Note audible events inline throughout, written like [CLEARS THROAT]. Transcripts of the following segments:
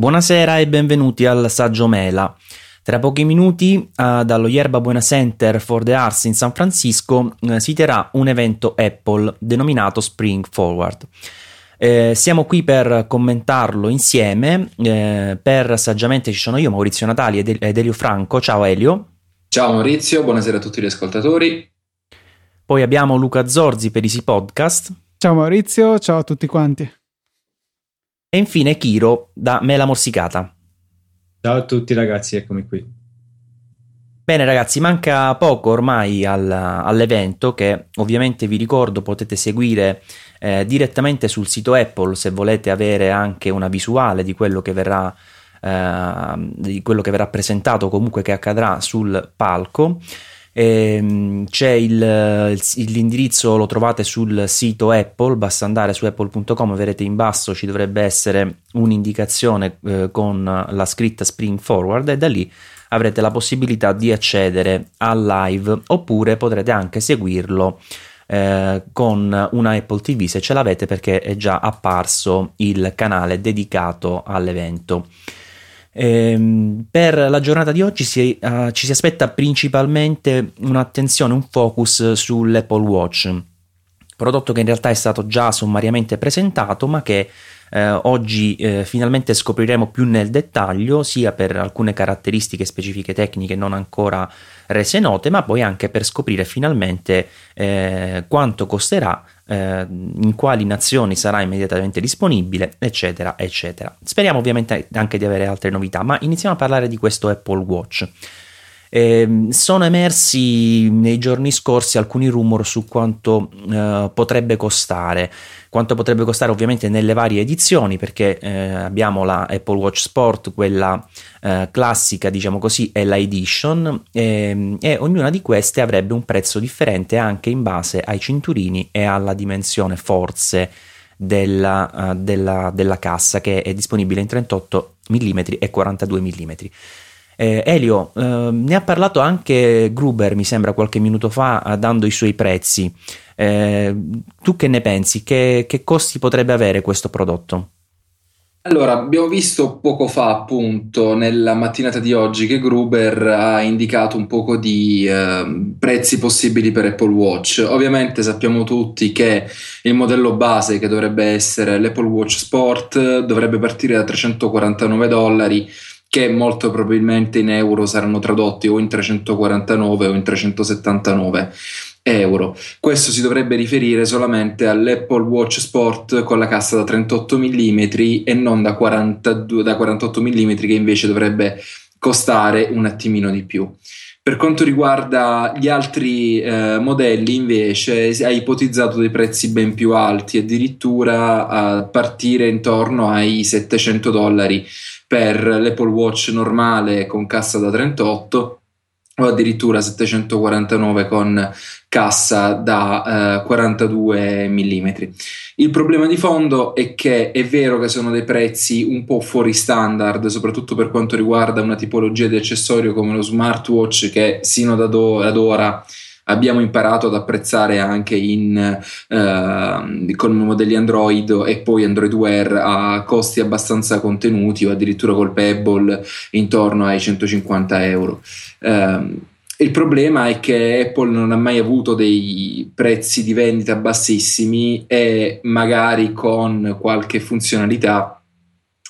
Buonasera e benvenuti al Saggio Mela. Tra pochi minuti, uh, dallo Yerba Buena Center for the Arts in San Francisco, uh, si terrà un evento Apple denominato Spring Forward. Eh, siamo qui per commentarlo insieme. Eh, per saggiamente ci sono io, Maurizio Natali ed, ed Elio Franco. Ciao Elio. Ciao Maurizio, buonasera a tutti gli ascoltatori. Poi abbiamo Luca Zorzi per Easy Podcast. Ciao Maurizio, ciao a tutti quanti. E infine Kiro da Mela Morsicata. Ciao a tutti ragazzi, eccomi qui. Bene ragazzi, manca poco ormai al, all'evento che ovviamente vi ricordo potete seguire eh, direttamente sul sito Apple se volete avere anche una visuale di quello che verrà, eh, di quello che verrà presentato comunque che accadrà sul palco. Ehm, c'è il, l'indirizzo, lo trovate sul sito Apple, basta andare su apple.com, vedrete in basso ci dovrebbe essere un'indicazione eh, con la scritta Spring Forward e da lì avrete la possibilità di accedere al live oppure potrete anche seguirlo eh, con una Apple TV se ce l'avete perché è già apparso il canale dedicato all'evento. Ehm, per la giornata di oggi si, uh, ci si aspetta principalmente un'attenzione, un focus sull'Apple Watch, prodotto che in realtà è stato già sommariamente presentato, ma che eh, oggi eh, finalmente scopriremo più nel dettaglio, sia per alcune caratteristiche specifiche tecniche non ancora rese note, ma poi anche per scoprire finalmente eh, quanto costerà, eh, in quali nazioni sarà immediatamente disponibile, eccetera, eccetera. Speriamo ovviamente anche di avere altre novità, ma iniziamo a parlare di questo Apple Watch. Eh, sono emersi nei giorni scorsi alcuni rumor su quanto eh, potrebbe costare. Quanto potrebbe costare ovviamente nelle varie edizioni, perché eh, abbiamo la Apple Watch Sport, quella eh, classica, diciamo così, e la Edition, ehm, e ognuna di queste avrebbe un prezzo differente anche in base ai cinturini e alla dimensione forze della, uh, della, della cassa, che è disponibile in 38 mm e 42 mm. Eh, Elio, eh, ne ha parlato anche Gruber, mi sembra, qualche minuto fa, eh, dando i suoi prezzi. Eh, tu che ne pensi? Che, che costi potrebbe avere questo prodotto? Allora, abbiamo visto poco fa, appunto, nella mattinata di oggi, che Gruber ha indicato un poco di eh, prezzi possibili per Apple Watch. Ovviamente sappiamo tutti che il modello base, che dovrebbe essere l'Apple Watch Sport, dovrebbe partire da 349 dollari che molto probabilmente in euro saranno tradotti o in 349 o in 379 euro. Questo si dovrebbe riferire solamente all'Apple Watch Sport con la cassa da 38 mm e non da, 42, da 48 mm che invece dovrebbe costare un attimino di più. Per quanto riguarda gli altri eh, modelli, invece, ha ipotizzato dei prezzi ben più alti, addirittura a partire intorno ai 700 dollari per l'Apple Watch normale con cassa da 38 o addirittura 749 con cassa da eh, 42 mm. Il problema di fondo è che è vero che sono dei prezzi un po' fuori standard, soprattutto per quanto riguarda una tipologia di accessorio come lo smartwatch che sino ad ora abbiamo imparato ad apprezzare anche in, eh, con modelli Android e poi Android Wear a costi abbastanza contenuti o addirittura col Pebble intorno ai 150 euro. Eh, il problema è che Apple non ha mai avuto dei prezzi di vendita bassissimi e magari con qualche funzionalità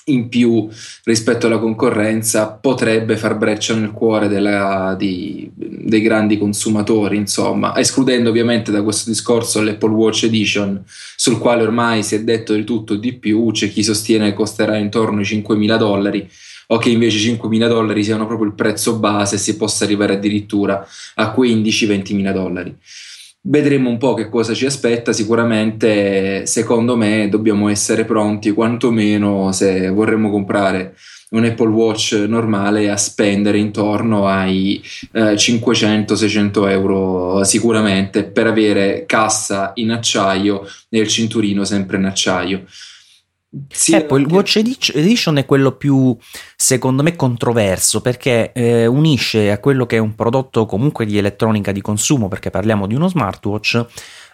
in più rispetto alla concorrenza potrebbe far breccia nel cuore della, di, dei grandi consumatori, insomma, escludendo ovviamente da questo discorso l'Apple Watch Edition, sul quale ormai si è detto di tutto e di più, c'è chi sostiene che costerà intorno ai 5.000 dollari o che invece 5.000 dollari siano proprio il prezzo base e si possa arrivare addirittura a 15-20.000 dollari. Vedremo un po' che cosa ci aspetta, sicuramente secondo me dobbiamo essere pronti quantomeno se vorremmo comprare un Apple Watch normale a spendere intorno ai eh, 500-600 euro sicuramente per avere cassa in acciaio e il cinturino sempre in acciaio. Sì, ecco, il Watch Edition è quello più, secondo me, controverso perché eh, unisce a quello che è un prodotto comunque di elettronica di consumo, perché parliamo di uno smartwatch,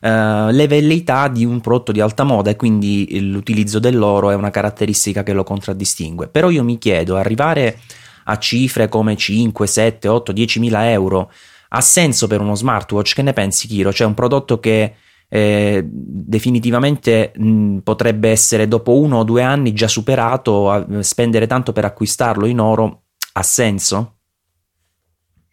eh, le velleità di un prodotto di alta moda e quindi l'utilizzo dell'oro è una caratteristica che lo contraddistingue. Però io mi chiedo, arrivare a cifre come 5, 7, 8, 10 mila euro ha senso per uno smartwatch? Che ne pensi, Kiro? C'è un prodotto che eh, definitivamente mh, potrebbe essere dopo uno o due anni già superato, a, spendere tanto per acquistarlo in oro ha senso?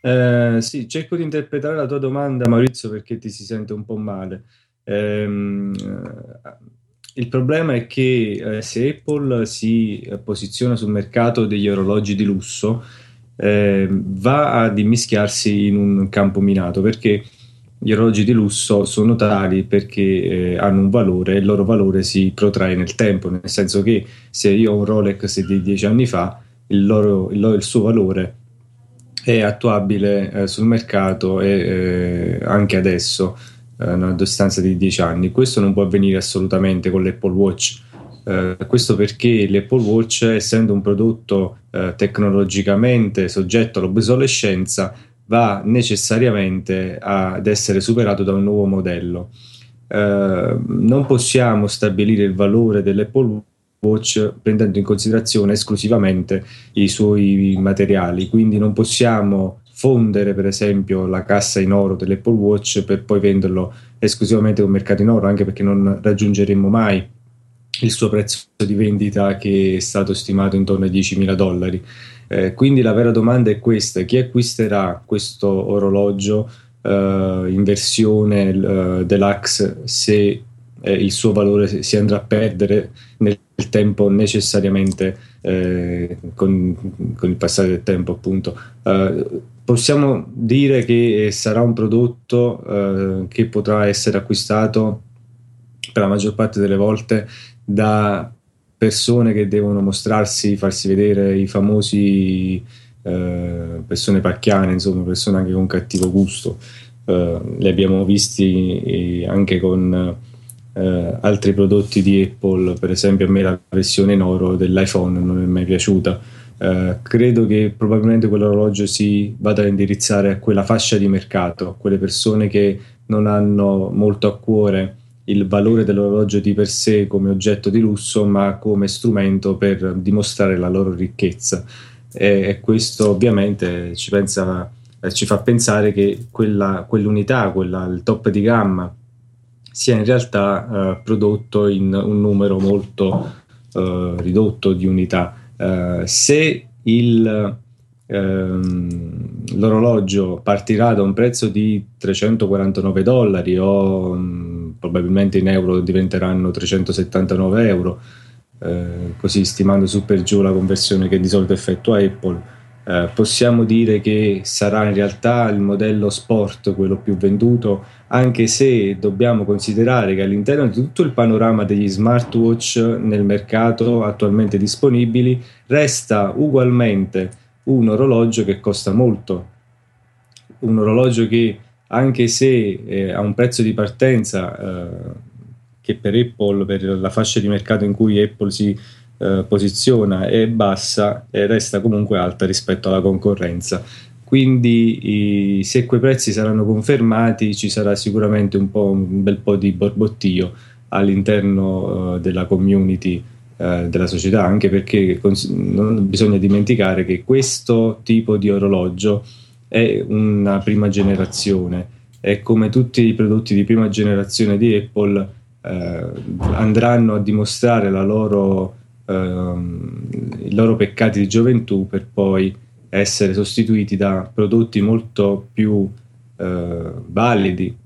Eh, sì, cerco di interpretare la tua domanda, Maurizio, perché ti si sente un po' male. Ehm, eh, il problema è che eh, se Apple si posiziona sul mercato degli orologi di lusso, eh, va ad immischiarsi in un campo minato perché gli orologi di lusso sono tali perché eh, hanno un valore e il loro valore si protrae nel tempo, nel senso che se io ho un Rolex di dieci anni fa, il, loro, il, il suo valore è attuabile eh, sul mercato e eh, anche adesso, eh, a distanza di dieci anni. Questo non può avvenire assolutamente con l'Apple Watch. Eh, questo perché l'Apple Watch, essendo un prodotto eh, tecnologicamente soggetto all'obsolescenza, va necessariamente ad essere superato da un nuovo modello. Eh, non possiamo stabilire il valore dell'Apple Watch prendendo in considerazione esclusivamente i suoi materiali, quindi non possiamo fondere per esempio la cassa in oro dell'Apple Watch per poi venderlo esclusivamente con mercato in oro, anche perché non raggiungeremo mai il suo prezzo di vendita che è stato stimato intorno ai 10.000 dollari. Eh, quindi la vera domanda è questa: chi acquisterà questo orologio eh, in versione eh, deluxe se eh, il suo valore si andrà a perdere nel tempo necessariamente eh, con, con, il passare del tempo, appunto? Eh, possiamo dire che sarà un prodotto che potrà essere acquistato per la maggior parte delle volte da persone che devono mostrarsi, farsi vedere i famosi eh, persone pacchiane, insomma, persone anche con cattivo gusto. Eh, li abbiamo visti eh, anche con eh, altri prodotti di Apple, per esempio a me la versione in oro dell'iPhone non è mai piaciuta. Uh, credo che probabilmente quell'orologio si vada a indirizzare a quella fascia di mercato, a quelle persone che non hanno molto a cuore il valore dell'orologio di per sé come oggetto di lusso, ma come strumento per dimostrare la loro ricchezza. E, e questo ovviamente ci, pensa, eh, ci, fa pensare che quella, quell'unità, quella, il top di gamma, sia in realtà eh, prodotto in un numero molto eh, ridotto di unità. Eh, se il, ehm, l'orologio partirà da un prezzo di 349 dollari o mm, probabilmente in euro diventeranno 379 euro, eh, così stimando su per giù la conversione che di solito effettua Apple. Eh, possiamo dire che sarà in realtà il modello sport quello più venduto, anche se dobbiamo considerare che all'interno di tutto il panorama degli smartwatch nel mercato attualmente disponibili resta ugualmente un orologio che costa molto, un orologio che anche se eh, a un prezzo di partenza eh, che per Apple, per la fascia di mercato in cui Apple si eh, posiziona è bassa, resta comunque alta rispetto alla concorrenza. Quindi se quei prezzi saranno confermati ci sarà sicuramente un, un bel po' di borbottio all'interno eh, della community eh, della società, anche perché non bisogna dimenticare che questo tipo di orologio è una prima generazione. E come tutti i prodotti di prima generazione di Apple eh, andranno a dimostrare loro, eh, i loro peccati di gioventù per poi essere sostituiti da prodotti molto più eh, validi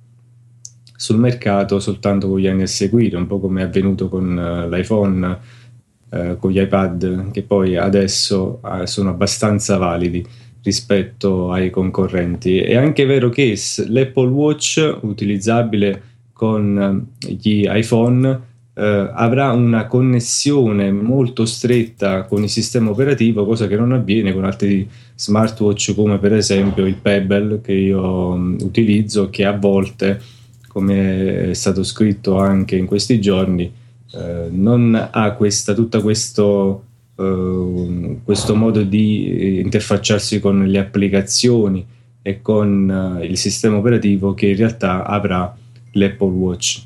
sul mercato soltanto con gli anni a seguire, un po' come è avvenuto con uh, l'iPhone, uh, con gli iPad, che poi adesso uh, sono abbastanza validi rispetto ai concorrenti. È anche vero che l'Apple Watch utilizzabile con eh, gli iPhone eh, avrà una connessione molto stretta con il sistema operativo, cosa che non avviene con altri smartwatch come per esempio il Pebble che io um, utilizzo, che a volte, come è stato scritto anche in questi giorni, eh, non ha questa, tutto questo, eh, questo modo di interfacciarsi con le applicazioni e con uh, il sistema operativo che in realtà avrà l'Apple Watch.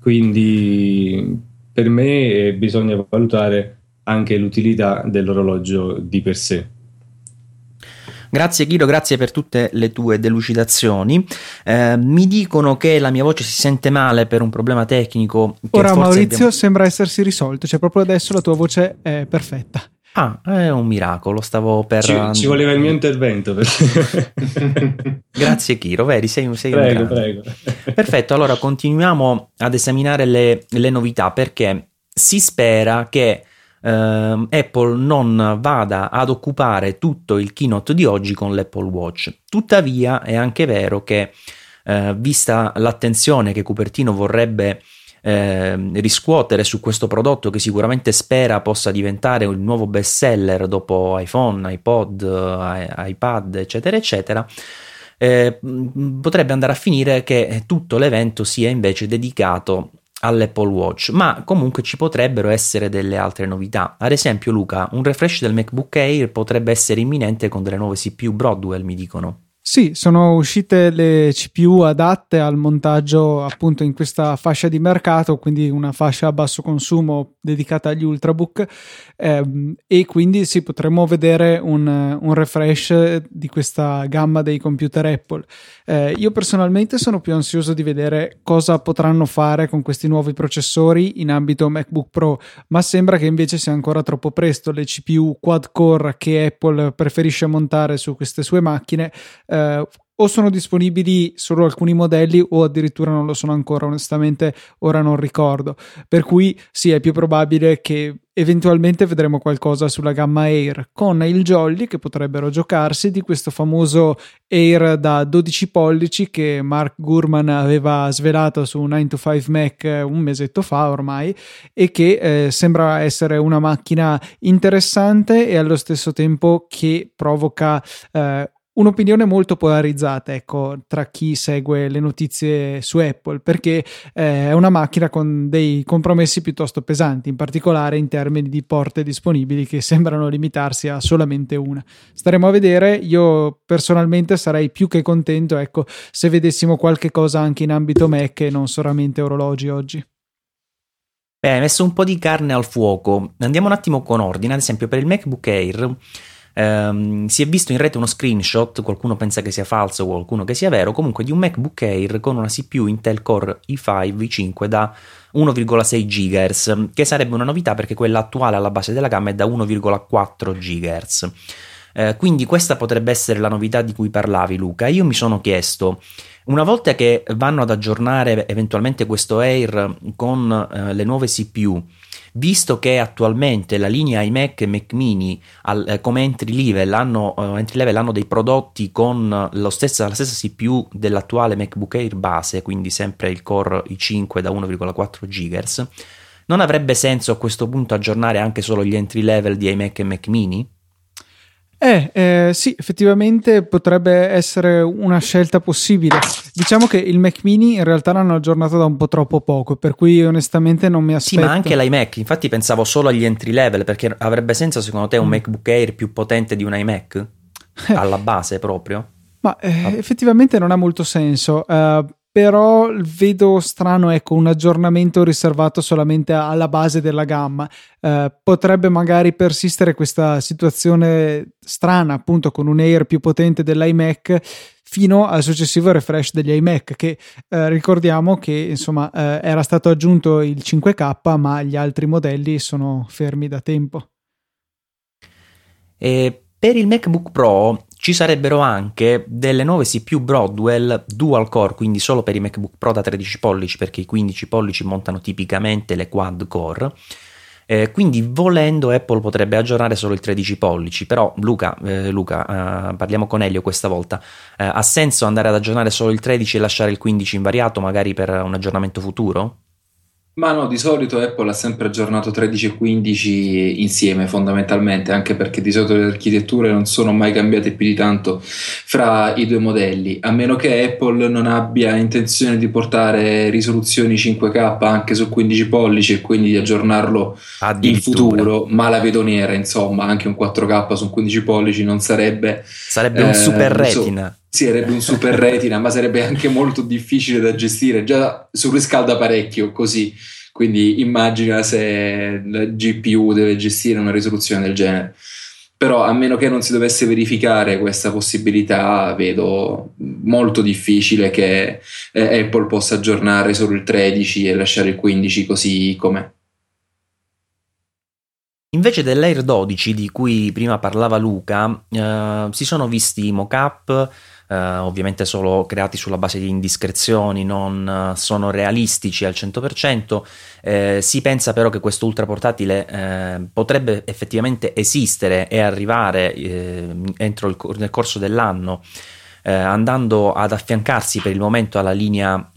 Quindi per me eh, bisogna valutare anche l'utilità dell'orologio di per sé. Grazie Chiro, grazie per tutte le tue delucidazioni. Eh, mi dicono che la mia voce si sente male per un problema tecnico. Ora Maurizio abbiamo... sembra essersi risolto, cioè proprio adesso la tua voce è perfetta. Ah, è un miracolo, stavo per... Ci, ci voleva il mio intervento. Per... [LAUGHS] Grazie Chiro, vedi, sei, sei prego, un Prego. [LAUGHS] Perfetto, allora continuiamo ad esaminare le, le novità perché si spera che Uh, Apple non vada ad occupare tutto il keynote di oggi con l'Apple Watch. Tuttavia è anche vero che, uh, vista l'attenzione che Cupertino vorrebbe uh, riscuotere su questo prodotto che sicuramente spera possa diventare il nuovo best seller dopo iPhone, iPod, iPad, eccetera, eccetera, eh, potrebbe andare a finire che tutto l'evento sia invece dedicato all'Apple Watch, ma comunque ci potrebbero essere delle altre novità. Ad esempio, Luca, un refresh del MacBook Air potrebbe essere imminente con delle nuove CPU Broadwell, mi dicono. Sì, sono uscite le CPU adatte al montaggio appunto in questa fascia di mercato, quindi una fascia a basso consumo dedicata agli ultrabook ehm, e quindi sì, potremmo vedere un, un, refresh di questa gamma dei computer Apple. Eh, io personalmente sono più ansioso di vedere cosa potranno fare con questi nuovi processori in ambito MacBook Pro, ma sembra che invece sia ancora troppo presto. Le CPU quad core che Apple preferisce montare su queste sue macchine eh, o sono disponibili solo alcuni modelli o addirittura non lo sono ancora, onestamente ora non ricordo. Per cui sì, è più probabile che eventualmente vedremo qualcosa sulla gamma Air con il Jolly che potrebbero giocarsi di questo famoso Air da 12 pollici che Mark Gurman aveva svelato su 9 to 5 Mac un mesetto fa ormai e che eh, sembra essere una macchina interessante e allo stesso tempo che provoca eh, un'opinione molto polarizzata ecco, tra chi segue le notizie su Apple perché eh, è una macchina con dei compromessi piuttosto pesanti in particolare in termini di porte disponibili che sembrano limitarsi a solamente una. Staremo a vedere io personalmente sarei più che contento ecco, se vedessimo qualche cosa anche in ambito Mac e non solamente orologi oggi. Beh, hai messo un po' di carne al fuoco. Andiamo un attimo con ordine ad esempio per il MacBook Air Um, si è visto in rete uno screenshot, qualcuno pensa che sia falso, qualcuno che sia vero, comunque di un MacBook Air con una CPU Intel Core i5 i5 da 1,6 GHz, che sarebbe una novità perché quella attuale alla base della gamma è da 1,4 GHz. Eh, quindi questa potrebbe essere la novità di cui parlavi Luca. Io mi sono chiesto, una volta che vanno ad aggiornare eventualmente questo Air con eh, le nuove CPU, visto che attualmente la linea iMac e Mac Mini al, eh, come entry level, hanno, uh, entry level hanno dei prodotti con stessa, la stessa CPU dell'attuale MacBook Air base, quindi sempre il Core i5 da 1,4 GHz, non avrebbe senso a questo punto aggiornare anche solo gli entry level di iMac e Mac Mini? Eh, eh, sì, effettivamente potrebbe essere una scelta possibile. Diciamo che il Mac mini in realtà l'hanno aggiornato da un po' troppo poco, per cui onestamente non mi aspetto. Sì, ma anche l'iMac, infatti pensavo solo agli entry level, perché avrebbe senso secondo te un mm. MacBook Air più potente di un iMac? Alla base proprio? Ma eh, effettivamente non ha molto senso. Uh, però vedo strano ecco un aggiornamento riservato solamente alla base della gamma. Eh, potrebbe magari persistere questa situazione strana appunto con un Air più potente dell'iMac fino al successivo refresh degli iMac che eh, ricordiamo che insomma eh, era stato aggiunto il 5K ma gli altri modelli sono fermi da tempo. E per il MacBook Pro ci sarebbero anche delle nuove CPU Broadwell dual core, quindi solo per i MacBook Pro da 13 pollici, perché i 15 pollici montano tipicamente le quad core. Eh, quindi volendo Apple potrebbe aggiornare solo il 13 pollici, però Luca, eh, Luca eh, parliamo con Elio questa volta, eh, ha senso andare ad aggiornare solo il 13 e lasciare il 15 invariato magari per un aggiornamento futuro? Ma no, di solito Apple ha sempre aggiornato 13 e 15 insieme fondamentalmente, anche perché di solito le architetture non sono mai cambiate più di tanto fra i due modelli, a meno che Apple non abbia intenzione di portare risoluzioni 5K anche su 15 pollici e quindi di aggiornarlo in futuro, ma la vedo nera, insomma, anche un 4K su 15 pollici non sarebbe... Sarebbe un eh, super retina. So, sì, sarebbe un super retina, ma sarebbe anche molto difficile da gestire. Già surriscalda parecchio così. Quindi immagina se la GPU deve gestire una risoluzione del genere. Però a meno che non si dovesse verificare questa possibilità, vedo molto difficile che eh, Apple possa aggiornare solo il 13 e lasciare il 15 così com'è. Invece dell'Air 12 di cui prima parlava Luca, eh, si sono visti mock-up eh, ovviamente solo creati sulla base di indiscrezioni, non uh, sono realistici al 100%. Eh, si pensa però che questo ultra portatile eh, potrebbe effettivamente esistere e arrivare eh, entro il, nel corso dell'anno. Eh, andando ad affiancarsi per il momento alla linea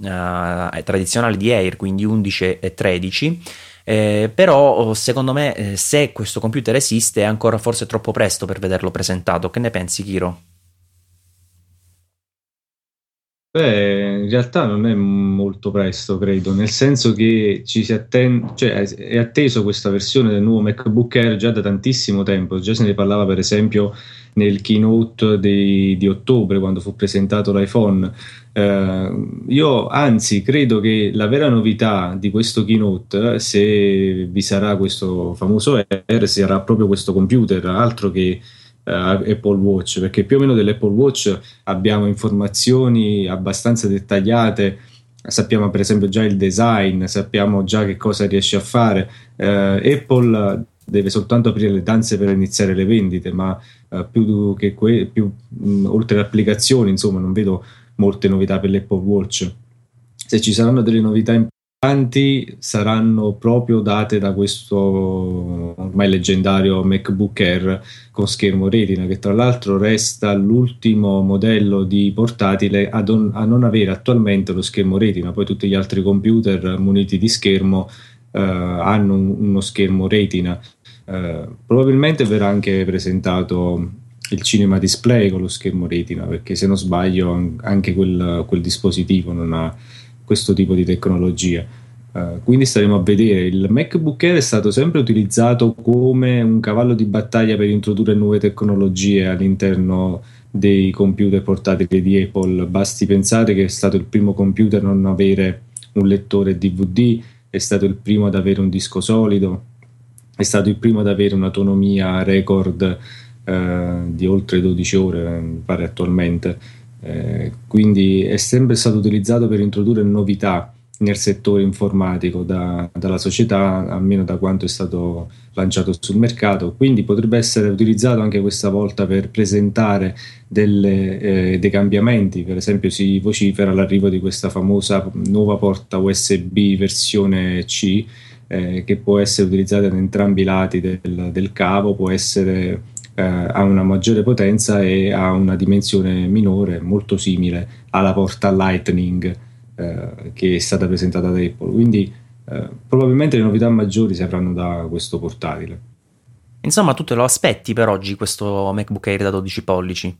tradizionale di Air, quindi 11 e 13. Eh, però secondo me eh, se questo computer esiste è ancora forse troppo presto per vederlo presentato. Che ne pensi, Kiro? Beh, in realtà non è molto presto, credo, nel senso che ci si attende, cioè è atteso questa versione del nuovo MacBook Air già da tantissimo tempo, già se ne parlava per esempio nel keynote di, di ottobre quando fu presentato l'iPhone. Eh, io anzi credo che la vera novità di questo keynote, se vi sarà questo famoso Air, sarà proprio questo computer, altro che uh, Apple Watch, perché più o meno dell'Apple Watch abbiamo informazioni abbastanza dettagliate sappiamo per esempio già il design, sappiamo già che cosa riesce a fare. Uh, Apple deve soltanto aprire le danze per iniziare le vendite, ma uh, più che que- più, mh, oltre alle applicazioni, insomma, non vedo molte novità per l'Apple Watch. Se ci saranno delle novità importanti saranno proprio date da questo ormai leggendario MacBook Air con schermo retina che tra l'altro resta l'ultimo modello di portatile a, don, a non avere attualmente lo schermo retina. Poi tutti gli altri computer muniti di schermo eh, hanno un, uno schermo retina. Eh, probabilmente verrà anche presentato il cinema display con lo schermo retina perché se non sbaglio anche quel, quel dispositivo non ha questo tipo di tecnologia. Uh, quindi staremo a vedere. Il MacBook Air è stato sempre utilizzato come un cavallo di battaglia per introdurre nuove tecnologie all'interno dei computer portatili di Apple. Basti pensare che è stato il primo computer a non avere un lettore DVD, è stato il primo ad avere un disco solido, è stato il primo ad avere un'autonomia record uh, di oltre 12 ore, pare attualmente. Eh, quindi è sempre stato utilizzato per introdurre novità nel settore informatico da, dalla società, almeno da quanto è stato lanciato sul mercato. Quindi potrebbe essere utilizzato anche questa volta per presentare delle, eh, dei cambiamenti. Per esempio, si vocifera l'arrivo di questa famosa nuova porta USB versione C. Eh, che può essere utilizzata da entrambi i lati del, del cavo, può essere eh, ha una maggiore potenza e ha una dimensione minore, molto simile alla porta Lightning eh, che è stata presentata da Apple. Quindi eh, probabilmente le novità maggiori si avranno da questo portatile. Insomma, tu te lo aspetti per oggi questo MacBook Air da 12 pollici?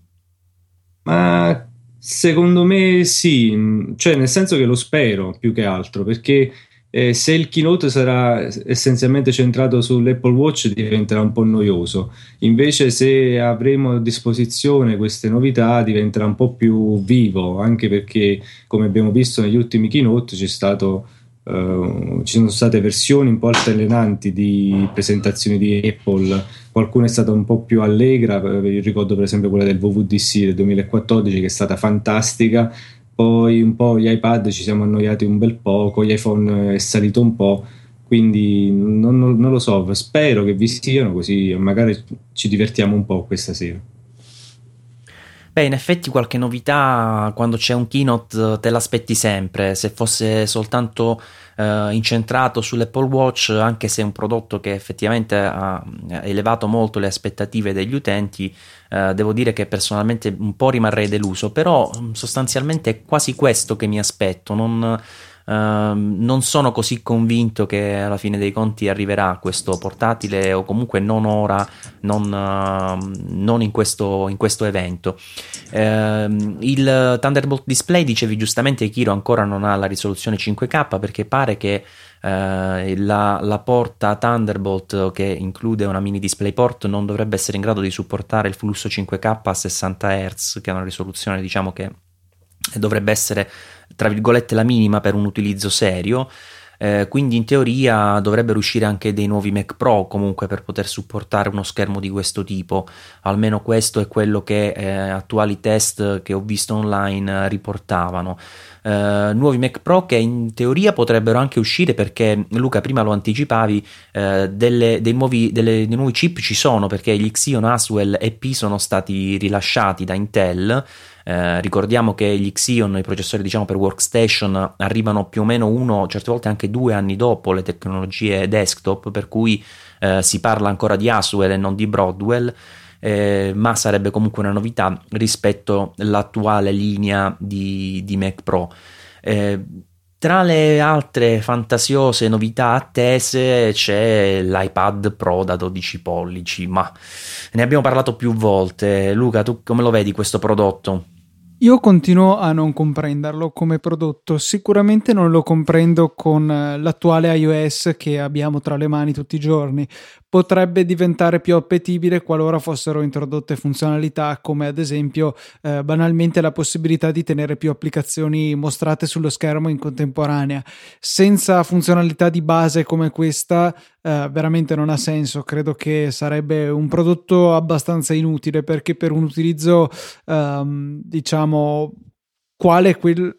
Ma secondo me sì, cioè nel senso che lo spero più che altro perché eh, se il keynote sarà essenzialmente centrato sull'Apple Watch diventerà un po' noioso, invece se avremo a disposizione queste novità diventerà un po' più vivo, anche perché come abbiamo visto negli ultimi keynote c'è stato Uh, ci sono state versioni un po' altalenanti di presentazioni di Apple, qualcuna è stata un po' più allegra, eh, ricordo per esempio quella del WWDC del 2014 che è stata fantastica, poi un po' gli iPad ci siamo annoiati un bel po', gli iPhone è salito un po', quindi non, non, non lo so, spero che vi siano così magari ci divertiamo un po' questa sera. Beh, in effetti qualche novità quando c'è un keynote te l'aspetti sempre, se fosse soltanto eh, incentrato sull'Apple Watch, anche se è un prodotto che effettivamente ha elevato molto le aspettative degli utenti, eh, devo dire che personalmente un po' rimarrei deluso, però mm, sostanzialmente è quasi questo che mi aspetto, non, Uh, non sono così convinto che alla fine dei conti arriverà questo portatile o comunque non ora, non, uh, non in, questo, in, questo, evento. Uh, il Thunderbolt Display, dicevi giustamente, Kiro ancora non ha la risoluzione 5K perché pare che eh, la, la, porta Thunderbolt che include una mini DisplayPort non dovrebbe essere in grado di supportare il flusso 5K a 60 Hz, che è una risoluzione diciamo che dovrebbe essere tra virgolette la minima per un utilizzo serio. Eh, quindi in teoria dovrebbero uscire anche dei nuovi Mac Pro comunque per poter supportare uno schermo di questo tipo almeno questo è quello che eh, attuali test che ho visto online riportavano eh, nuovi Mac Pro che in teoria potrebbero anche uscire perché Luca prima lo anticipavi eh, delle, dei, nuovi, delle, dei, nuovi, chip ci sono perché gli Xeon Aswell EP sono stati rilasciati da Intel eh, ricordiamo che gli Xeon, i processori diciamo per workstation, arrivano più o meno uno, certe volte anche due anni dopo le tecnologie desktop, per cui eh, si parla ancora di Aswell e non di Broadwell. Eh, ma sarebbe comunque una novità rispetto all'attuale linea di, di Mac Pro. Eh, tra le altre fantasiose novità attese c'è l'iPad Pro da 12 pollici, ma ne abbiamo parlato più volte. Luca, tu come lo vedi questo prodotto? Io continuo a non comprenderlo come prodotto, sicuramente non lo comprendo con eh, l'attuale iOS che abbiamo tra le mani tutti i giorni, potrebbe diventare più appetibile qualora fossero introdotte funzionalità come ad esempio eh, banalmente la possibilità di tenere più applicazioni mostrate sullo schermo in contemporanea. Senza funzionalità di base come questa eh, veramente non ha senso, credo che sarebbe un prodotto abbastanza inutile perché per un utilizzo ehm, diciamo quale quel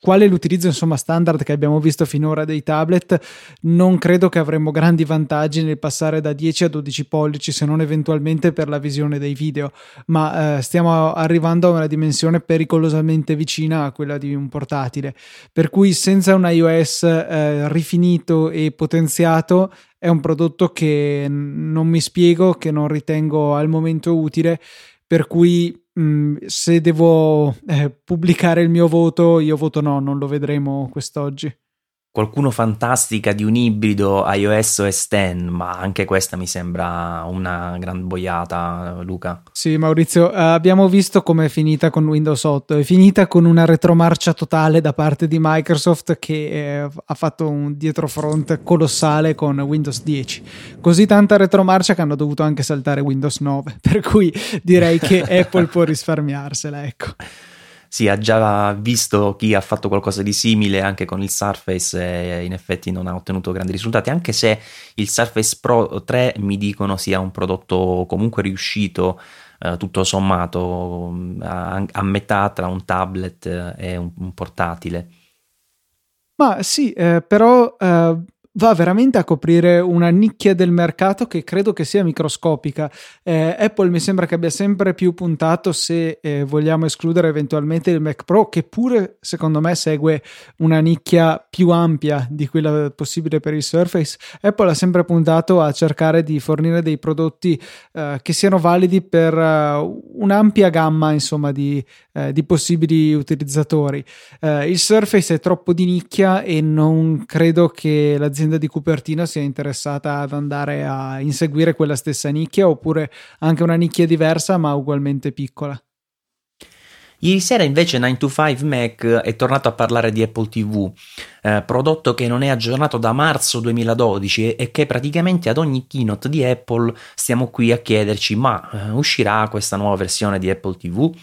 quale l'utilizzo insomma standard che abbiamo visto finora dei tablet? Non credo che avremmo grandi vantaggi nel passare da 10 a 12 pollici se non eventualmente per la visione dei video. Ma eh, stiamo arrivando a una dimensione pericolosamente vicina a quella di un portatile. Per cui senza un iOS eh, rifinito e potenziato è un prodotto che non mi spiego che non ritengo al momento utile. Per cui Mm, se devo eh, pubblicare il mio voto, io voto no, non lo vedremo quest'oggi qualcuno fantastica di un ibrido iOS OS 10, ma anche questa mi sembra una gran boiata, Luca. Sì, Maurizio, eh, abbiamo visto come è finita con Windows 8. È finita con una retromarcia totale da parte di Microsoft che eh, ha fatto un dietrofront colossale con Windows 10. Così tanta retromarcia che hanno dovuto anche saltare Windows 9. [LAUGHS] Per cui direi che [LAUGHS] Apple può risparmiarsela, ecco sì, ha già visto chi ha fatto qualcosa di simile anche con il Surface e in effetti non ha ottenuto grandi risultati, anche se il Surface Pro 3 mi dicono sia un prodotto comunque riuscito eh, tutto sommato a, a, metà tra un tablet e un, un portatile. Ma sì, eh, però eh, va veramente a coprire una nicchia del mercato che credo che sia microscopica. Eh, Apple mi sembra che abbia sempre più puntato, se eh, vogliamo escludere eventualmente il Mac Pro, che pure secondo me segue una nicchia più ampia di quella possibile per il Surface. Apple ha sempre puntato a cercare di fornire dei prodotti eh, che siano validi per uh, un'ampia gamma, insomma, di, eh, di possibili utilizzatori. Eh, il Surface è troppo di nicchia e non credo che l'azienda l'azienda di Cupertino sia interessata ad andare a inseguire quella stessa nicchia oppure anche una nicchia diversa ma ugualmente piccola. Ieri sera invece 9to5 Mac è tornato a parlare di Apple TV, eh, prodotto che non è aggiornato da marzo 2012 e che praticamente ad ogni keynote di Apple stiamo qui a chiederci ma eh, uscirà questa nuova versione di Apple TV?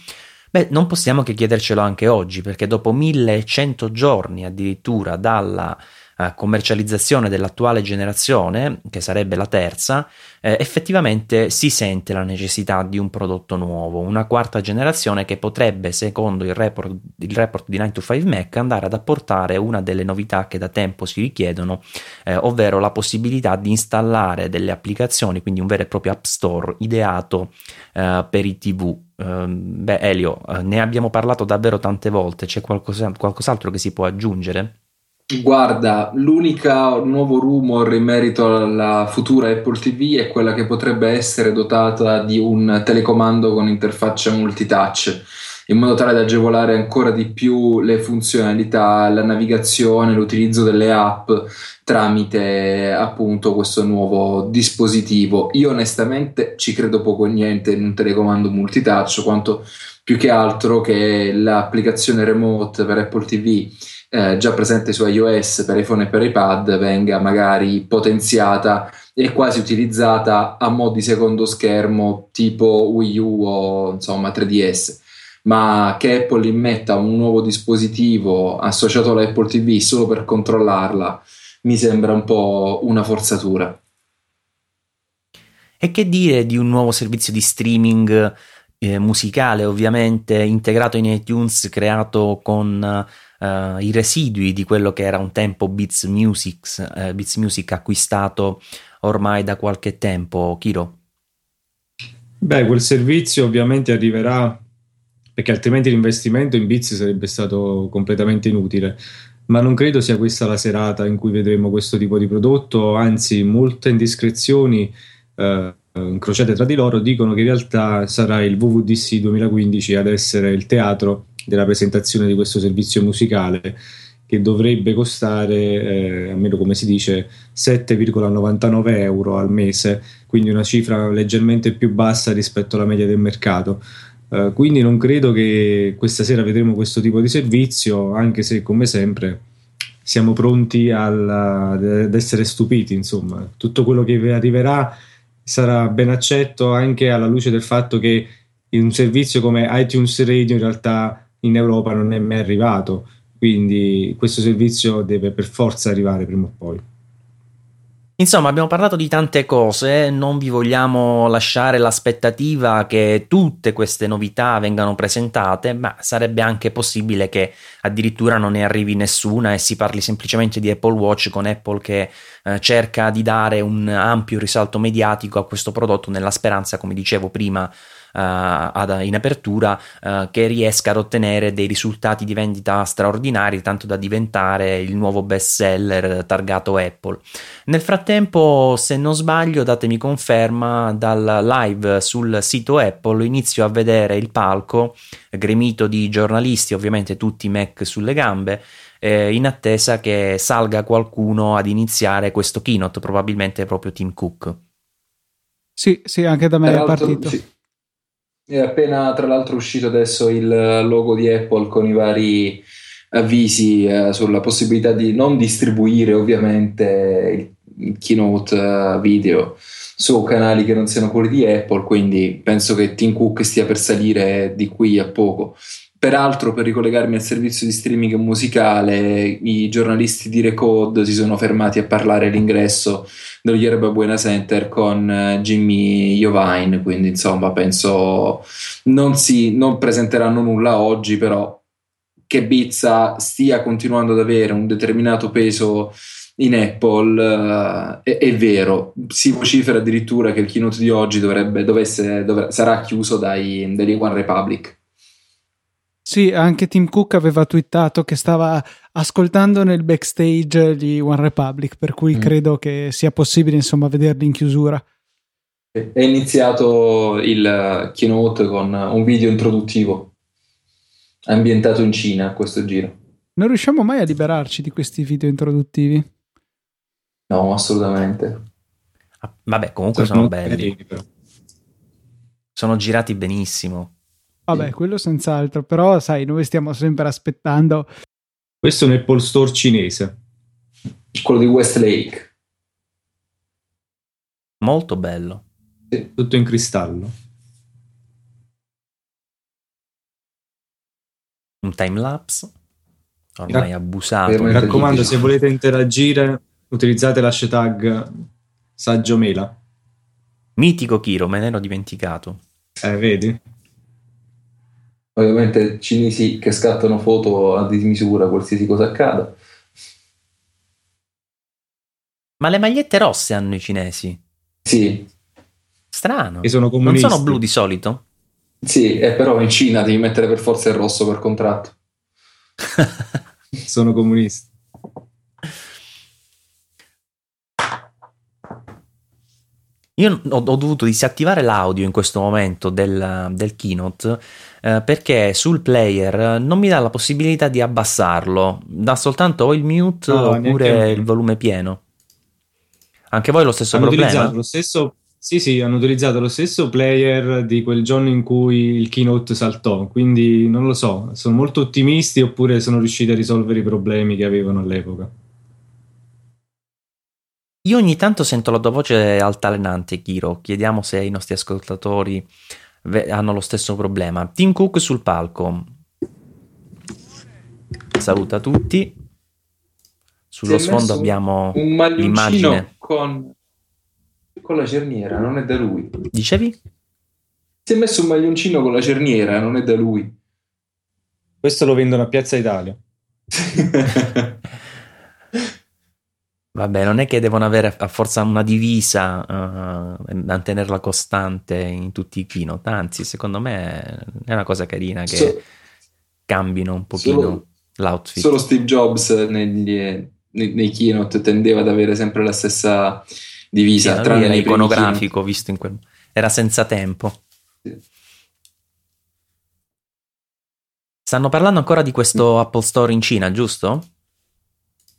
Beh, non possiamo che chiedercelo anche oggi perché dopo 1100 giorni addirittura dalla eh, commercializzazione dell'attuale generazione, che sarebbe la terza, eh, effettivamente si sente la necessità di un prodotto nuovo, una quarta generazione che potrebbe, secondo il report, il report di 9 to 5 Mac, andare ad apportare una delle novità che da tempo si richiedono, eh, ovvero la possibilità di installare delle applicazioni, quindi un vero e proprio App Store ideato eh, per i TV. Ehm, beh, Elio, eh, ne abbiamo parlato davvero tante volte, c'è qualcosa, qualcos'altro che si può aggiungere? Guarda, l'unica nuovo rumor in merito alla futura Apple TV è quella che potrebbe essere dotata di un telecomando con interfaccia multitouch. in modo tale da agevolare ancora di più le funzionalità, la navigazione, l'utilizzo delle app tramite appunto questo nuovo dispositivo. Io onestamente ci credo poco o niente in un telecomando multitouch, quanto più che altro che l'applicazione remote per Apple TV eh, già presente su iOS per iPhone e per iPad venga magari potenziata e quasi utilizzata a mo' di secondo schermo tipo Wii U o insomma 3DS ma che Apple immetta un nuovo dispositivo associato alla Apple TV solo per controllarla mi sembra un po' una forzatura. E che dire di un nuovo servizio di streaming eh, musicale, ovviamente integrato in iTunes, creato con uh, i residui di quello che era un tempo Beats Music, uh, Beats Music acquistato ormai da qualche tempo, Kiro? Beh, quel servizio ovviamente arriverà perché altrimenti l'investimento in Beats sarebbe stato completamente inutile. Ma non credo sia questa la serata in cui vedremo questo tipo di prodotto, anzi molte indiscrezioni eh, incrociate tra di loro dicono che in realtà sarà il WWDC 2015 ad essere il teatro della presentazione di questo servizio musicale che dovrebbe costare, eh, almeno come si dice, 7,99 euro al mese, quindi una cifra leggermente più bassa rispetto alla media del mercato. Uh, quindi non credo che questa sera vedremo questo tipo di servizio, anche se come sempre siamo pronti alla, ad essere stupiti. Insomma, tutto quello che arriverà sarà ben accetto anche alla luce del fatto che un servizio come iTunes Radio in realtà in Europa non è mai arrivato, quindi questo servizio deve per forza arrivare prima o poi. Insomma, abbiamo parlato di tante cose, non vi vogliamo lasciare l'aspettativa che tutte queste novità vengano presentate, ma sarebbe anche possibile che addirittura non ne arrivi nessuna e si parli semplicemente di Apple Watch con Apple che eh, cerca di dare un ampio risalto mediatico a questo prodotto nella speranza, come dicevo prima, uh, in apertura uh, che riesca ad ottenere dei risultati di vendita straordinari tanto da diventare il nuovo best seller targato Apple. Nel frattempo, se non sbaglio, datemi conferma dal live sul sito Apple inizio a vedere il palco gremito di giornalisti, ovviamente tutti Mac sulle gambe. Eh, in attesa che salga qualcuno ad iniziare questo keynote, probabilmente proprio Tim Cook. Sì, sì, anche da me è partito. Sì. È appena tra l'altro uscito adesso il logo di Apple con i vari avvisi eh, sulla possibilità di non distribuire ovviamente il keynote uh, video su canali che non siano quelli di Apple, quindi penso che Tim Cook stia per salire di qui a poco. Peraltro, per ricollegarmi al servizio di streaming musicale, i giornalisti di Recode si sono fermati a parlare all'ingresso dello Yerba Buena Center con uh, Jimmy Jovine, quindi insomma penso non, si, non presenteranno nulla oggi, però che Bizza stia continuando ad avere un determinato peso in Apple uh, è, è, vero, si vocifera addirittura che il keynote di oggi dovrebbe, dovesse, dovre- sarà chiuso dai, dagli One Republic. Sì, anche Tim Cook aveva twittato che stava ascoltando nel backstage di One Republic, per cui mm. credo che sia possibile insomma vederli in chiusura. È iniziato il keynote con un video introduttivo ambientato in Cina a questo giro. Non riusciamo mai a liberarci di questi video introduttivi? No, assolutamente. Ah, vabbè, comunque sono, sono belli. Sono girati benissimo. Vabbè, quello senz'altro, però sai, noi stiamo sempre aspettando. Questo è un Apple Store cinese. Quello di Westlake. Molto bello. Sì. Tutto in cristallo. Un time lapse. Ormai abusato. Mi raccomando, se volete interagire, utilizzate l'hashtag Saggio Mela. Mitico Kiro, me ne ero dimenticato. Eh, vedi? Ovviamente cinesi che scattano foto a dismisura qualsiasi cosa accada. Ma le magliette rosse hanno i cinesi? Sì. Strano. E sono non sono blu di solito? Sì, e però in Cina devi mettere per forza il rosso per contratto. [LAUGHS] sono comunisti. Io ho, ho, dovuto disattivare l'audio in questo momento del, del keynote eh, perché sul player non mi dà la possibilità di abbassarlo, dà soltanto o il mute no, oppure il volume pieno. Anche voi lo stesso hanno problema? Lo stesso, sì, sì, hanno utilizzato lo stesso player di quel giorno in cui il keynote saltò, quindi non lo so, sono molto ottimisti oppure sono riusciti a risolvere i problemi che avevano all'epoca. Io ogni tanto sento la tua voce altalenante, Kiro. Chiediamo se i nostri ascoltatori hanno lo stesso problema. Tim Cook sul palco. Saluta tutti. Sullo sfondo abbiamo un l'immagine con, con la cerniera, non è da lui. Dicevi? Si è messo un maglioncino con la cerniera, non è da lui. Questo lo vendono a Piazza Italia. [LAUGHS] Vabbè, non è che devono avere a forza una divisa uh, mantenerla costante in tutti i keynote, anzi, secondo me è una cosa carina che so, cambino un pochino solo, l'outfit. Solo Steve Jobs negli, nei, nei, keynote tendeva ad avere sempre la stessa divisa. Sì, tranne era iconografico, visto in quel... era senza tempo. Sì. Stanno parlando ancora di questo Apple Store in Cina, giusto?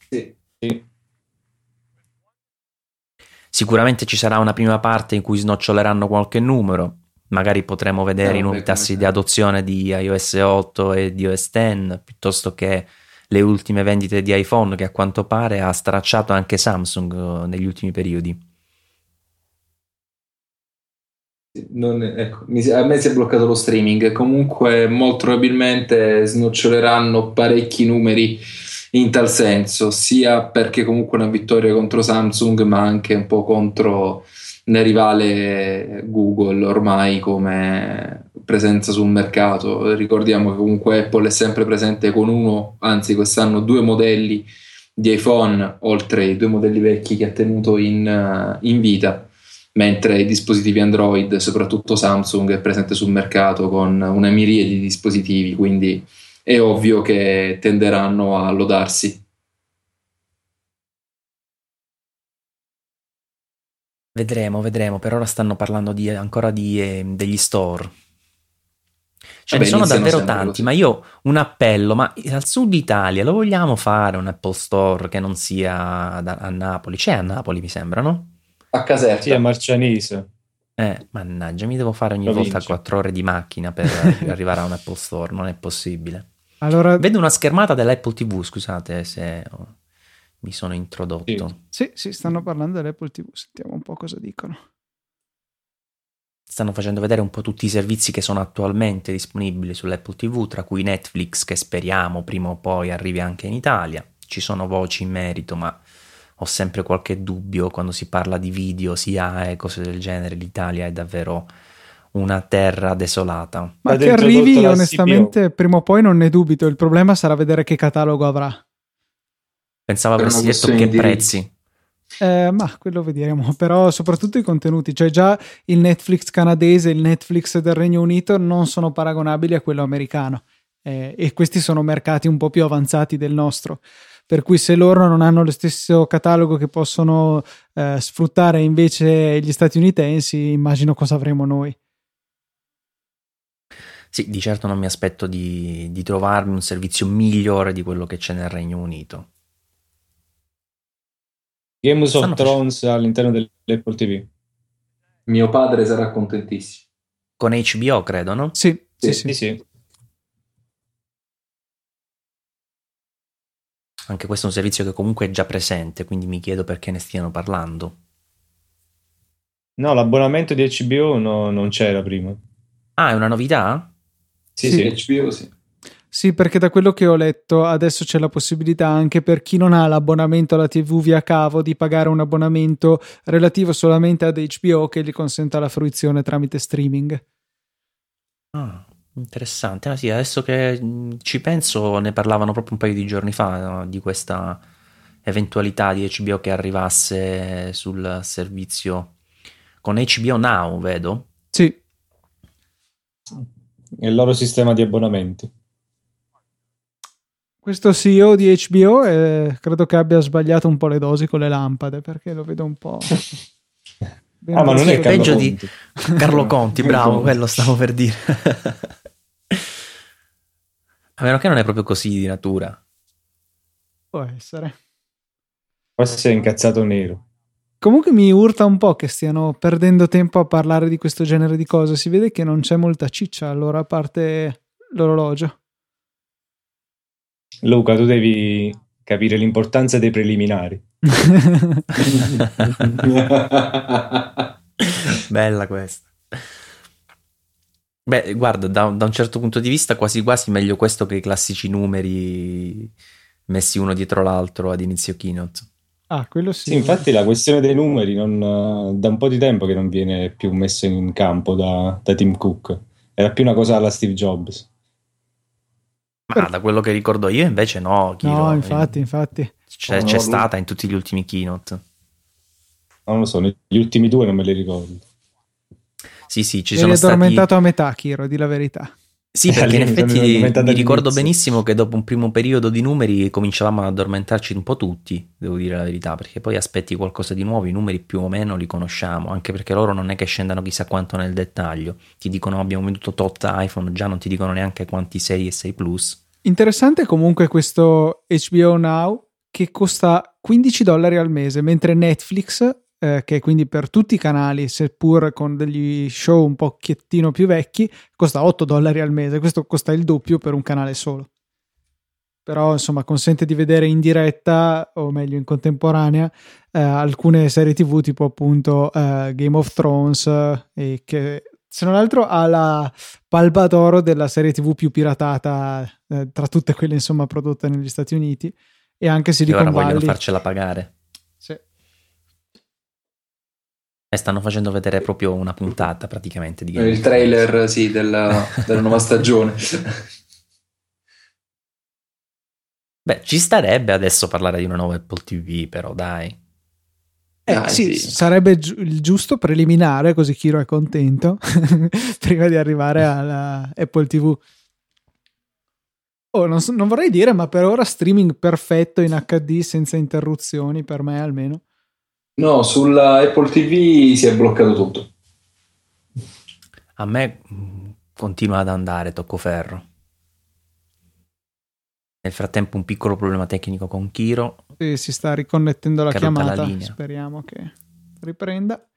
Sì. sì. Sicuramente ci sarà una prima parte in cui snoccioleranno qualche numero, magari potremo vedere no, i nuovi tassi di adozione di iOS 8 e di OS X, piuttosto che le ultime vendite di iPhone che a quanto pare ha stracciato anche Samsung eh, negli ultimi periodi. Non, ecco, a me si è bloccato lo streaming. Comunque, molto probabilmente snoccioleranno parecchi numeri in tal senso, sia perché comunque una vittoria contro Samsung, ma anche un po' contro la rivale Google ormai come presenza sul mercato. Ricordiamo che comunque Apple è sempre presente con uno, anzi quest'anno due modelli di iPhone, oltre ai due modelli vecchi che ha tenuto in, in vita, mentre i dispositivi Android, soprattutto Samsung, è presente sul mercato con una miriade di dispositivi, quindi è ovvio che tenderanno a lodarsi. Vedremo, vedremo. Per ora stanno parlando di, ancora di, eh, degli store. Ce Vabbè, ne sono davvero tanti, così. ma io un appello, ma al sud Italia lo vogliamo fare un Apple Store che non sia da, a Napoli? C'è a Napoli, mi sembra, no? A Caserta. Sì, a Marcianise. Eh, mannaggia, mi devo fare ogni Provincia. volta quattro ore di macchina per [LAUGHS] arrivare a un Apple Store, non è possibile. Allora... Vedo una schermata dell'Apple TV, scusate se mi sono introdotto. Sì. sì, stanno parlando dell'Apple TV, sentiamo un po' cosa dicono. Stanno facendo vedere un po' tutti i servizi che sono attualmente disponibili sull'Apple TV, tra cui Netflix, che speriamo prima o poi arrivi anche in Italia. Ci sono voci in merito, ma ho sempre qualche dubbio quando si parla di video, sia e cose del genere. L'Italia è davvero una terra desolata. Ma che arrivi, onestamente, prima o poi non ne dubito. Il problema sarà vedere che catalogo avrà. Pensavo avresti detto che prezzi. Eh, ma quello vedremo, però soprattutto i contenuti, cioè già il Netflix canadese e il Netflix del Regno Unito non sono paragonabili a quello americano eh, e questi sono mercati un po' più avanzati del nostro, per cui se loro non hanno lo stesso catalogo che possono eh, sfruttare invece gli statunitensi, immagino cosa avremo noi. Sì, di certo non mi aspetto di, di trovarmi un servizio migliore di quello che c'è nel Regno Unito. Games of Thrones all'interno dell'Apple TV. Mio padre sarà contentissimo. Con HBO, credo, no? Sì, sì, sì. sì. sì. Anche questo è un servizio che comunque è già presente, quindi mi chiedo perché ne stiano parlando. No, l'abbonamento di HBO no, non c'era prima. Ah, è una novità? Sì, sì, sì. HBO sì. Sì, perché da quello che ho letto adesso c'è la possibilità anche per chi non ha l'abbonamento alla TV via cavo di pagare un abbonamento relativo solamente ad HBO che gli consenta la fruizione tramite streaming. Ah, interessante. Ah, sì, adesso che mm, ci penso, ne parlavano proprio un paio di giorni fa no? di questa eventualità di HBO che arrivasse sul servizio con HBO Now, vedo. Sì il loro sistema di abbonamenti. Questo CEO di HBO eh, credo che abbia sbagliato un po' le dosi con le lampade perché lo vedo un po'. [LAUGHS] Ah, ma non è Carlo peggio Conti. di Carlo Conti, [LAUGHS] bravo, quello stavo per dire. [LAUGHS] A meno che non è proprio così di natura. Può essere. Forse è incazzato nero. Comunque mi urta un po' che stiano perdendo tempo a parlare di questo genere di cose. Si vede che non c'è molta ciccia allora, a parte l'orologio. Luca, tu devi capire l'importanza dei preliminari. [LAUGHS] Bella questa. Beh, guarda, da, da un certo punto di vista quasi quasi meglio questo che i classici numeri messi uno dietro l'altro ad inizio keynote. Ah, quello sì. Sì, infatti la questione dei numeri non- da un po' di tempo che non viene più messa in campo da, da Tim Cook. Era più una cosa alla Steve Jobs. Ma da quello che ricordo io invece no, Kiro. No, infatti, infatti. C'è, No, c'è stata in tutti gli ultimi keynote. Non lo so, negli ultimi due non me li ricordo. Sì, sì, ci Eri sono stati... addormentato a metà, Kiro, di la verità. Sì, [LAUGHS] perché in effetti mi ricordo benissimo che dopo un primo periodo di numeri cominciavamo ad addormentarci un po' tutti, devo dire la verità, perché poi aspetti qualcosa di nuovo, i numeri più o meno li conosciamo, anche perché loro non è che scendano chissà quanto nel dettaglio. Ti dicono abbiamo venduto tot iPhone, già non ti dicono neanche quanti 6 e 6 Plus. Interessante comunque questo HBO Now che costa 15 dollari al mese, mentre Netflix, eh, che quindi per tutti i canali, seppur con degli show un pochettino più vecchi, costa 8 dollari al mese. Questo costa il doppio per un canale solo. Però insomma consente di vedere in diretta, o meglio in contemporanea, eh, alcune serie tv tipo appunto eh, Game of Thrones eh, e che se non altro ha la palma d'oro della serie tv più piratata eh, tra tutte quelle insomma prodotte negli Stati Uniti e anche Che Silicon ora vogliono Valley. farcela pagare. Sì. E stanno facendo vedere proprio una puntata praticamente di Game Il trailer, sì, della, [LAUGHS] della nuova stagione. Beh, ci starebbe adesso parlare di una nuova Apple TV, però dai. Eh, Dai, sì, sì. sarebbe gi- il giusto preliminare, così Kiro è contento, [LAUGHS] prima di arrivare alla Apple TV. Oh, non, so- non vorrei dire, ma per ora streaming perfetto in HD senza interruzioni, per me almeno. No, sulla Apple TV si è bloccato tutto. A me continua ad andare, tocco ferro. Nel frattempo un piccolo problema tecnico con Kiro. Sì, si sta riconnettendo la la chiamata, linea. speriamo che riprenda.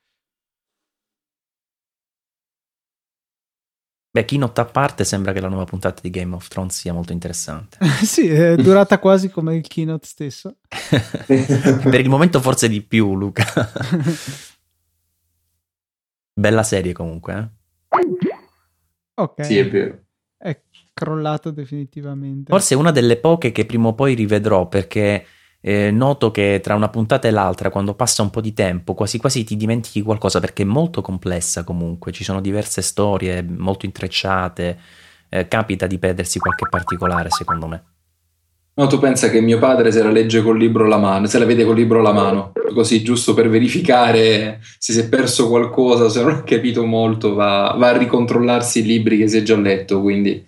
Beh, keynote a parte sembra che la nuova puntata di Game of Thrones sia molto interessante. [LAUGHS] sì, è [LAUGHS] durata quasi come il keynote stesso. [LAUGHS] per il momento forse di più, Luca. Bella serie comunque, eh? Ok, Sì, è vero. è crollato definitivamente. Forse è una delle poche che prima o poi rivedrò perché eh, noto che tra una puntata e l'altra, quando passa un po' di tempo, quasi quasi ti dimentichi qualcosa perché è molto complessa comunque, ci sono diverse storie molto intrecciate, eh, capita di perdersi qualche particolare secondo me. No, tu pensa che mio padre se la legge col libro alla mano, se la vede col libro alla mano, così giusto per verificare se si è perso qualcosa, se non ha capito molto, va, va a ricontrollarsi i libri che si è già letto, quindi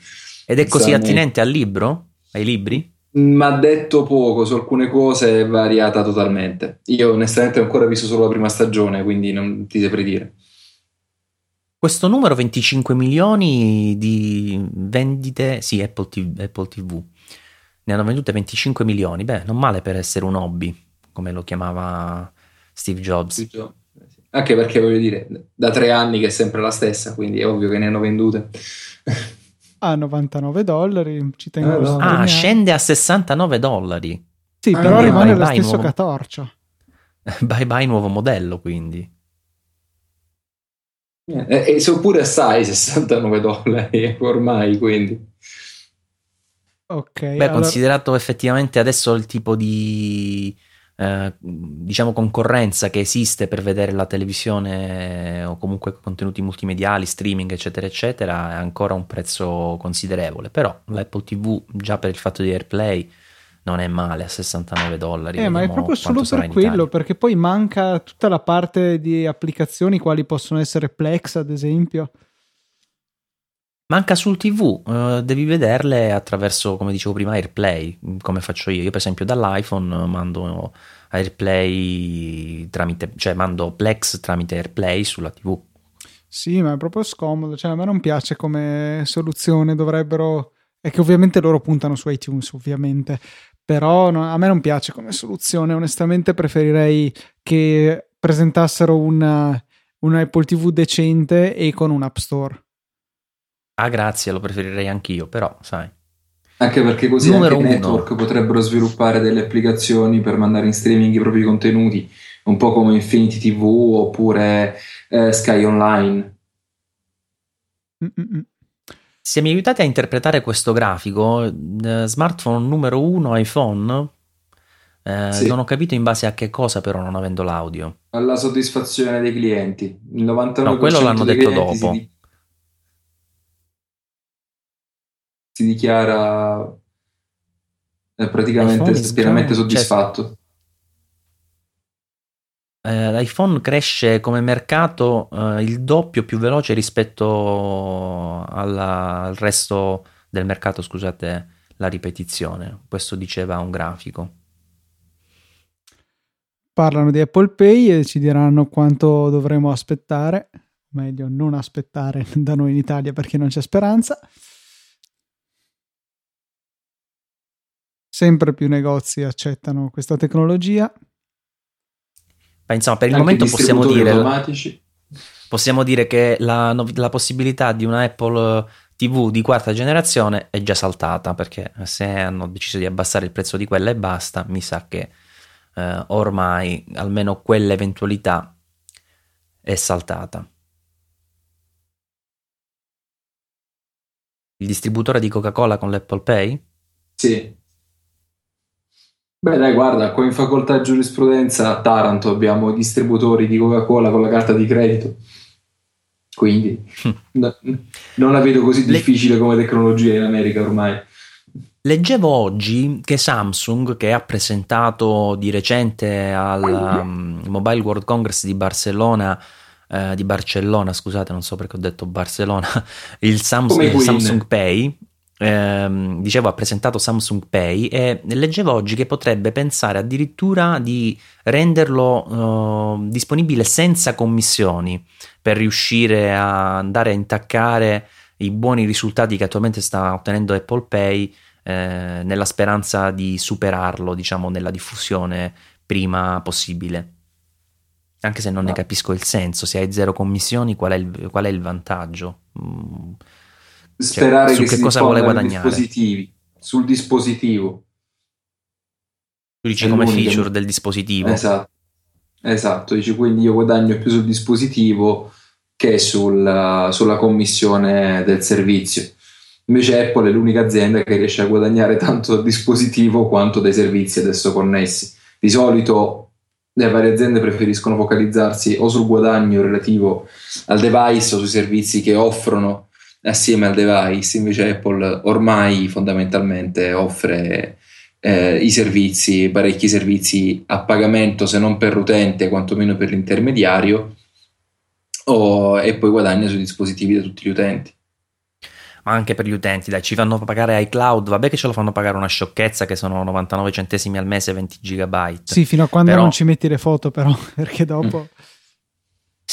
Ed è così Sì, attinente al libro? Ai libri? Mi ha detto poco su alcune cose, è variata totalmente. Io onestamente ho ancora visto solo la prima stagione, quindi non ti saprei dire. Questo numero 25 milioni di vendite, sì, Apple TV, Apple TV. Ne hanno vendute 25 milioni, beh, non male per essere un hobby, come lo chiamava Steve Jobs. Anche perché voglio dire, da tre anni che è sempre la stessa, quindi è ovvio che ne hanno vendute. A 99 dollari. Ci tengo Ah, no. sottolineare. Ah, scende a 69 dollari. Sì, Ah, però rimane vai, lo vai, stesso nuovo. catorcio. [LAUGHS] Bye bye nuovo modello, quindi. Eh, E sono pure assai 69 dollari [LAUGHS] ormai, quindi. Ok. Beh, allora- considerato effettivamente adesso il tipo di eh, diciamo concorrenza che esiste per vedere la televisione eh, o comunque contenuti multimediali, streaming, eccetera, eccetera, è ancora un prezzo considerevole. Però l'Apple TV, già per il fatto di AirPlay, non è male a 69 dollari. Eh, ma è proprio solo per quello, perché poi manca tutta la parte di applicazioni quali possono essere Plex, ad esempio. Manca sul TV, uh, devi vederle attraverso, come dicevo prima, AirPlay, come faccio io. Io, per esempio, dall'iPhone mando AirPlay tramite, cioè mando Plex tramite AirPlay sulla TV. Sì, ma è proprio scomodo. Cioè, a me non piace come soluzione. Dovrebbero. È che ovviamente loro puntano su iTunes, ovviamente. Però no, a me non piace come soluzione. Onestamente, preferirei che presentassero una, un Apple TV decente e con un App Store. Ah, grazie, lo preferirei anch'io, però, sai. Anche perché così Numero anche i network potrebbero sviluppare delle applicazioni per mandare in streaming i propri contenuti, un po' come Infinity TV oppure eh, Sky Online. Mm-mm. Se mi aiutate a interpretare questo grafico, eh, smartphone numero uno iPhone, eh, sì. non ho capito in base a che cosa però non avendo l'audio. Alla soddisfazione dei clienti. Il 99% no, quello l'hanno detto dopo. Si, si dichiara eh, praticamente pienamente soddisfatto. Cioè, eh, l'iPhone cresce come mercato eh, il doppio più veloce rispetto alla, al resto del mercato, scusate la ripetizione, questo diceva un grafico. Parlano di Apple Pay e ci diranno quanto dovremo aspettare, meglio non aspettare [LAUGHS] da noi in Italia perché non c'è speranza. Sempre più negozi accettano questa tecnologia. Ma insomma, per il Anche momento possiamo dire, possiamo dire che la, la, possibilità di una Apple TV di quarta generazione è già saltata perché se hanno deciso di abbassare il prezzo di quella e basta, mi sa che eh, ormai almeno quell'eventualità è saltata. Il distributore di Coca-Cola con l'Apple Pay? Sì. Beh, dai, guarda, qua in facoltà di giurisprudenza a Taranto abbiamo i distributori di Coca-Cola con la carta di credito. Quindi [LAUGHS] no, non la vedo così difficile come tecnologia in America ormai. Leggevo oggi che Samsung, che ha presentato di recente al um, Mobile World Congress di Barcellona, eh, di Barcellona, scusate, non so perché ho detto Barcellona, [LAUGHS] il Samsung, Samsung Pay, ehm, dicevo, ha presentato Samsung Pay e leggevo oggi che potrebbe pensare addirittura di renderlo eh, disponibile senza commissioni per riuscire a andare a intaccare i buoni risultati che attualmente sta ottenendo Apple Pay eh, nella speranza di superarlo, diciamo, nella diffusione prima possibile. Anche se non no. ne capisco il senso, se hai zero commissioni, qual è il, qual è il vantaggio? Mm sperare cioè, che, che cosa vuole guadagnare dispositivi, sul dispositivo. Tu dici come feature del dispositivo. Esatto. Esatto, dici quindi io guadagno più sul dispositivo che sul, sulla commissione del servizio. Invece Apple è l'unica azienda che riesce a guadagnare tanto dal dispositivo quanto dai servizi adesso connessi. Di solito le varie aziende preferiscono focalizzarsi o sul guadagno relativo al device o sui servizi che offrono assieme al device, invece Apple ormai fondamentalmente offre eh, i servizi, parecchi servizi a pagamento se non per l'utente, quantomeno per l'intermediario, o, e poi guadagna sui dispositivi da tutti gli utenti. Ma anche per gli utenti, dai, ci fanno pagare iCloud, vabbè che ce lo fanno pagare una sciocchezza che sono 99 centesimi al mese, 20 gigabyte. Sì, fino a quando però... non ci metti le foto però, [LAUGHS] perché dopo... Mm.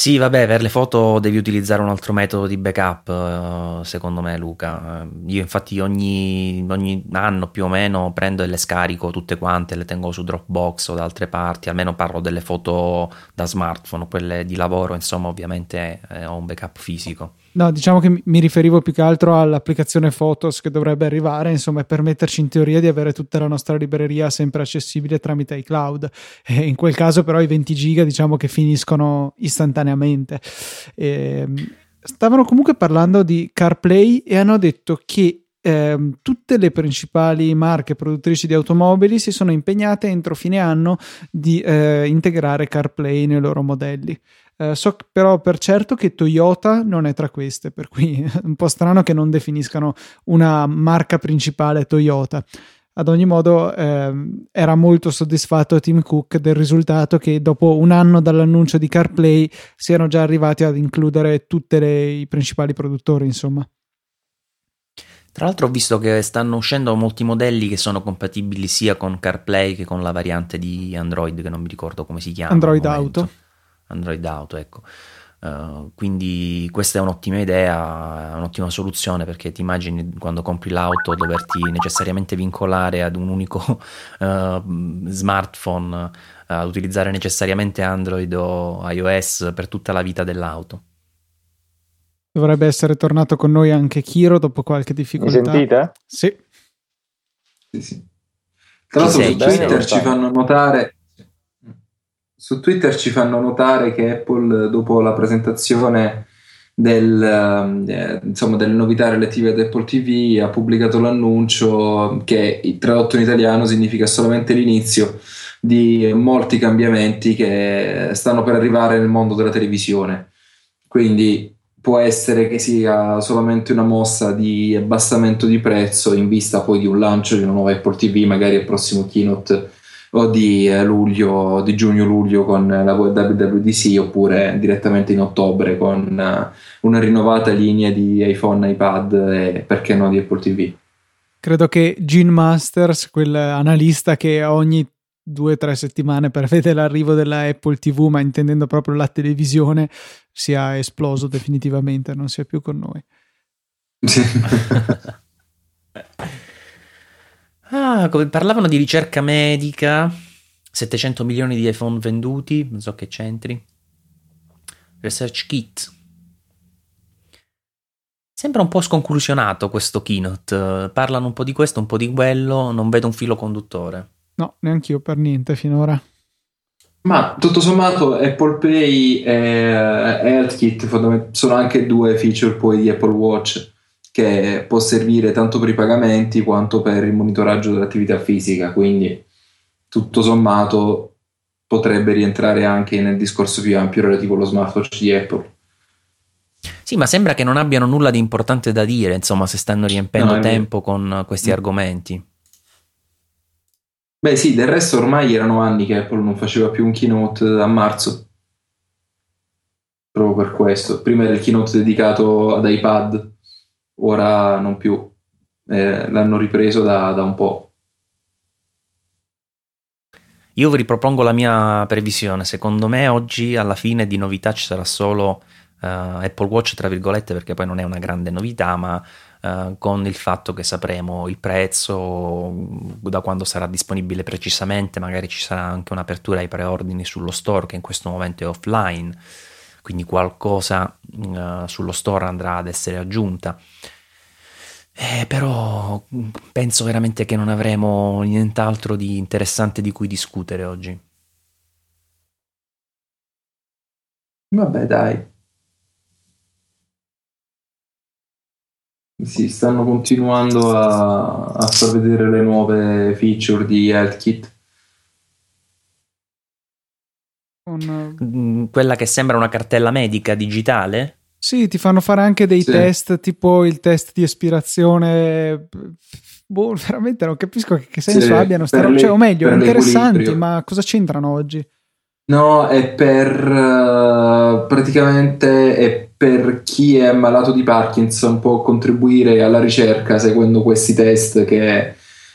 Sì, vabbè, per le foto devi utilizzare un altro metodo di backup, eh, secondo me, Luca. Eh, io infatti ogni, ogni, anno più o meno prendo e le scarico tutte quante, le tengo su Dropbox o da altre parti, almeno parlo delle foto da smartphone, quelle di lavoro, insomma, ovviamente eh, ho un backup fisico. No, diciamo che mi riferivo più che altro all'applicazione Photos che dovrebbe arrivare, insomma, e permetterci in teoria di avere tutta la nostra libreria sempre accessibile tramite iCloud. E in quel caso, però, i 20 giga diciamo che finiscono istantaneamente. E, ehm, stavano comunque parlando di CarPlay e hanno detto che eh, tutte le principali marche produttrici di automobili si sono impegnate entro fine anno di eh, integrare CarPlay nei loro modelli. Eh, so però per certo che Toyota non è tra queste, per cui è [LAUGHS] un po' strano che non definiscano una marca principale Toyota. Ad ogni modo, ehm, era molto soddisfatto Tim Cook del risultato che dopo un anno dall'annuncio di CarPlay siano già arrivati ad includere tutti i principali produttori, insomma. Tra l'altro ho visto che stanno uscendo molti modelli che sono compatibili sia con CarPlay che con la variante di Android che non mi ricordo come si chiama. Android Auto. Android Auto, ecco. Uh, quindi questa è un'ottima idea, un'ottima soluzione perché ti immagini quando compri l'auto doverti necessariamente vincolare ad un unico uh, [LAUGHS] smartphone, uh, ad utilizzare necessariamente Android o iOS per tutta la vita dell'auto. Dovrebbe essere tornato con noi anche Kiro dopo qualche difficoltà. Mi sentite? Sì. Sì, sì. Tra l'altro su Twitter ci fanno notare su Twitter ci fanno notare che Apple dopo la presentazione del, eh, insomma, delle novità relative ad Apple TV ha pubblicato l'annuncio che tradotto in italiano significa solamente l'inizio di molti cambiamenti che stanno per arrivare nel mondo della televisione. Quindi può essere che sia solamente una mossa di abbassamento di prezzo in vista poi di un lancio di una nuova Apple TV, magari al prossimo keynote o di eh, luglio, di giugno-luglio con la WWDC oppure direttamente in ottobre con uh, una rinnovata linea di iPhone, iPad e perché no di Apple TV. Credo che Gene Masters, quell'analista che ogni due o tre settimane prevede l'arrivo della Apple TV, ma intendendo proprio la televisione, sia esploso definitivamente, non sia più con noi. [LAUGHS] [LAUGHS] Ah, parlavano di ricerca medica, 700 milioni di iPhone venduti, non so che c'entri. Research Kit. Sembra un po' sconclusionato questo keynote. Parlano un po' di questo, un po' di quello, non vedo un filo conduttore. No, neanche io per niente finora. Ma tutto sommato Apple Pay e HealthKit sono anche due feature poi di Apple Watch che può servire tanto per i pagamenti quanto per il monitoraggio dell'attività fisica, quindi tutto sommato potrebbe rientrare anche nel discorso più ampio relativo allo smartwatch di Apple. Sì, ma sembra che non abbiano nulla di importante da dire, insomma, se stanno riempendo no, tempo con questi mm. argomenti. Beh sì, del resto ormai erano anni che Apple non faceva più un keynote a marzo. Proprio per questo. Prima era il keynote dedicato ad iPad, ora non più. Eh, l'hanno ripreso da, da un po'. Io vi ripropongo la mia previsione. Secondo me oggi alla fine di novità ci sarà solo uh, Apple Watch, tra virgolette, perché poi non è una grande novità, ma eh, con il fatto che sapremo il prezzo da quando sarà disponibile precisamente, magari ci sarà anche un'apertura ai preordini sullo store che in questo momento è offline, quindi qualcosa uh, sullo store andrà ad essere aggiunta. Eh, però penso veramente che non avremo nient'altro di interessante di cui discutere oggi. Vabbè, dai. Sì, stanno continuando a, a far vedere le nuove feature di HealthKit. Con... Mm, quella che sembra una cartella medica digitale? Sì, ti fanno fare anche dei sì. test, tipo il test di espirazione. Boh, [LAUGHS] veramente non capisco che, che senso sì, abbiano. Sta... Cioè, o meglio, interessanti, ma cosa c'entrano oggi? No, è per uh, praticamente è per chi è malato di Parkinson può contribuire alla ricerca seguendo questi test che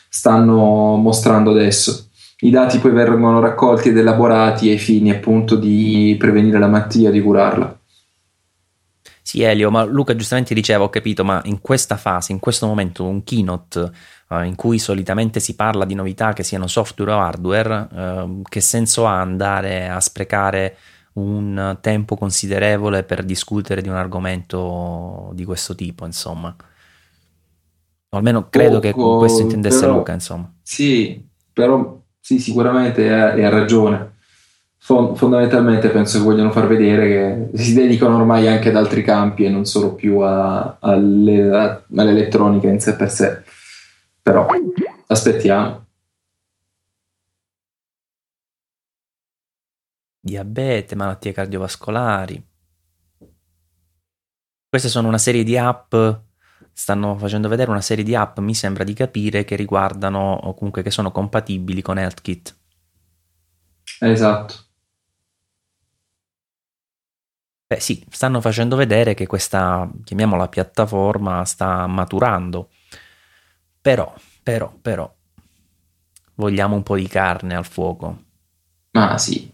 stanno mostrando adesso. I dati poi vengono raccolti ed elaborati ai fini appunto di prevenire la malattia, di curarla. Sì, Elio, ma Luca giustamente diceva, ho capito, ma in questa fase, in questo momento, un keynote uh, in cui solitamente si parla di novità che siano software o hardware, uh, che senso ha andare a sprecare un tempo considerevole per discutere di un argomento di questo tipo, insomma. O almeno credo Poco, che questo intendesse però, Luca, insomma. Sì, però sì, sicuramente ha ragione. fondamentalmente penso che vogliono far vedere che si dedicano ormai anche ad altri campi e non solo più a, alle, a, all'elettronica in sé per sé. Però aspettiamo. diabete, malattie cardiovascolari. Queste sono una serie di app, stanno facendo vedere una serie di app, mi sembra di capire, che riguardano o comunque che sono compatibili con HealthKit. Esatto. Beh sì, stanno facendo vedere che questa, chiamiamola piattaforma, sta maturando però, però, però, vogliamo un po' di carne al fuoco. Ma sì.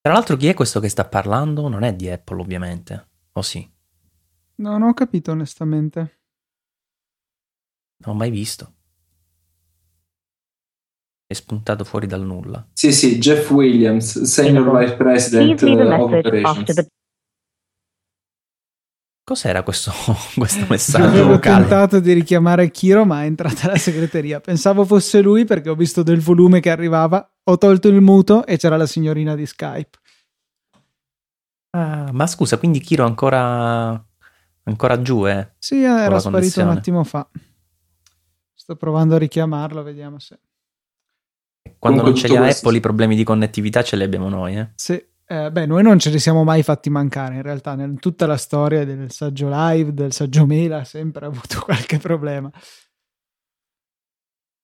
Tra l'altro, chi è questo che sta parlando? Non è di Apple, ovviamente. O sì? Non ho capito onestamente. Non ho mai visto. È spuntato fuori dal nulla. Sì, sì, Jeff Williams, Senior Vice President of Operations. Cos'era questo, [LAUGHS] questo messaggio vocale? tentato di richiamare Kiro, ma è entrata la segreteria. Pensavo fosse lui perché ho visto del volume che arrivava. Ho tolto il muto e c'era la signorina di Skype. Ah, ma scusa, quindi Kiro ancora, ancora giù, eh? Sì, era la sparito un attimo fa. Sto provando a richiamarlo, vediamo se. Quando Comunque non ce li ha questo- Apple i problemi di connettività ce li abbiamo noi, eh? se eh, beh, noi non ce li siamo mai fatti mancare. In realtà, in tutta la storia del saggio live, del saggio mail, ha sempre avuto [LAUGHS] qualche problema.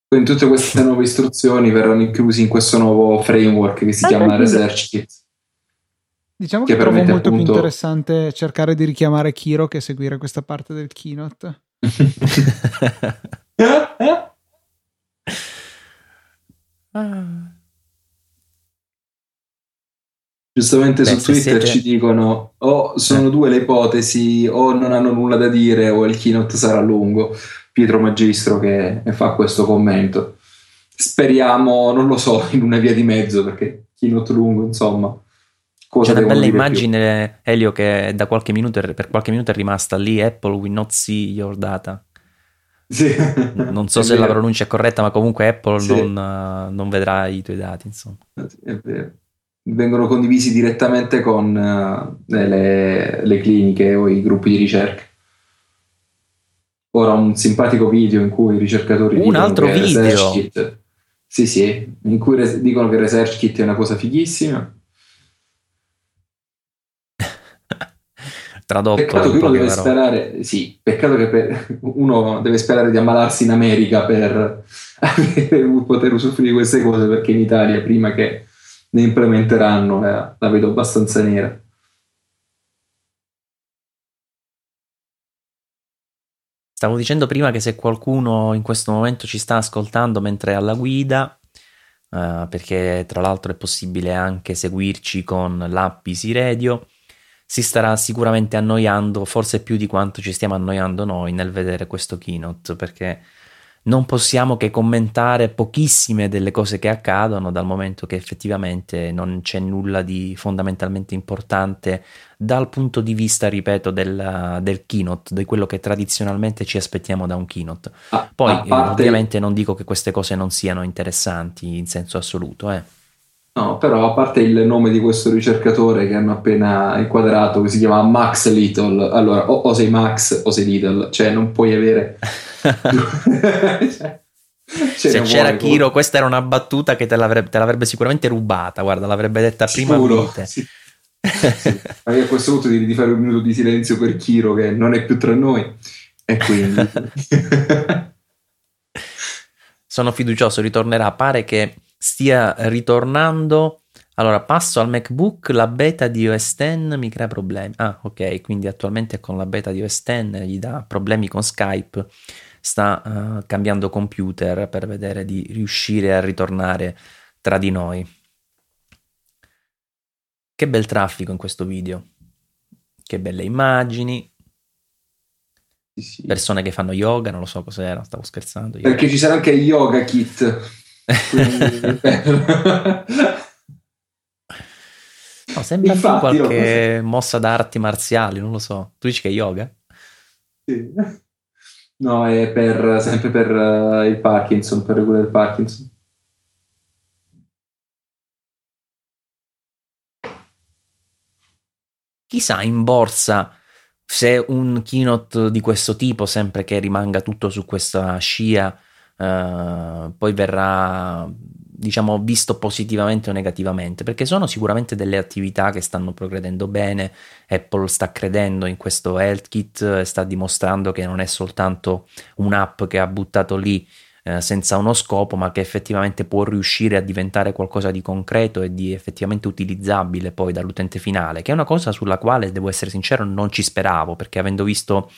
Quindi tutte queste nuove istruzioni verranno incluse in questo nuovo framework che si chiama Research Kit. Diciamo Che che, trovo molto appunto- più interessante cercare di richiamare Kiro che seguire questa parte del keynote. Ah. [LAUGHS] Giustamente Beh, su Twitter siete- ci dicono o sono Eh. due le ipotesi o non hanno nulla da dire o il keynote sarà lungo. Pietro Magistro che fa questo commento. Speriamo, non lo so, in una via di mezzo perché keynote lungo, insomma. C'è una bella dire più? immagine, Elio, che da qualche minuto, per qualche minuto è rimasta lì. Apple will not see your data. Sì. Non so se la vero. pronuncia è corretta, ma comunque Apple Sì. non, eh, non vedrà i tuoi dati. Insomma. È vero. Vengono condivisi direttamente con eh, le, le cliniche o i gruppi di ricerca. Ora un simpatico video in cui i ricercatori Un altro video? Kit, sì, sì, in cui res- dicono che Research Kit è una cosa fighissima. Tradotto Peccato che uno deve parole. sperare, sì, peccato che per- [LAUGHS] uno deve sperare di ammalarsi in America per [LAUGHS] poter usufruire di queste cose, perché in Italia prima che ne implementeranno la, la vedo abbastanza nera. Stavo dicendo prima che se qualcuno in questo momento ci sta ascoltando mentre è alla guida, eh, perché tra l'altro è possibile anche seguirci con l'app Easy Radio, si starà sicuramente annoiando, forse più di quanto ci stiamo annoiando noi nel vedere questo keynote, perché non possiamo che commentare pochissime delle cose che accadono, dal momento che effettivamente non c'è nulla di fondamentalmente importante dal punto di vista, ripeto, del, del keynote, di quello che tradizionalmente ci aspettiamo da un keynote. Poi, parte- ovviamente, non dico che queste cose non siano interessanti in senso assoluto, eh. No, però a parte il nome di questo ricercatore che hanno appena inquadrato, che si chiama Max Little, allora o, o sei Max o sei Little, cioè non puoi avere... [LAUGHS] [LAUGHS] Cioè, Se c'era vuoi, Kiro, questa era una battuta che te l'avrebbe, te l'avrebbe sicuramente rubata. Guarda, l'avrebbe detta prima Sicuro, vite. sì. [LAUGHS] Sì. Ma io a questo punto direi di fare un minuto di silenzio per Kiro che non è più tra noi e quindi Sono fiducioso, ritornerà. Pare che stia ritornando. Allora, passo al MacBook, la beta di OS X mi crea problemi. Ah, ok, quindi attualmente con la beta di OS X gli dà problemi con Skype. Sta eh, cambiando computer per vedere di riuscire a ritornare tra di noi. Che bel traffico in questo video. Che belle immagini. Persone che fanno yoga, non lo so cos'era, stavo scherzando. io. perché ci sarà anche Yoga Kit quindi- No, sembra più Infatti, qualche mossa d'arti marziali, non lo so. Tu dici che è yoga? Sì. no è per sempre per eh, il Parkinson per regolare il Parkinson Chissà in borsa se un keynote di questo tipo, sempre che rimanga tutto su questa scia, eh, poi verrà, diciamo, visto positivamente o negativamente, perché sono sicuramente delle attività che stanno progredendo bene. Apple sta credendo in questo Health Kit e sta dimostrando che non è soltanto un'app che ha buttato lì eh, senza uno scopo, ma che effettivamente può riuscire a diventare qualcosa di concreto e di effettivamente utilizzabile poi dall'utente finale, che è una cosa sulla quale, devo essere sincero, non ci speravo, perché avendo visto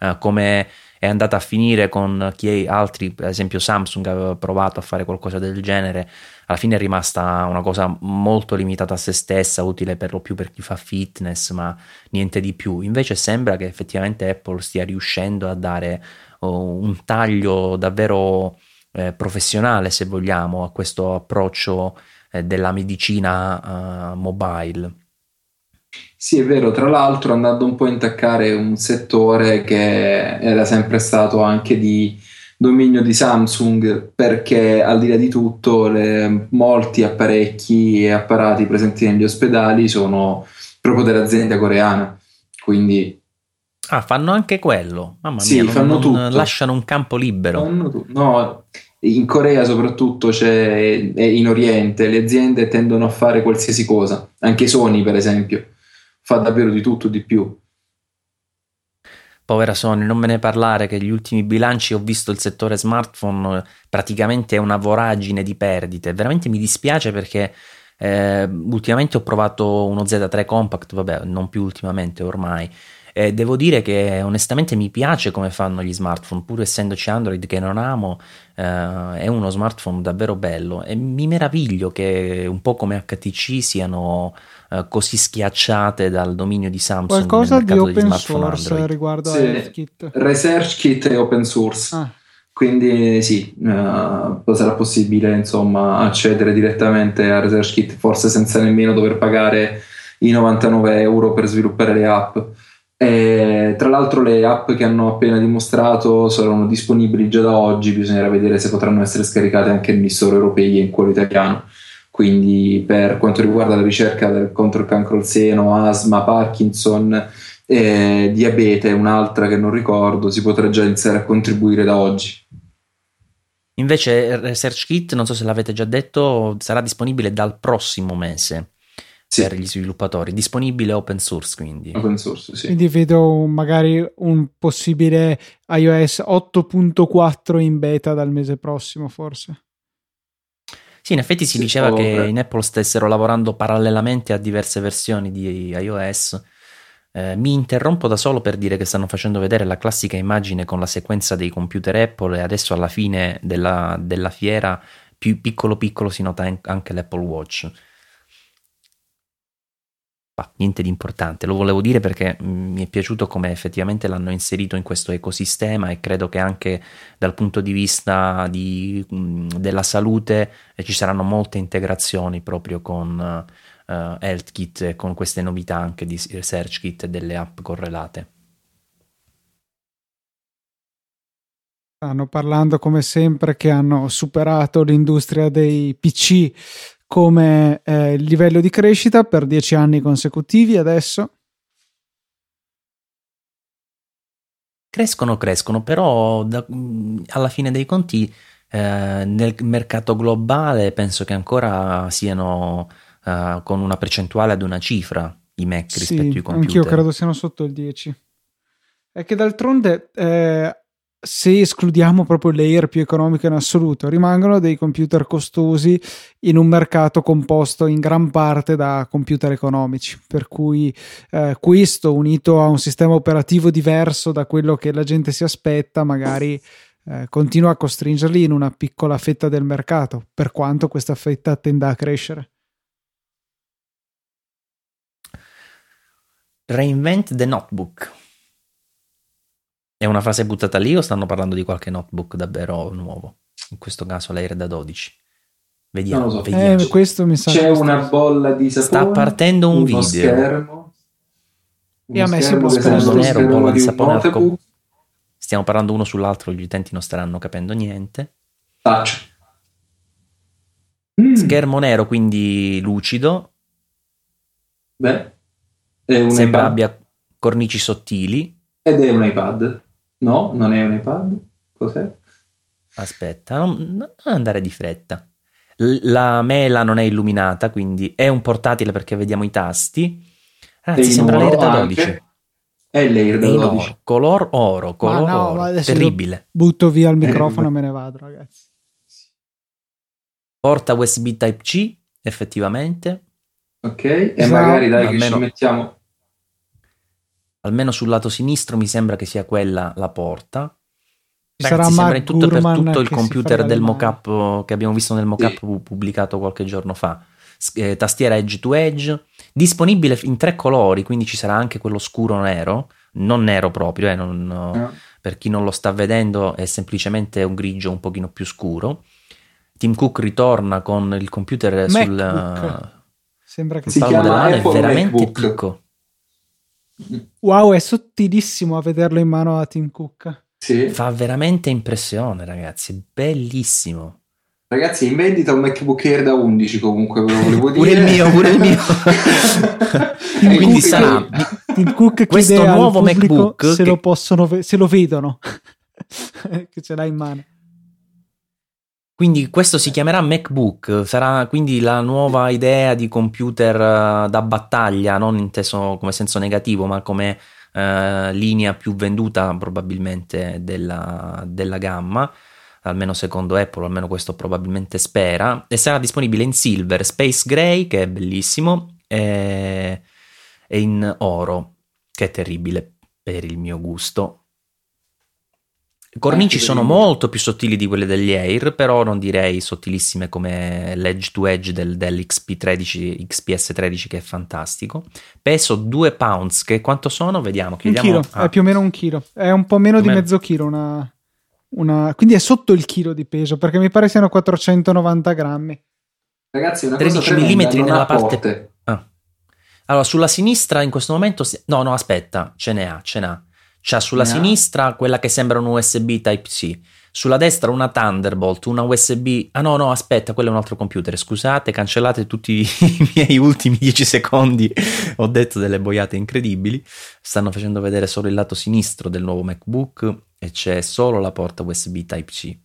eh, come è andata a finire con chi altri, per esempio Samsung aveva provato a fare qualcosa del genere, alla fine è rimasta una cosa molto limitata a se stessa, utile per lo più per chi fa fitness, ma niente di più. Invece sembra che effettivamente Apple stia riuscendo a dare oh, un taglio davvero eh, professionale, se vogliamo, a questo approccio eh, della medicina uh, mobile. Sì, è vero, tra l'altro andando un po' a intaccare un settore che era sempre stato anche di dominio di Samsung perché al di là di tutto le, molti apparecchi e apparati presenti negli ospedali sono proprio dell'azienda coreana, quindi... Ah, fanno anche quello? Mamma sì, mia, fanno non, tutto. lasciano un campo libero. Fanno no, in Corea soprattutto c'è, e in Oriente le aziende tendono a fare qualsiasi cosa, anche Sony per esempio fa davvero di tutto di più. Povera Sony, non me ne parlare che gli ultimi bilanci ho visto il settore smartphone praticamente è una voragine di perdite. Veramente mi dispiace perché eh, ultimamente ho provato uno Z3 Compact, vabbè, non più ultimamente ormai. Eh, devo dire che onestamente mi piace come fanno gli smartphone, pur essendoci Android che non amo, eh, è uno smartphone davvero bello e mi meraviglio che un po' come HTC siano eh, così schiacciate dal dominio di Samsung. Qualcosa di open source Android. riguardo sì, a Kit. Research Kit è open source. Ah. Quindi sì, uh, sarà possibile insomma accedere direttamente a Research Kit, forse senza nemmeno dover pagare i 99 euro per sviluppare le app. E, tra l'altro le app che hanno appena dimostrato saranno disponibili già da oggi, bisognerà vedere se potranno essere scaricate anche negli store europei e in quello italiano. Quindi per quanto riguarda la ricerca del, contro il cancro al seno, asma, Parkinson, eh, diabete, un'altra che non ricordo, si potrà già iniziare a contribuire da oggi. Invece Research Kit, non so se l'avete già detto, sarà disponibile dal prossimo mese sì. per gli sviluppatori, disponibile open source quindi. Open source, sì. Quindi vedo magari un possibile iOS 8.4 in beta dal mese prossimo forse. Sì, in effetti si sì, diceva che in Apple stessero lavorando parallelamente a diverse versioni di iOS. Eh, mi interrompo da solo per dire che stanno facendo vedere la classica immagine con la sequenza dei computer Apple e adesso alla fine della, della fiera più piccolo piccolo si nota anche l'Apple Watch bah, niente di importante, lo volevo dire perché mm, mi è piaciuto come effettivamente l'hanno inserito in questo ecosistema e credo che anche dal punto di vista di, mm, della salute eh, ci saranno molte integrazioni proprio con uh, HealthKit e con queste novità anche di SearchKit e delle app correlate. Stanno parlando come sempre che hanno superato l'industria dei PC come eh, livello di crescita per dieci anni consecutivi adesso. Crescono, crescono, però da, alla fine dei conti eh, nel mercato globale penso che ancora siano eh, con una percentuale ad una cifra i Mac sì, rispetto ai computer. Anch'io credo siano sotto il 10. È che d'altronde eh, se escludiamo proprio l'air più economico in assoluto, rimangono dei computer costosi in un mercato composto in gran parte da computer economici, per cui eh, questo unito a un sistema operativo diverso da quello che la gente si aspetta, magari eh, continua a costringerli in una piccola fetta del mercato, per quanto questa fetta tenda a crescere. Reinvent the notebook. È una frase buttata lì o stanno parlando di qualche notebook davvero nuovo? In questo caso l'Air da 12. Vediamo. So. vediamo. Eh, questo mi sa C'è una bolla di sapone. Sta partendo un video. Schermo. E a me si può schermo nero, bolla di sapone al co- Stiamo parlando uno sull'altro, gli utenti non staranno capendo niente. Touch. Mm. Schermo nero, quindi lucido. Beh, sembra iPad. abbia cornici sottili. Ed è un iPad. No, non è un iPad. Cos'è? Aspetta, non, non andare di fretta. La mela non è illuminata, quindi è un portatile perché vediamo i tasti. Ragazzi, sembra l'air da 12. Anche. È l'air da 12. Oro, color oro, color no, oro. Terribile. Butto via il microfono e me ne vado, ragazzi. Porta USB Type C, effettivamente. Ok, e esatto. magari dai Almeno... che ci mettiamo almeno sul lato sinistro mi sembra che sia quella la porta. Ragazzi, sembra in tutto per tutto il computer del mockup che abbiamo visto nel mockup sì. pubblicato qualche giorno fa. Eh, tastiera edge to edge, disponibile in tre colori, quindi ci sarà anche quello scuro nero, non nero proprio, eh, non, no. per chi non lo sta vedendo è semplicemente un grigio un pochino più scuro. Tim Cook ritorna con il computer MacBook. sul Sembra che si della mano, è veramente MacBook. Wow, è sottilissimo a vederlo in mano a Tim Cook. Sì. Fa veramente impressione, ragazzi, bellissimo. Ragazzi, in vendita un MacBook Air da 11 comunque, ve lo volevo dire. pure il mio, pure il mio. [LAUGHS] Quindi sarà Tim Cook questo nuovo MacBook se che... lo possono se lo vedono [LAUGHS] che ce l'ha in mano. Quindi questo si chiamerà MacBook, sarà quindi la nuova idea di computer eh, da battaglia, non inteso come senso negativo, ma come uh, linea più venduta probabilmente della, della, gamma, almeno secondo Apple, almeno questo probabilmente spera, e sarà disponibile in silver, space gray, che è bellissimo, e, e in oro, che è terribile per il mio gusto, cornici sono molto più sottili di quelle degli Air, però non direi sottilissime come l'edge to edge del, dell'XP13, XPS13 che è fantastico. Peso 2 pounds, che quanto sono? Vediamo. Chiediamo. Un chilo, ah. è più o meno un chilo, è un po' meno più di meno. mezzo chilo, una, una... quindi è sotto il chilo di peso, perché mi pare siano 490 grammi. Ragazzi, una 13 mm nella parte... Ah. Allora, sulla sinistra in questo momento... No, no, aspetta, ce n'è, ce n'ha C'ha sulla no. sinistra quella che sembra un USB Type-C, sulla destra una Thunderbolt, una USB. Ah no, no, aspetta, quello è un altro computer. Scusate, cancellate tutti i [LAUGHS] miei ultimi 10 secondi. Ho detto delle boiate incredibili. Stanno facendo vedere solo il lato sinistro del nuovo MacBook e c'è solo la porta USB Type-C.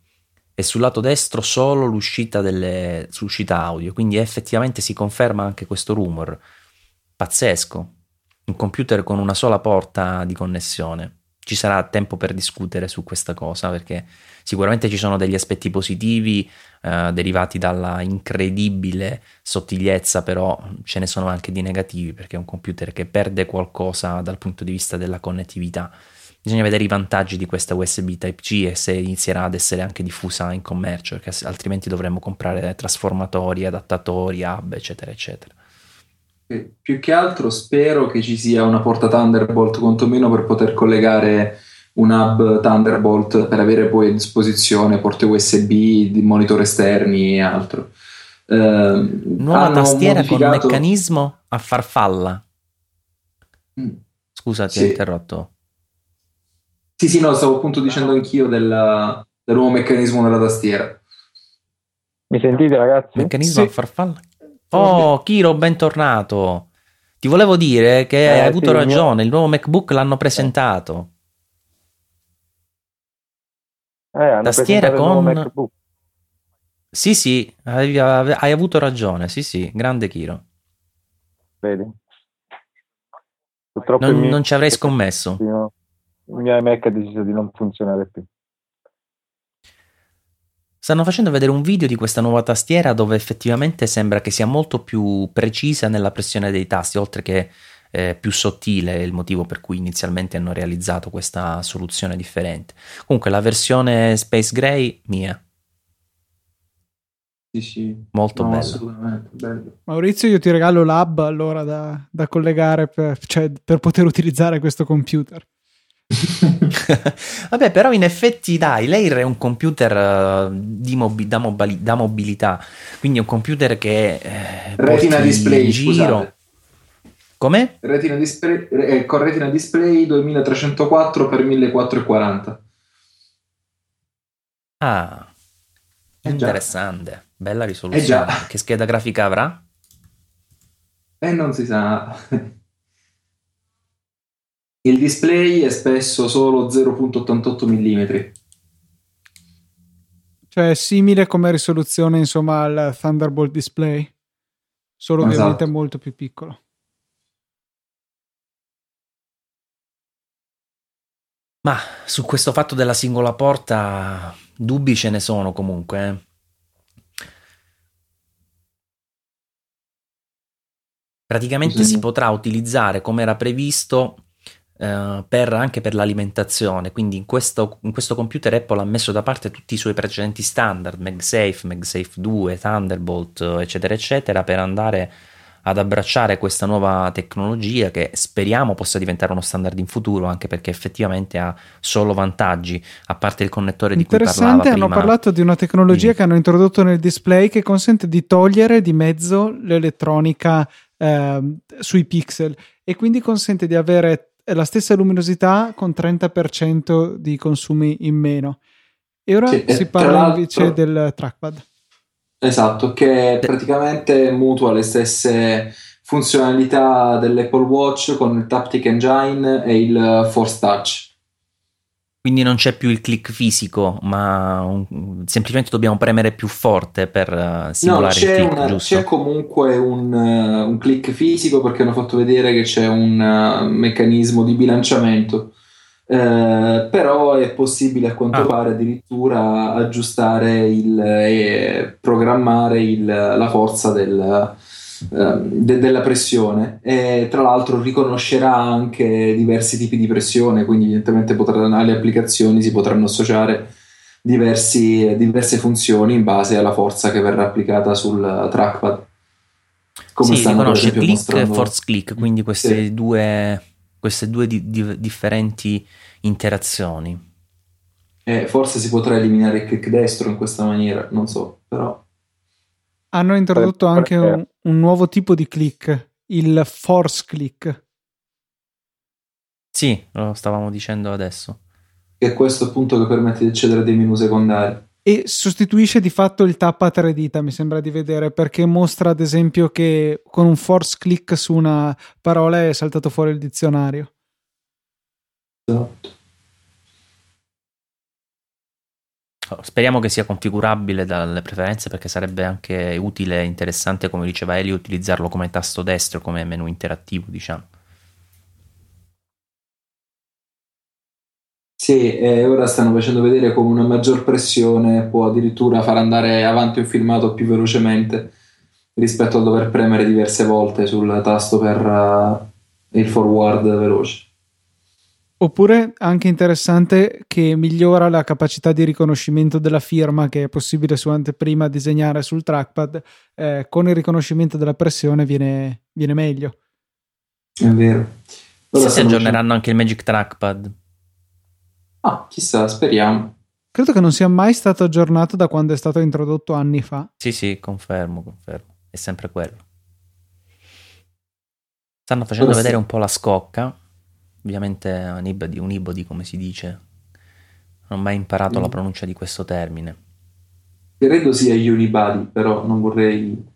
E sul lato destro solo l'uscita, delle, l'uscita audio. Quindi effettivamente si conferma anche questo rumor. Pazzesco un computer con una sola porta di connessione. Ci sarà tempo per discutere su questa cosa perché sicuramente ci sono degli aspetti positivi eh, derivati dalla incredibile sottigliezza, però ce ne sono anche di negativi perché è un computer che perde qualcosa dal punto di vista della connettività. Bisogna vedere i vantaggi di questa USB Type-C e se inizierà ad essere anche diffusa in commercio, perché altrimenti dovremmo comprare trasformatori, adattatori, hub, eccetera, eccetera più che altro spero che ci sia una porta Thunderbolt quantomeno per poter collegare un hub Thunderbolt per avere poi a disposizione porte USB, monitor esterni e altro. Eh, Nuova tastiera modificato... con meccanismo a farfalla. Mm. Scusa, ti sì. ho interrotto. Sì, sì, no, stavo appunto dicendo anch'io del, del nuovo meccanismo della tastiera. Mi sentite ragazzi? Meccanismo sì. a farfalla? Oh, Kiro, bentornato. Ti volevo dire che eh, hai avuto sì, ragione, il, nuovo MacBook l'hanno presentato. Eh, Tastiera con... Sì, sì, hai, hai, avuto ragione, sì, sì, grande Kiro. Vedi. Purtroppo non, mio... non ci avrei scommesso. Il mio iMac ha deciso di non funzionare più. Stanno facendo vedere un video di questa nuova tastiera dove effettivamente sembra che sia molto più precisa nella pressione dei tasti, oltre che eh, più sottile, è il motivo per cui inizialmente hanno realizzato questa soluzione differente. Comunque la versione Space Gray mia. Sì, sì. Molto no, bella. bello. Maurizio, io ti regalo l'hub allora da, da collegare per, cioè, per poter utilizzare questo computer. [LAUGHS] [LAUGHS] Vabbè, però in effetti dai, l'Air è un computer uh, mobi- da, mobili- da, mobilità, quindi è un computer che eh, Retina display, giro. Come? Retina display, eh, con Retina display 2304 x 1440. Ah, eh interessante, bella risoluzione. Eh che scheda grafica avrà? Eh, non si sa. [LAUGHS] Il display è spesso solo 0.88 mm. Cioè è simile come risoluzione insomma al Thunderbolt display, solo esatto. ovviamente molto più piccolo. Ma su questo fatto della singola porta dubbi ce ne sono comunque. Eh. Praticamente sì. si potrà utilizzare come era previsto eh, per, anche per l'alimentazione. Quindi in questo, in questo, computer Apple ha messo da parte tutti i suoi precedenti standard, MagSafe, MagSafe 2, Thunderbolt, eccetera, eccetera, per andare ad abbracciare questa nuova tecnologia che speriamo possa diventare uno standard in futuro, anche perché effettivamente ha solo vantaggi, a parte il connettore di cui parlava Interessante, hanno parlato di una tecnologia sì. che hanno introdotto nel display che consente di togliere di mezzo l'elettronica eh, sui pixel e quindi consente di avere la stessa luminosità con 30% di consumi in meno. E ora sì, si parla invece del trackpad. Esatto, che praticamente mutua le stesse funzionalità dell'Apple Watch con il Taptic Engine e il Force Touch. Quindi non c'è più il click fisico, ma un, semplicemente dobbiamo premere più forte per uh, simulare no, il click, una, giusto? C'è comunque un, uh, un, click fisico perché hanno fatto vedere che c'è un uh, meccanismo di bilanciamento eh, però è possibile a quanto ah. pare addirittura aggiustare il, e programmare il, la forza del, de, della pressione e tra l'altro riconoscerà anche diversi tipi di pressione quindi evidentemente potranno, alle applicazioni si potranno associare diversi, diverse funzioni in base alla forza che verrà applicata sul trackpad come sì, riconosce click mostrando... e force click quindi queste sì. due queste due di, di, differenti interazioni. Eh, forse si potrà eliminare il click destro in questa maniera, non so, però. Hanno introdotto anche un, un nuovo tipo di click, il force click. Sì, lo stavamo dicendo adesso. Che è questo appunto che permette di accedere a dei menu secondari. E sostituisce di fatto il tap a tre dita, mi sembra di vedere, perché mostra ad esempio che con un force click su una parola è saltato fuori il dizionario. Esatto. Speriamo che sia configurabile dalle preferenze perché sarebbe anche utile e interessante, come diceva Eli, utilizzarlo come tasto destro, come menu interattivo, diciamo. Sì, eh, ora stanno facendo vedere come una maggior pressione può addirittura far andare avanti un filmato più velocemente rispetto a dover premere diverse volte sul tasto per uh, il forward veloce. Oppure anche interessante che migliora la capacità di riconoscimento della firma che è possibile su anteprima disegnare sul trackpad, eh, con il riconoscimento della pressione viene, viene meglio. È vero. Ora si aggiorneranno anche il Magic Trackpad. Ah, chissà, speriamo. Credo che non sia mai stato aggiornato da quando è stato introdotto anni fa. Sì, sì, confermo, confermo. È sempre quello. Stanno facendo Ora vedere sì. un po' la scocca. Ovviamente unibody, unibody come si dice. Non ho mai imparato mm. la pronuncia di questo termine. Credo sia unibody, però non vorrei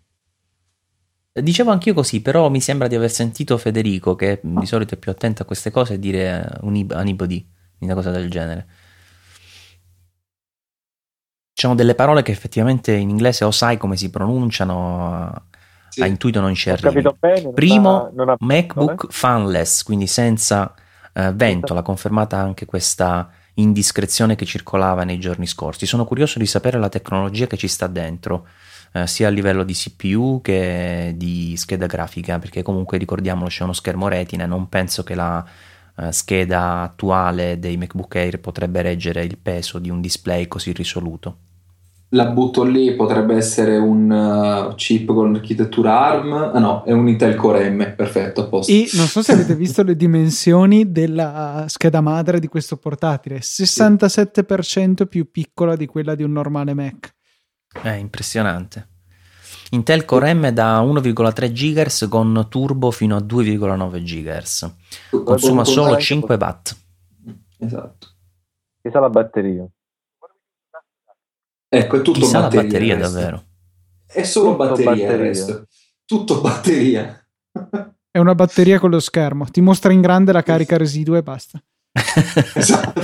Dicevo anch'io così, però mi sembra di aver sentito Federico, che di solito è più attento a queste cose, dire unibody una cosa del genere. Ci sono delle parole che effettivamente in inglese o sai come si pronunciano, sì. a intuito non ci arrivi. Bene, Primo, non ha, non ha, MacBook eh? fanless, quindi senza eh, vento, l'ha confermata anche questa indiscrezione che circolava nei giorni scorsi. Sono curioso di sapere la tecnologia che ci sta dentro, eh, sia a livello di CPU che di scheda grafica, perché comunque ricordiamolo c'è uno schermo retina e non penso che la eh, scheda attuale dei MacBook Air potrebbe reggere il peso di un display così risoluto. La butto lì, potrebbe essere un uh, chip con architettura ARM, ah no, è un Intel Core M, perfetto, a posto. E non so se avete visto le dimensioni della scheda madre di questo portatile, 67% più piccola di quella di un normale Mac. È impressionante. Intel Core M da 1,3 GHz con turbo fino a 2,9 GHz. Consuma solo 5 watt. Esatto. Chissà la batteria. Ecco, è tutto Chissà batteria. la batteria davvero. È solo tutto batteria, batteria. Tutto batteria. [LAUGHS] È una batteria con lo schermo. Ti mostra in grande la carica residua e basta. [LAUGHS] esatto.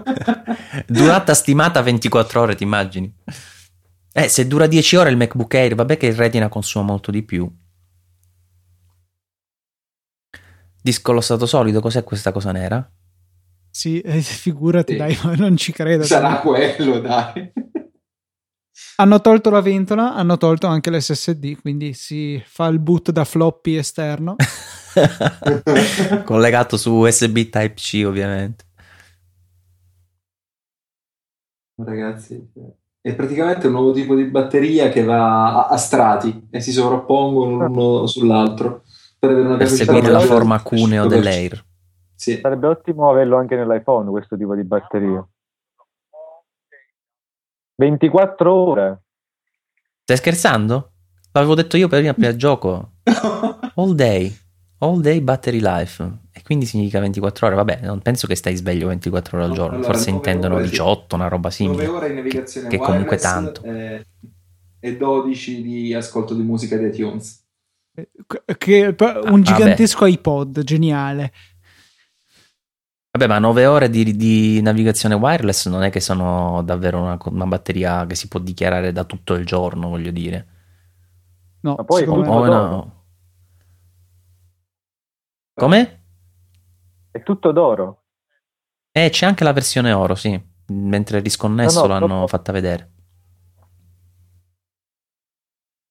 [LAUGHS] Durata stimata 24 ore, ti immagini? Eh, se dura 10 ore il MacBook Air, vabbè che il Retina consuma molto di più. Disco allo stato solido, cos'è questa cosa nera? Sì, eh, figurati, sì. dai, non ci credo. Sarà quello, dai. Hanno tolto la ventola, hanno tolto anche l'SSD, quindi si fa il boot da floppy esterno. [LAUGHS] Collegato su USB Type-C ovviamente. Ragazzi, è praticamente un nuovo tipo di batteria che va a, a strati e si sovrappongono l'uno sull'altro per avere una Per seguire la forma cuneo 100%. dell'Air. Sì. Sarebbe ottimo averlo anche nell'iPhone, questo tipo di batteria. 24 ore. Stai scherzando? L'avevo detto io prima per il gioco. [LAUGHS] All day. All day battery life. E quindi significa 24 ore. Vabbè, non penso che stai sveglio 24 ore al giorno. Allora, Forse intendono ore, sì. 18, una roba 9 simile. ore in navigazione che comunque wireless tanto. E, e 12 di ascolto di musica di iTunes. Che, Ah, un gigantesco iPod, geniale. Vabbè, ma 9 ore di, di navigazione wireless non è che sono davvero una, una batteria che si può dichiarare da tutto il giorno, voglio dire. No, Ma poi secondo tutto me- Oh, no. Come? È tutto d'oro. Eh, c'è anche la versione oro, sì. Mentre risconnesso No, no, l'hanno proprio- fatta vedere.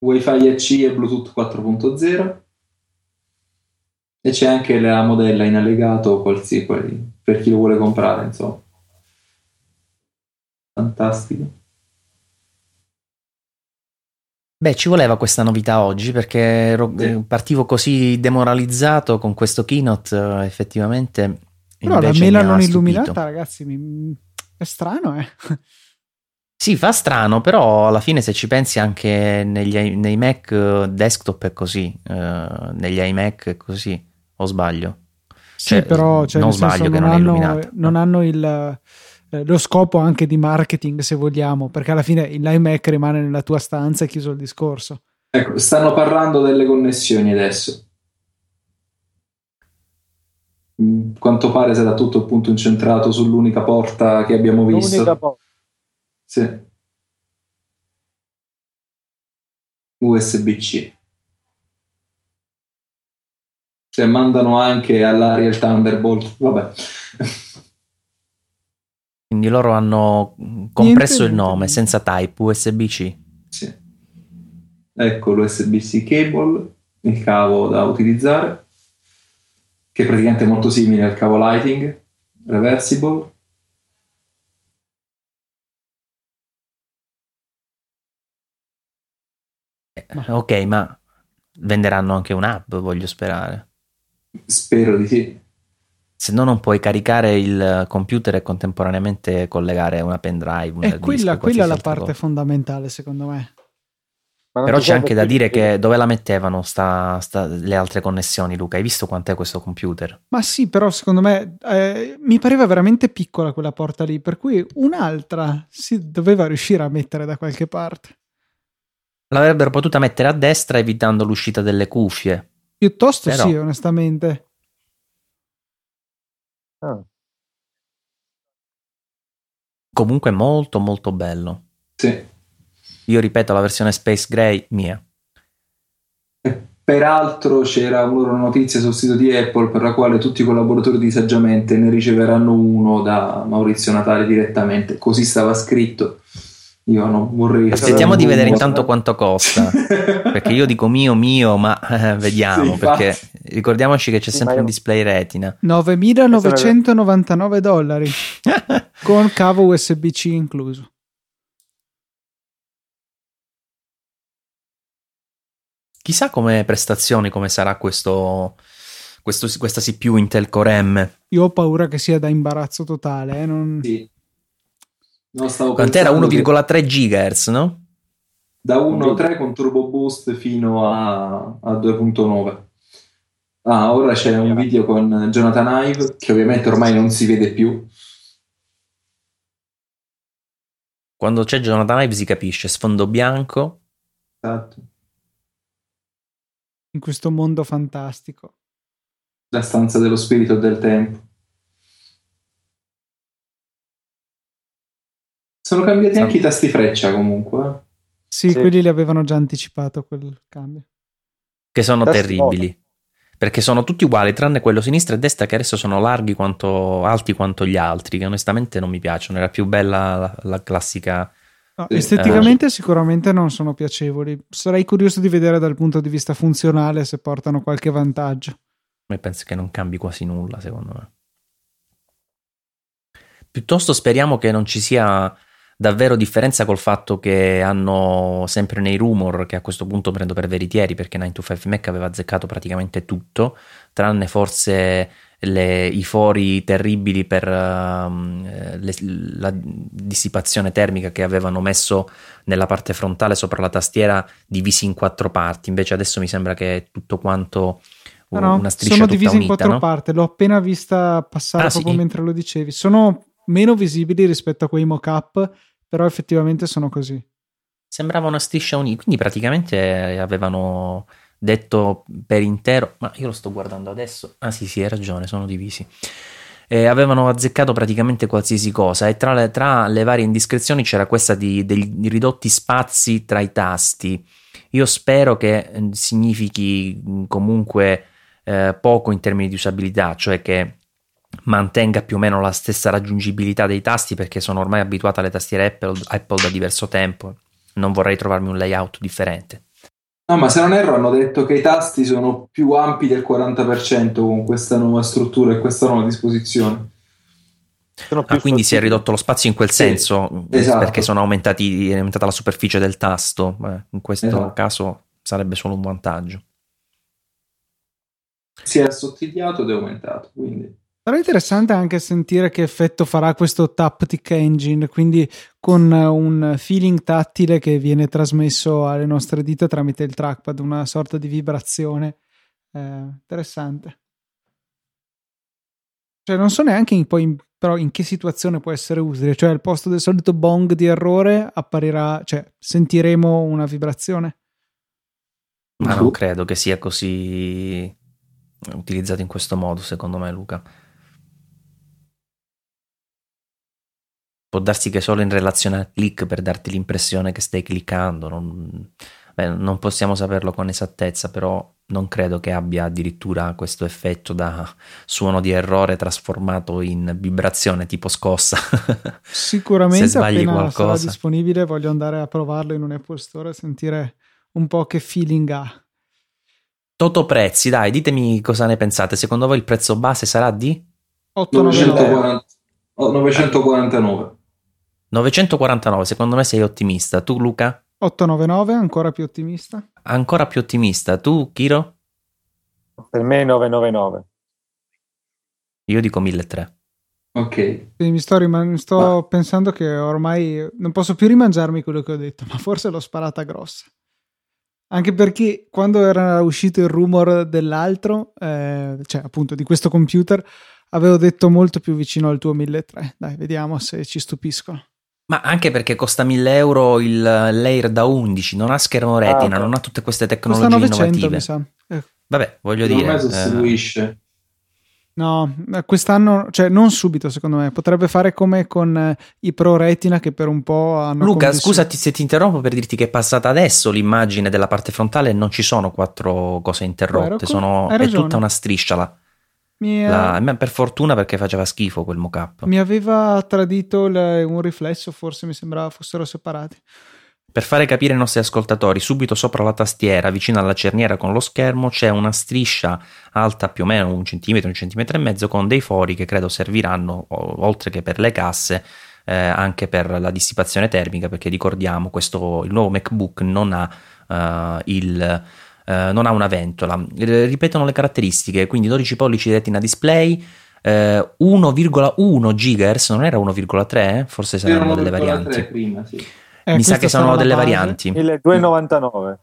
Wi-Fi AC e Bluetooth 4.0 e c'è anche la modella in allegato qualsiasi per chi lo vuole comprare, insomma. Fantastico. Beh, ci voleva questa novità oggi perché ero- Sì. partivo così demoralizzato con questo keynote, eh, effettivamente. Però la mela non stupito. illuminata, ragazzi, mi- è strano, eh. [LAUGHS] Sì, fa strano, però alla fine se ci pensi anche negli, nei Mac eh, desktop è così, eh, negli iMac è così, o sbaglio? Sì, Cioè, però cioè, non senso, sbaglio che non, hanno, non hanno il, eh, lo scopo anche di marketing, se vogliamo, perché alla fine l'iMac rimane nella tua stanza e chiuso il discorso. Ecco, stanno parlando delle connessioni adesso. Mm, Quanto pare sarà tutto appunto incentrato sull'unica porta che abbiamo visto. L'unica po- Sì. USB-C. Se mandano anche all'aria il Thunderbolt, vabbè. Quindi loro hanno compresso Niente, il nome niente. senza type USB-C. Sì. Ecco l'USB-C cable, il cavo da utilizzare, che è praticamente molto simile al cavo Lighting, reversible. Eh, Ok, ma venderanno anche un'app, voglio sperare. Spero di sì. Se no non puoi caricare il computer e contemporaneamente collegare una pendrive. un È hard disk, quella, quella qualsiasi la parte cosa. fondamentale, secondo me. Però c'è anche da dire di- che dove la mettevano sta, sta- le altre connessioni, Luca? Hai visto quant'è questo computer? Ma sì, però secondo me eh, mi pareva veramente piccola quella porta lì, per cui un'altra si doveva riuscire a mettere da qualche parte. L'avrebbero potuta mettere a destra evitando l'uscita delle cuffie. Piuttosto Però- sì, onestamente. Ah, Comunque molto molto bello. Sì. Io ripeto la versione Space Gray mia. Peraltro c'era una notizia sul sito di Apple per la quale tutti i collaboratori di Saggiamente ne riceveranno uno da Maurizio Natale direttamente, così stava scritto. Io non vorrei... Aspettiamo di vedere intanto quanto costa. [LAUGHS] Perché io dico mio mio, ma eh, vediamo. Sì, perché infatti. ricordiamoci che c'è Sì, sempre un display retina. 9.999 dollari [LAUGHS] con cavo USB-C incluso. Chissà come prestazioni, come sarà questo, questo- questa CPU Intel Core M. Io ho paura che sia da imbarazzo totale. eh, non- Sì. No, stavo Quant'era? pensando che 1,3 GHz, no? Da 1.3 con turbo boost fino a, a 2.9. Ah, ora c'è un video con Jonathan Ive che ovviamente ormai non si vede più. Quando c'è Jonathan Ive si capisce, sfondo bianco. Esatto. in questo mondo fantastico. La stanza dello spirito e del tempo. Sono cambiati anche i tasti freccia comunque. eh. Sì, Sì. quelli li avevano già anticipato quel cambio. che sono Testi terribili. Perché sono tutti uguali, tranne quello sinistra e destra che adesso sono larghi quanto, alti quanto gli altri, che onestamente non mi piacciono. Era più bella la, la classica No, esteticamente sicuramente non sono piacevoli. Sarei curioso di vedere dal punto di vista funzionale se portano qualche vantaggio. E penso che non cambi quasi nulla, secondo me. Piuttosto speriamo che non ci sia davvero differenza col fatto che hanno sempre nei rumor, che a questo punto prendo per veritieri perché 9to5 Mac aveva azzeccato praticamente tutto, tranne forse le- i fori terribili per eh, le- la dissipazione termica che avevano messo nella parte frontale sopra la tastiera divisi in quattro parti. Invece adesso mi sembra che tutto quanto No, no, una striscia sono divisi in unita, quattro no? parti. L'ho appena vista passare Ah, proprio sì? mentre lo dicevi. Sono meno visibili rispetto a quei mock-up, però effettivamente sono così. Sembrava una striscia unita, quindi praticamente avevano detto per intero, ma io lo sto guardando adesso, ah sì sì hai ragione, sono divisi. Eh, avevano azzeccato praticamente qualsiasi cosa e tra le, tra le varie indiscrezioni c'era questa di, degli ridotti spazi tra i tasti. Io spero che eh, significhi comunque eh, poco in termini di usabilità, cioè che mantenga più o meno la stessa raggiungibilità dei tasti perché sono ormai abituato alle tastiere Apple, Apple da diverso tempo. Non vorrei trovarmi un layout differente. No, ma se non erro hanno detto che i tasti sono più ampi del 40% con questa nuova struttura e questa nuova disposizione. Sono più Ah, quindi si è ridotto lo spazio in quel Sì, senso esatto. perché sono aumentati, è aumentata la superficie del tasto. Eh, in questo Esatto. caso sarebbe solo un vantaggio. Si è assottigliato ed è aumentato, quindi... Sarà interessante anche sentire che effetto farà questo Taptic Engine, quindi con eh, un feeling tattile che viene trasmesso alle nostre dita tramite il trackpad, una sorta di vibrazione. Eh, interessante. Cioè, non so neanche in, poi in- però in che situazione può essere utile. Cioè, al posto del solito bong di errore apparirà, cioè, sentiremo una vibrazione. Ma non credo che sia così utilizzato in questo modo, secondo me, Luca. Può darsi che solo in relazione al click per darti l'impressione che stai cliccando. Non, beh, non possiamo saperlo con esattezza, però non credo che abbia addirittura questo effetto da suono di errore trasformato in vibrazione tipo scossa. [LAUGHS] Sicuramente Se sbagli appena sarà qualcosa. disponibile voglio andare a provarlo in un Apple Store e sentire un po' che feeling ha. Toto prezzi, dai, ditemi cosa ne pensate. Secondo voi il prezzo base sarà di 899 940 oh, 949. 949? Secondo me sei ottimista. Tu, Luca? 899 ancora più ottimista Ancora più ottimista. Tu, Kiro? Per me è 999. Io dico 1300. Ok. Mi sto, riman- mi sto pensando che ormai non posso più rimangiarmi quello che ho detto ma forse l'ho sparata grossa anche perché quando era uscito il rumor dell'altro eh, cioè appunto di questo computer avevo detto molto più vicino al tuo 1300 dai vediamo se ci stupiscono Ma anche perché costa 1000 euro il Layer da 11, non ha schermo retina, ok. non ha tutte queste costa tecnologie 900 innovative. mi sa Eh, Vabbè, voglio Secondo dire, eh, sostituisce. No, eh, quest'anno, cioè non subito secondo me, potrebbe fare come con eh, i Pro Retina che per un po' hanno Luca, convissuto- scusati se ti interrompo per dirti che è passata adesso l'immagine della parte frontale e non ci sono quattro cose interrotte, Guarda, sono, è tutta una striscia là. Eh, La- per fortuna perché faceva schifo quel mock-up. mi aveva tradito il- un riflesso, forse mi sembrava fossero separati. Per fare capire ai nostri ascoltatori, subito sopra la tastiera, vicino alla cerniera con lo schermo, c'è una striscia alta più o meno un centimetro, un centimetro e mezzo, con dei fori che credo serviranno, oltre che per le casse, eh, anche per la dissipazione termica, perché ricordiamo, questo, il nuovo MacBook non ha, eh, il, eh, non ha una ventola. Eh, Ripetono le caratteristiche, quindi 12 pollici di retina display, eh, 1,1 GHz, non era 1,3? Forse saranno delle 1,3 varianti. prima, sì. Eh, Mi sa che sono delle base. varianti. 1299.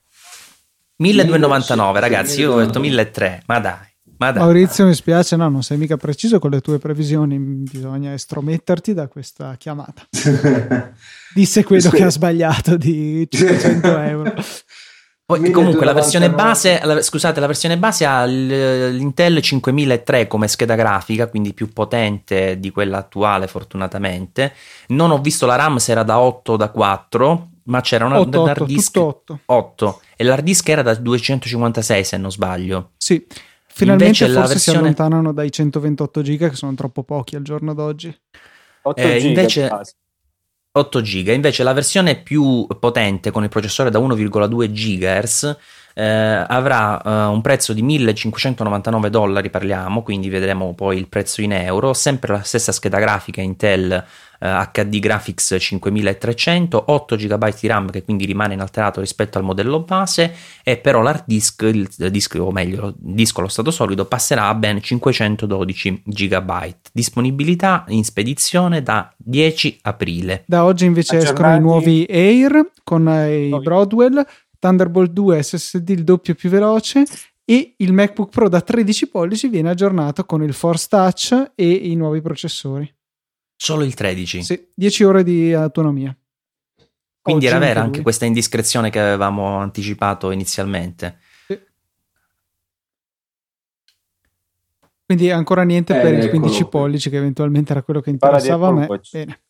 1299 Sì, ragazzi, io ho detto 1299. 1300, ma dai, ma dai. Maurizio mi spiace, no, non sei mica preciso con le tue previsioni, bisogna estrometterti da questa chiamata. [LAUGHS] Disse quello che ha sbagliato di [LAUGHS] 500 euro. Poi, comunque la 1299. versione base, la- scusate, la versione base ha l'Intel 5003 come scheda grafica, quindi più potente di quella attuale fortunatamente. Non ho visto la RAM se era da 8 o da 4, ma c'era una 8, un 8, hard disk tutto 8. 8 e l'hard disk era da 256 se non sbaglio. Sì, finalmente Invece forse si versione- allontanano dai 128 giga che sono troppo pochi al giorno d'oggi. 8 Eh, giga invece- di base. 8 giga. Invece la versione più potente con il processore da 1,2 GHz eh, avrà eh, un prezzo di 1599 dollari, parliamo, quindi vedremo poi il prezzo in euro, sempre la stessa scheda grafica Intel HD Graphics 5300, 8 GB di RAM che quindi rimane inalterato rispetto al modello base e però l'hard disk, il disco, o meglio il disco allo stato solido passerà a ben 512 GB. Disponibilità in spedizione da 10 aprile. Da oggi invece Aggiornati. escono i nuovi Air con i Broadwell, Thunderbolt 2 SSD il doppio più veloce e il MacBook Pro da 13 pollici viene aggiornato con il Force Touch e i nuovi processori. Solo il 13? Sì, 10 ore di autonomia. Quindi Oggi era vera anche, anche questa indiscrezione che avevamo anticipato inizialmente. Sì. Quindi ancora niente eh, per il 15 pollici che eventualmente era quello che interessava a me. Watch. Bene.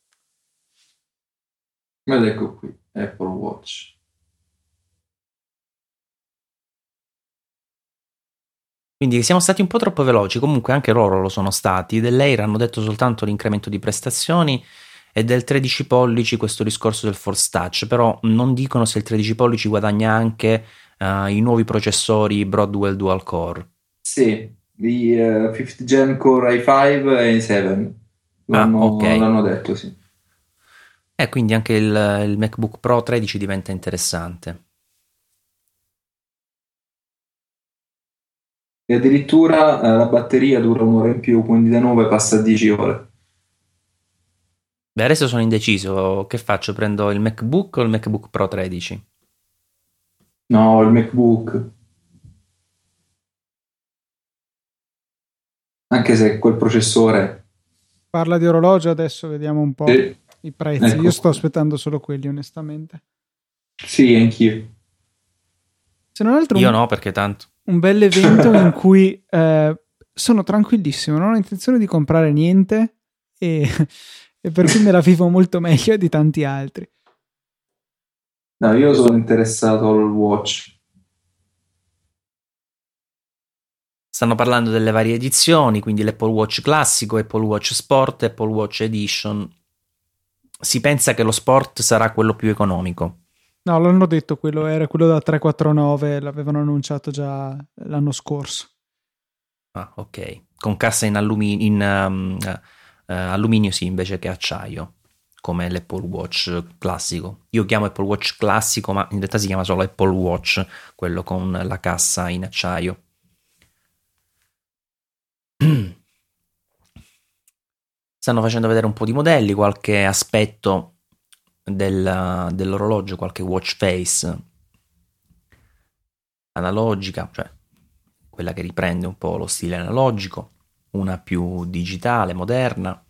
Ed ecco qui, Apple Watch. Quindi siamo stati un po' troppo veloci, comunque anche loro lo sono stati. Dell'Air hanno detto soltanto l'incremento di prestazioni e del 13 pollici questo discorso del Force Touch, però non dicono se il 13 pollici guadagna anche uh, i nuovi processori Broadwell Dual Core. Sì, di uh, 5th Gen Core i5 e i7. L'hanno, ah, okay. l'hanno detto, sì. E eh, quindi anche il, il MacBook Pro 13 diventa interessante. E addirittura eh, la batteria dura un'ora in più, quindi da 9 passa a 10 ore. Beh, adesso sono indeciso. Che faccio? Prendo il MacBook o il MacBook Pro 13? No, il MacBook. Anche se quel processore. Parla di orologio adesso, vediamo un po' sì. i prezzi. Ecco. Io sto aspettando solo quelli, onestamente. Sì, anch'io. Se non altro. Io no, perché tanto un bel evento in [LAUGHS] cui eh, sono tranquillissimo, non ho intenzione di comprare niente e, e per cui me la vivo molto meglio di tanti altri. No, io sono interessato al watch. Stanno parlando delle varie edizioni, quindi l'Apple Watch classico, Apple Watch Sport, Apple Watch Edition. Si pensa che lo Sport sarà quello più economico. No, l'hanno detto, quello era quello da 349, l'avevano annunciato già l'anno scorso. Ah, ok. Con cassa in, allumi- in um, uh, alluminio, sì, invece che acciaio, come l'Apple Watch classico. Io chiamo Apple Watch classico, ma in realtà si chiama solo Apple Watch, quello con la cassa in acciaio. [CLEARS THROAT] Stanno facendo vedere un po' di modelli, qualche aspetto del, dell'orologio, qualche watch face analogica, cioè quella che riprende un po' lo stile analogico, una più digitale, moderna.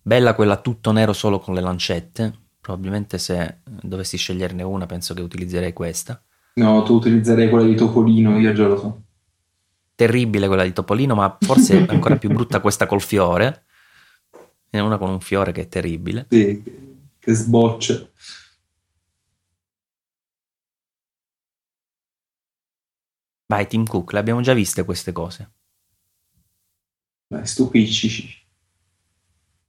Bella quella tutto nero solo con le lancette. Probabilmente se dovessi sceglierne una penso che utilizzerei questa. No, tu utilizzerei quella di Topolino, io già lo so. Terribile quella di Topolino, ma forse è ancora più brutta questa col fiore. È una con un fiore che è terribile. Sì che sboccia. Vai, Tim Cook, le abbiamo già viste queste cose. Beh, stupisci.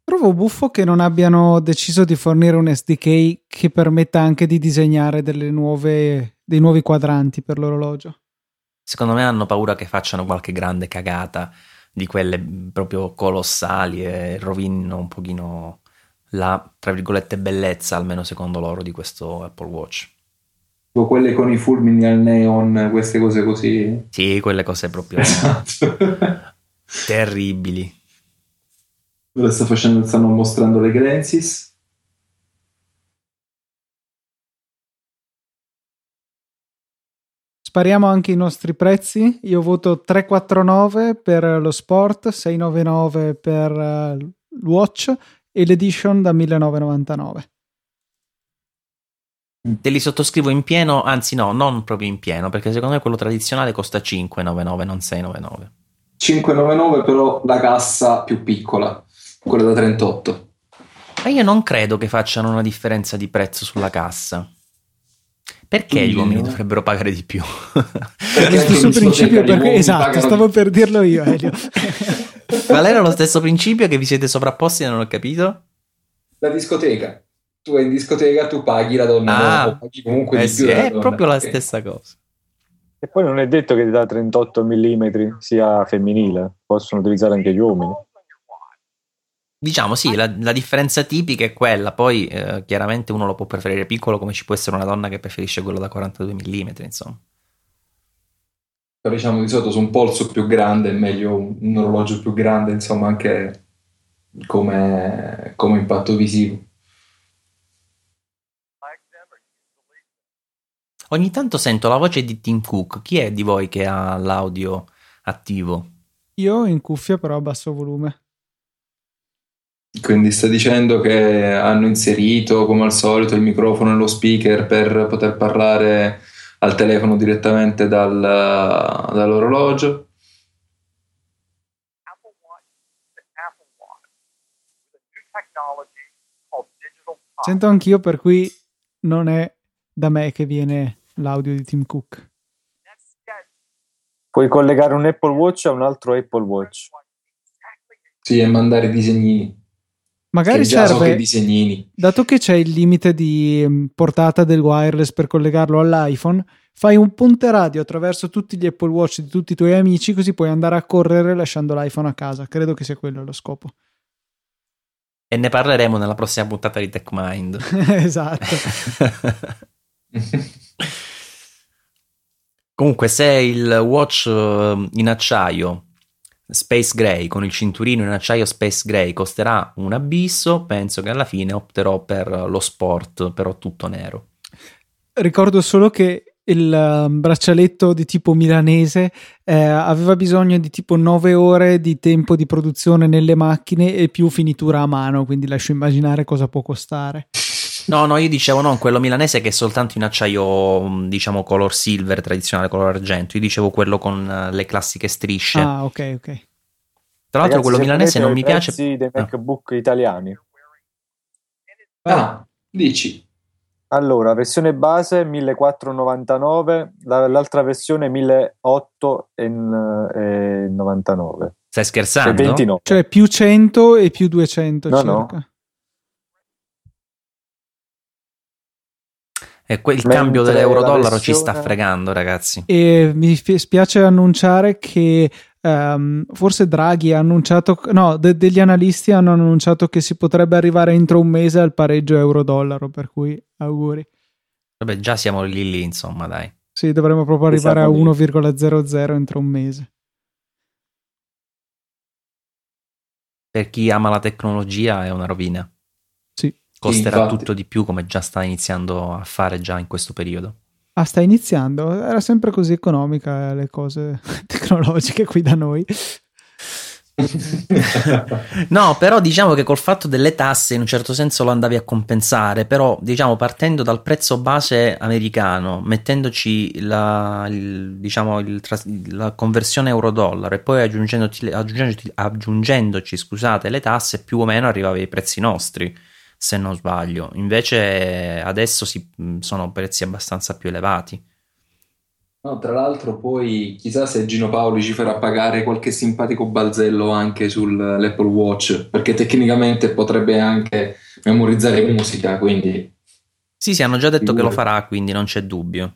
Trovo buffo che non abbiano deciso di fornire un SDK che permetta anche di disegnare nuove, dei nuovi quadranti per l'orologio. Secondo me hanno paura che facciano qualche grande cagata di quelle proprio colossali e rovinino un pochino la, tra virgolette, bellezza, almeno secondo loro, di questo Apple Watch. Quelle con i fulmini al neon, queste cose così. Sì, quelle cose proprio esatto. terribili. Ora sta facendo, stanno mostrando le Grensis. Spariamo anche i nostri prezzi. Io voto 349 per lo Sport, 699 per uh, il Watch e l'edition da 1999. Te li sottoscrivo in pieno, anzi no, non proprio in pieno, perché secondo me quello tradizionale costa 5,99, non 6,99. 5,99 però la cassa più piccola, quella da 38. Ma io non credo che facciano una differenza di prezzo sulla cassa. Perché gli uomini dovrebbero pagare di più? Perché lo stesso principio per cui, esatto, stavo per dirlo io, Elio. [LAUGHS] Qual era lo stesso principio che vi siete sovrapposti e non ho capito? la discoteca. Tu vai in discoteca, tu paghi la donna Ah, paghi comunque Eh di sì, è donna, proprio la stessa cosa. E poi non è detto che da 38 mm sia femminile, possono utilizzare anche gli uomini. Diciamo sì, la, la differenza tipica è quella, poi eh, chiaramente uno lo può preferire piccolo come ci può essere una donna che preferisce quello da 42 mm, insomma. Però diciamo di solito su un polso più grande è meglio un, un orologio più grande, insomma, anche come, come impatto visivo. Ogni tanto sento la voce di Tim Cook, chi è di voi che ha l'audio attivo? Io in cuffia però a basso volume. Quindi sta dicendo che hanno inserito, come al solito, il microfono e lo speaker per poter parlare al telefono direttamente dal- dall'orologio. Sento anch'io per cui non è da me che viene l'audio di Tim Cook. Puoi collegare un Apple Watch a un altro Apple Watch. Sì, e mandare disegnini. Magari Che già so che serve, disegnini. dato che c'è il limite di mm, portata del wireless per collegarlo all'iPhone, fai un ponte radio attraverso tutti gli Apple Watch di tutti i tuoi amici, così puoi andare a correre lasciando l'iPhone a casa. Credo che sia quello lo scopo. E ne parleremo nella prossima puntata di TechMind. [LAUGHS] esatto. [LAUGHS] Comunque, se il watch eh, in acciaio Space Gray con il cinturino in acciaio Space Gray costerà un abisso, penso che alla fine opterò per lo sport, però tutto nero. Ricordo solo che il um, braccialetto di tipo milanese eh, aveva bisogno di tipo 9 ore di tempo di produzione nelle macchine e più finitura a mano, quindi lascio immaginare cosa può costare. No, no, io dicevo non quello milanese che è soltanto in acciaio, mh, diciamo, color silver, tradizionale color argento. Io dicevo quello con eh, le classiche strisce. Ah, ok, ok. Tra l'altro, Ragazzi, quello se milanese non mi piace. prezzi dei Ah. MacBook italiani. Ah, dici. Allora, versione base 1499, la- l'altra versione 1899. Stai Cioè scherzando? 29. Cioè più 100 e più 200 No, no. E que- il Mentre cambio la dell'euro-dollaro ci sta versione- fregando, ragazzi. E mi spiace annunciare che ehm, forse Draghi ha annunciato, no, de- degli analisti hanno annunciato che si potrebbe arrivare entro un mese al pareggio euro-dollaro, per cui auguri. Vabbè, già siamo lì lì, insomma, dai. Sì, dovremmo proprio Sì, arrivare a siamo lì. 1,00 entro un mese. Per chi ama la tecnologia è una rovina. Costerà Infatti. tutto di più, come già sta iniziando a fare già in questo periodo. Ah, sta iniziando? Era sempre così economica eh, le cose [LAUGHS] tecnologiche qui da noi. [LAUGHS] No, però diciamo che col fatto delle tasse in un certo senso lo andavi a compensare, però diciamo partendo dal prezzo base americano, mettendoci la, il- diciamo, il la conversione euro-dollaro e poi aggiungendoti, le- aggiungendoci, aggiungendoci, scusate, le tasse, più o meno arrivavi ai prezzi nostri, se non sbaglio. Invece adesso si- sono prezzi abbastanza più elevati. No, tra l'altro poi chissà se Gino Paoli ci farà pagare qualche simpatico balzello anche sull'Apple Watch, perché tecnicamente potrebbe anche memorizzare musica, quindi Sì, sì, hanno già detto che lo farà, quindi non c'è dubbio.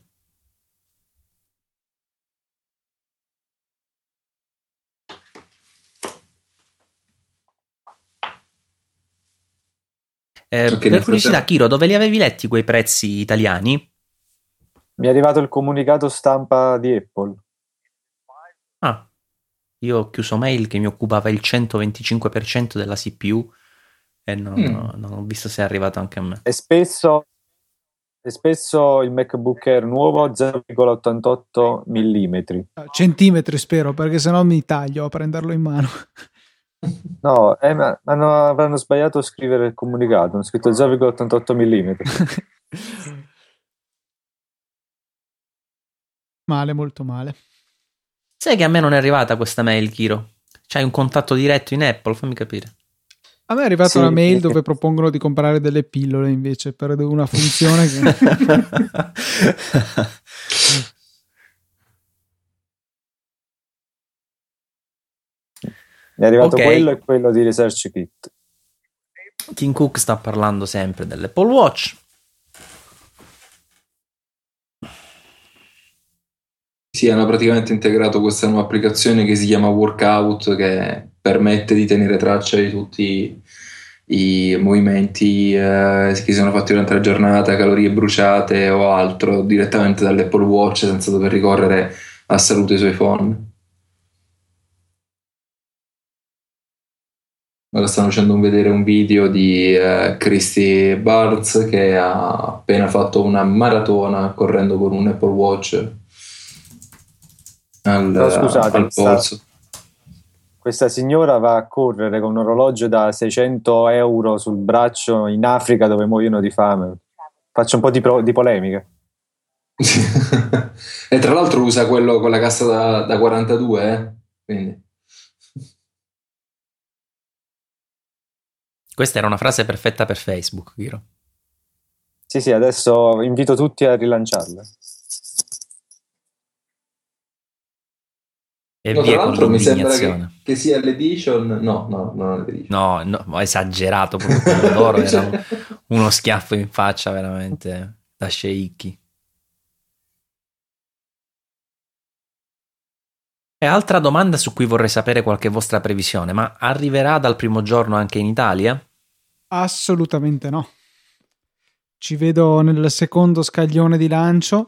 Eh, per curiosità, Chiro, dove li avevi letti quei prezzi italiani? Mi è arrivato il comunicato stampa di Apple. Ah, io ho chiuso mail che mi occupava il 125% della CPU e non, Mm. non ho visto se è arrivato anche a me. E spesso, e spesso il MacBook Air nuovo 0,88 mm. Centimetri spero, perché sennò mi taglio a prenderlo in mano. No, eh, ma hanno- avranno sbagliato a scrivere il comunicato, hanno scritto 0,88 mm. [LAUGHS] male, molto male. Sai che a me non è arrivata questa mail, Chiro? C'hai un contatto diretto in Apple? Fammi capire. A me è arrivata Sì. una mail dove propongono di comprare delle pillole invece per una funzione che... [LAUGHS] [LAUGHS] Mi è arrivato Ok. quello e quello di Research Kit. Tim Cook sta parlando sempre dell'Apple Watch. Sì, hanno praticamente integrato questa nuova applicazione che si chiama Workout che permette di tenere traccia di tutti i movimenti eh, che si sono fatti durante la giornata, calorie bruciate o altro direttamente dall'Apple Watch senza dover ricorrere a salute sui phone. Ora stanno facendo vedere un video di eh, Christy Barnes che ha appena fatto una maratona correndo con un Apple Watch al, No, scusate, al polso. Questa signora va a correre con un orologio da 600 euro sul braccio in Africa dove muoiono di fame. Faccio un po' di, pro- di polemica. [LAUGHS] e tra l'altro usa quello con la cassa da, da 42, eh? Quindi. Questa era una frase perfetta per Facebook, Giro. Sì, sì, adesso invito tutti a rilanciarla. E No, via tra con l'altro mi sembra che, l'indignazione. che sia l'edition. No, no, l'edition. No, no, ho esagerato proprio [LAUGHS] d'oro, era un- uno schiaffo in faccia veramente da sceicchi. E altra domanda su cui vorrei sapere qualche vostra previsione, ma arriverà dal primo giorno anche in Italia? Assolutamente no. Ci vedo nel secondo scaglione di lancio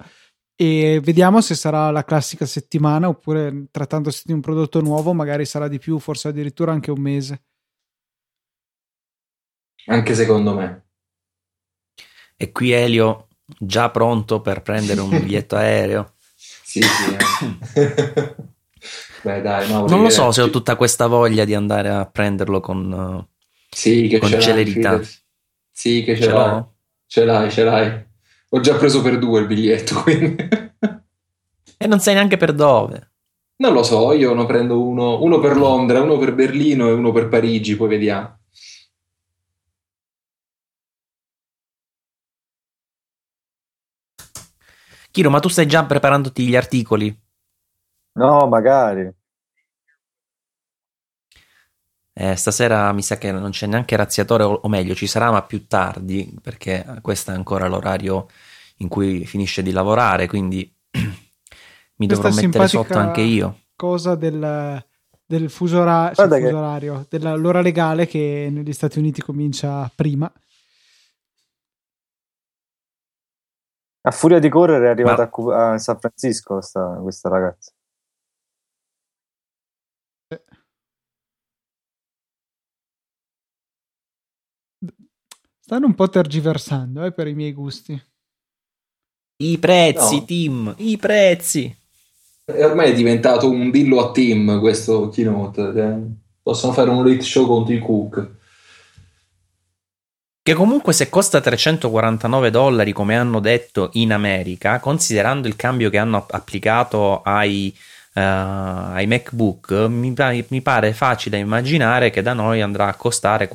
e vediamo se sarà la classica settimana oppure trattandosi di un prodotto nuovo magari sarà di più, forse addirittura anche un mese. Anche secondo me. E qui Elio già pronto per prendere un [LAUGHS] biglietto aereo. Sì, sì. [LAUGHS] eh. Beh, dai, Mauro, Non lo so se ho tutta questa voglia di andare a prenderlo con, uh, Sì, che con ce l'hai, celerità. fidati. Sì, che ce, Ce l'hai. l'ho? Ce l'hai, ce l'hai. Ho già preso per due il biglietto, [LAUGHS] quindi... E non sai neanche per dove. Non lo so, io ne prendo uno, uno per Londra, uno per Berlino e uno per Parigi, poi vediamo. Chiro, ma tu stai già preparandoti gli articoli? No, magari. Eh, stasera mi sa che non c'è neanche razziatore, o, o meglio, ci sarà, ma più tardi, perché questo è ancora l'orario in cui finisce di lavorare, quindi [CLEARS THROAT] mi Questa dovrò mettere sotto anche io. Cosa del, del fuso, ora- fuso che- orario, dell'ora legale che negli Stati Uniti comincia prima. A furia di correre è arrivata Ma- a San Francisco sta- questa ragazza. Stanno un po' tergiversando eh, per i miei gusti. I prezzi, No. team, i prezzi. E ormai è diventato un dillo a team questo keynote. eh. Possono fare un late show contro i Cook. Che comunque se costa 349 dollari, come hanno detto in America, considerando il cambio che hanno applicato ai, eh, ai MacBook, mi, mi pare facile immaginare che da noi andrà a costare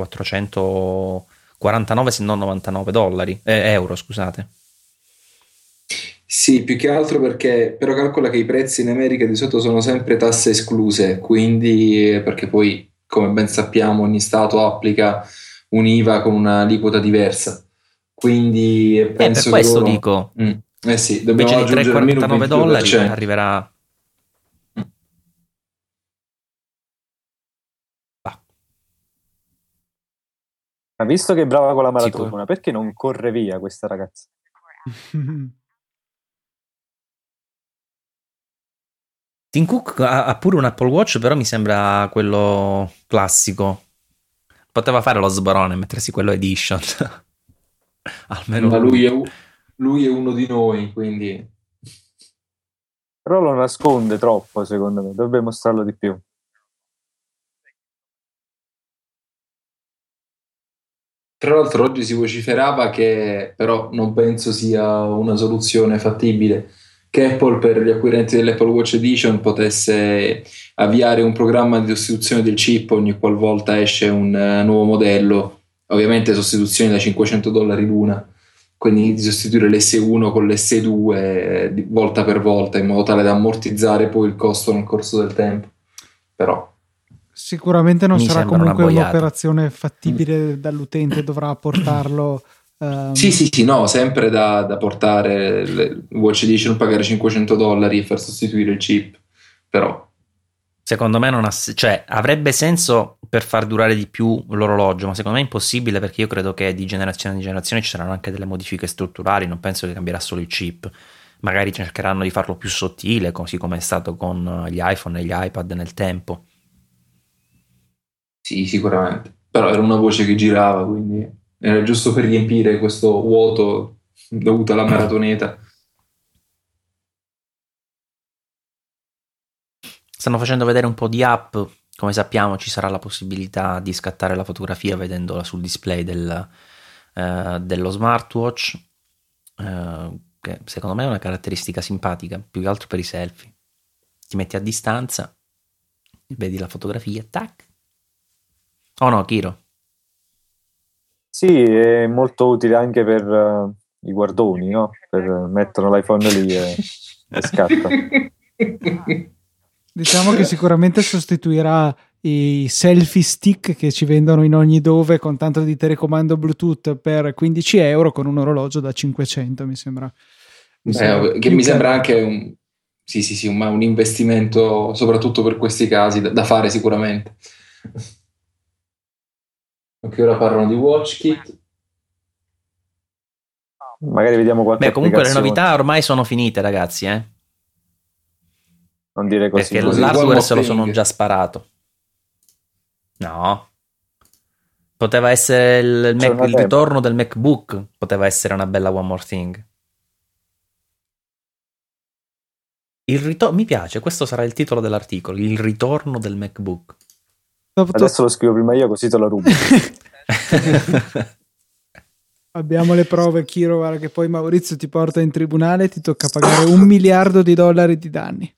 449 se non 99 dollari, eh, euro, scusate. Sì, più che altro perché però calcola che i prezzi in America di solito sono sempre tasse escluse, quindi eh, perché poi, come ben sappiamo, ogni stato applica un'IVA con un'aliquota diversa. Quindi eh, E per penso che questo loro- dico, Mm, Eh sì, dobbiamo invece di aggiungere almeno il 349 dollari 22%. arriverà... Ma visto che è brava con la Sicuro. maratona, perché non corre via questa ragazza? [LAUGHS] Tim Cook ha, ha pure un Apple Watch, però mi sembra quello classico. Poteva fare lo sborone e mettersi quello edition. [LAUGHS] Almeno Ma lui è, lui è uno di noi, quindi Però lo nasconde troppo, secondo me. Dovrebbe mostrarlo di più. Tra l'altro oggi si vociferava che però non penso sia una soluzione fattibile che Apple per gli acquirenti dell'Apple Watch Edition potesse avviare un programma di sostituzione del chip ogni qualvolta esce un eh, nuovo modello, ovviamente sostituzioni da 500 dollari l'una, quindi di sostituire l'S1 con l'S2 eh, volta per volta in modo tale da ammortizzare poi il costo nel corso del tempo. Però Sicuramente non Mi sarà una comunque un'operazione fattibile dall'utente, dovrà portarlo. ehm, Sì, sì, sì, no, sempre da, da portare le Watch Edition, pagare 500 dollari e far sostituire il chip, però Secondo me non ha, cioè, avrebbe senso per far durare di più l'orologio, ma secondo me è impossibile perché io credo che di generazione in generazione ci saranno anche delle modifiche strutturali, non penso che cambierà solo il chip. Magari cercheranno di farlo più sottile, così come è stato con gli iPhone e gli iPad nel tempo. Sì, sicuramente. Però era una voce che girava, quindi era giusto per riempire questo vuoto dovuto alla maratoneta. Stanno facendo vedere un po' di app, come sappiamo ci sarà la possibilità di scattare la fotografia vedendola sul display del, eh, dello smartwatch, eh, che secondo me è una caratteristica simpatica, più che altro per i selfie. Ti metti a distanza, vedi la fotografia, tac. Oh no, Kiro. Sì, è molto utile anche per eh, i guardoni, no? Per mettere l'iPhone lì e, e scatta. [LAUGHS] Diciamo che sicuramente sostituirà i selfie stick che ci vendono in ogni dove con tanto di telecomando Bluetooth per 15 euro con un orologio da 500, mi sembra. mi Eh, sembra che più mi che- sembra anche un, sì, sì, sì, un, un investimento soprattutto per questi casi da, da fare sicuramente. Ok, ora parlano di WatchKit. Magari vediamo qualche Beh, comunque le novità ormai sono finite, ragazzi, eh? Non dire così. Perché così. l'hardware se lo sono già sparato. No. Poteva essere il, Mac- il ritorno del MacBook, poteva essere una bella One More Thing. Il ritorno, mi piace, questo sarà il titolo dell'articolo, il ritorno del MacBook. Dopo- Adesso lo scrivo prima io così te lo rubo. [LAUGHS] Abbiamo le prove, Kiro, guarda che poi Maurizio ti porta in tribunale e ti tocca pagare un miliardo di dollari di danni.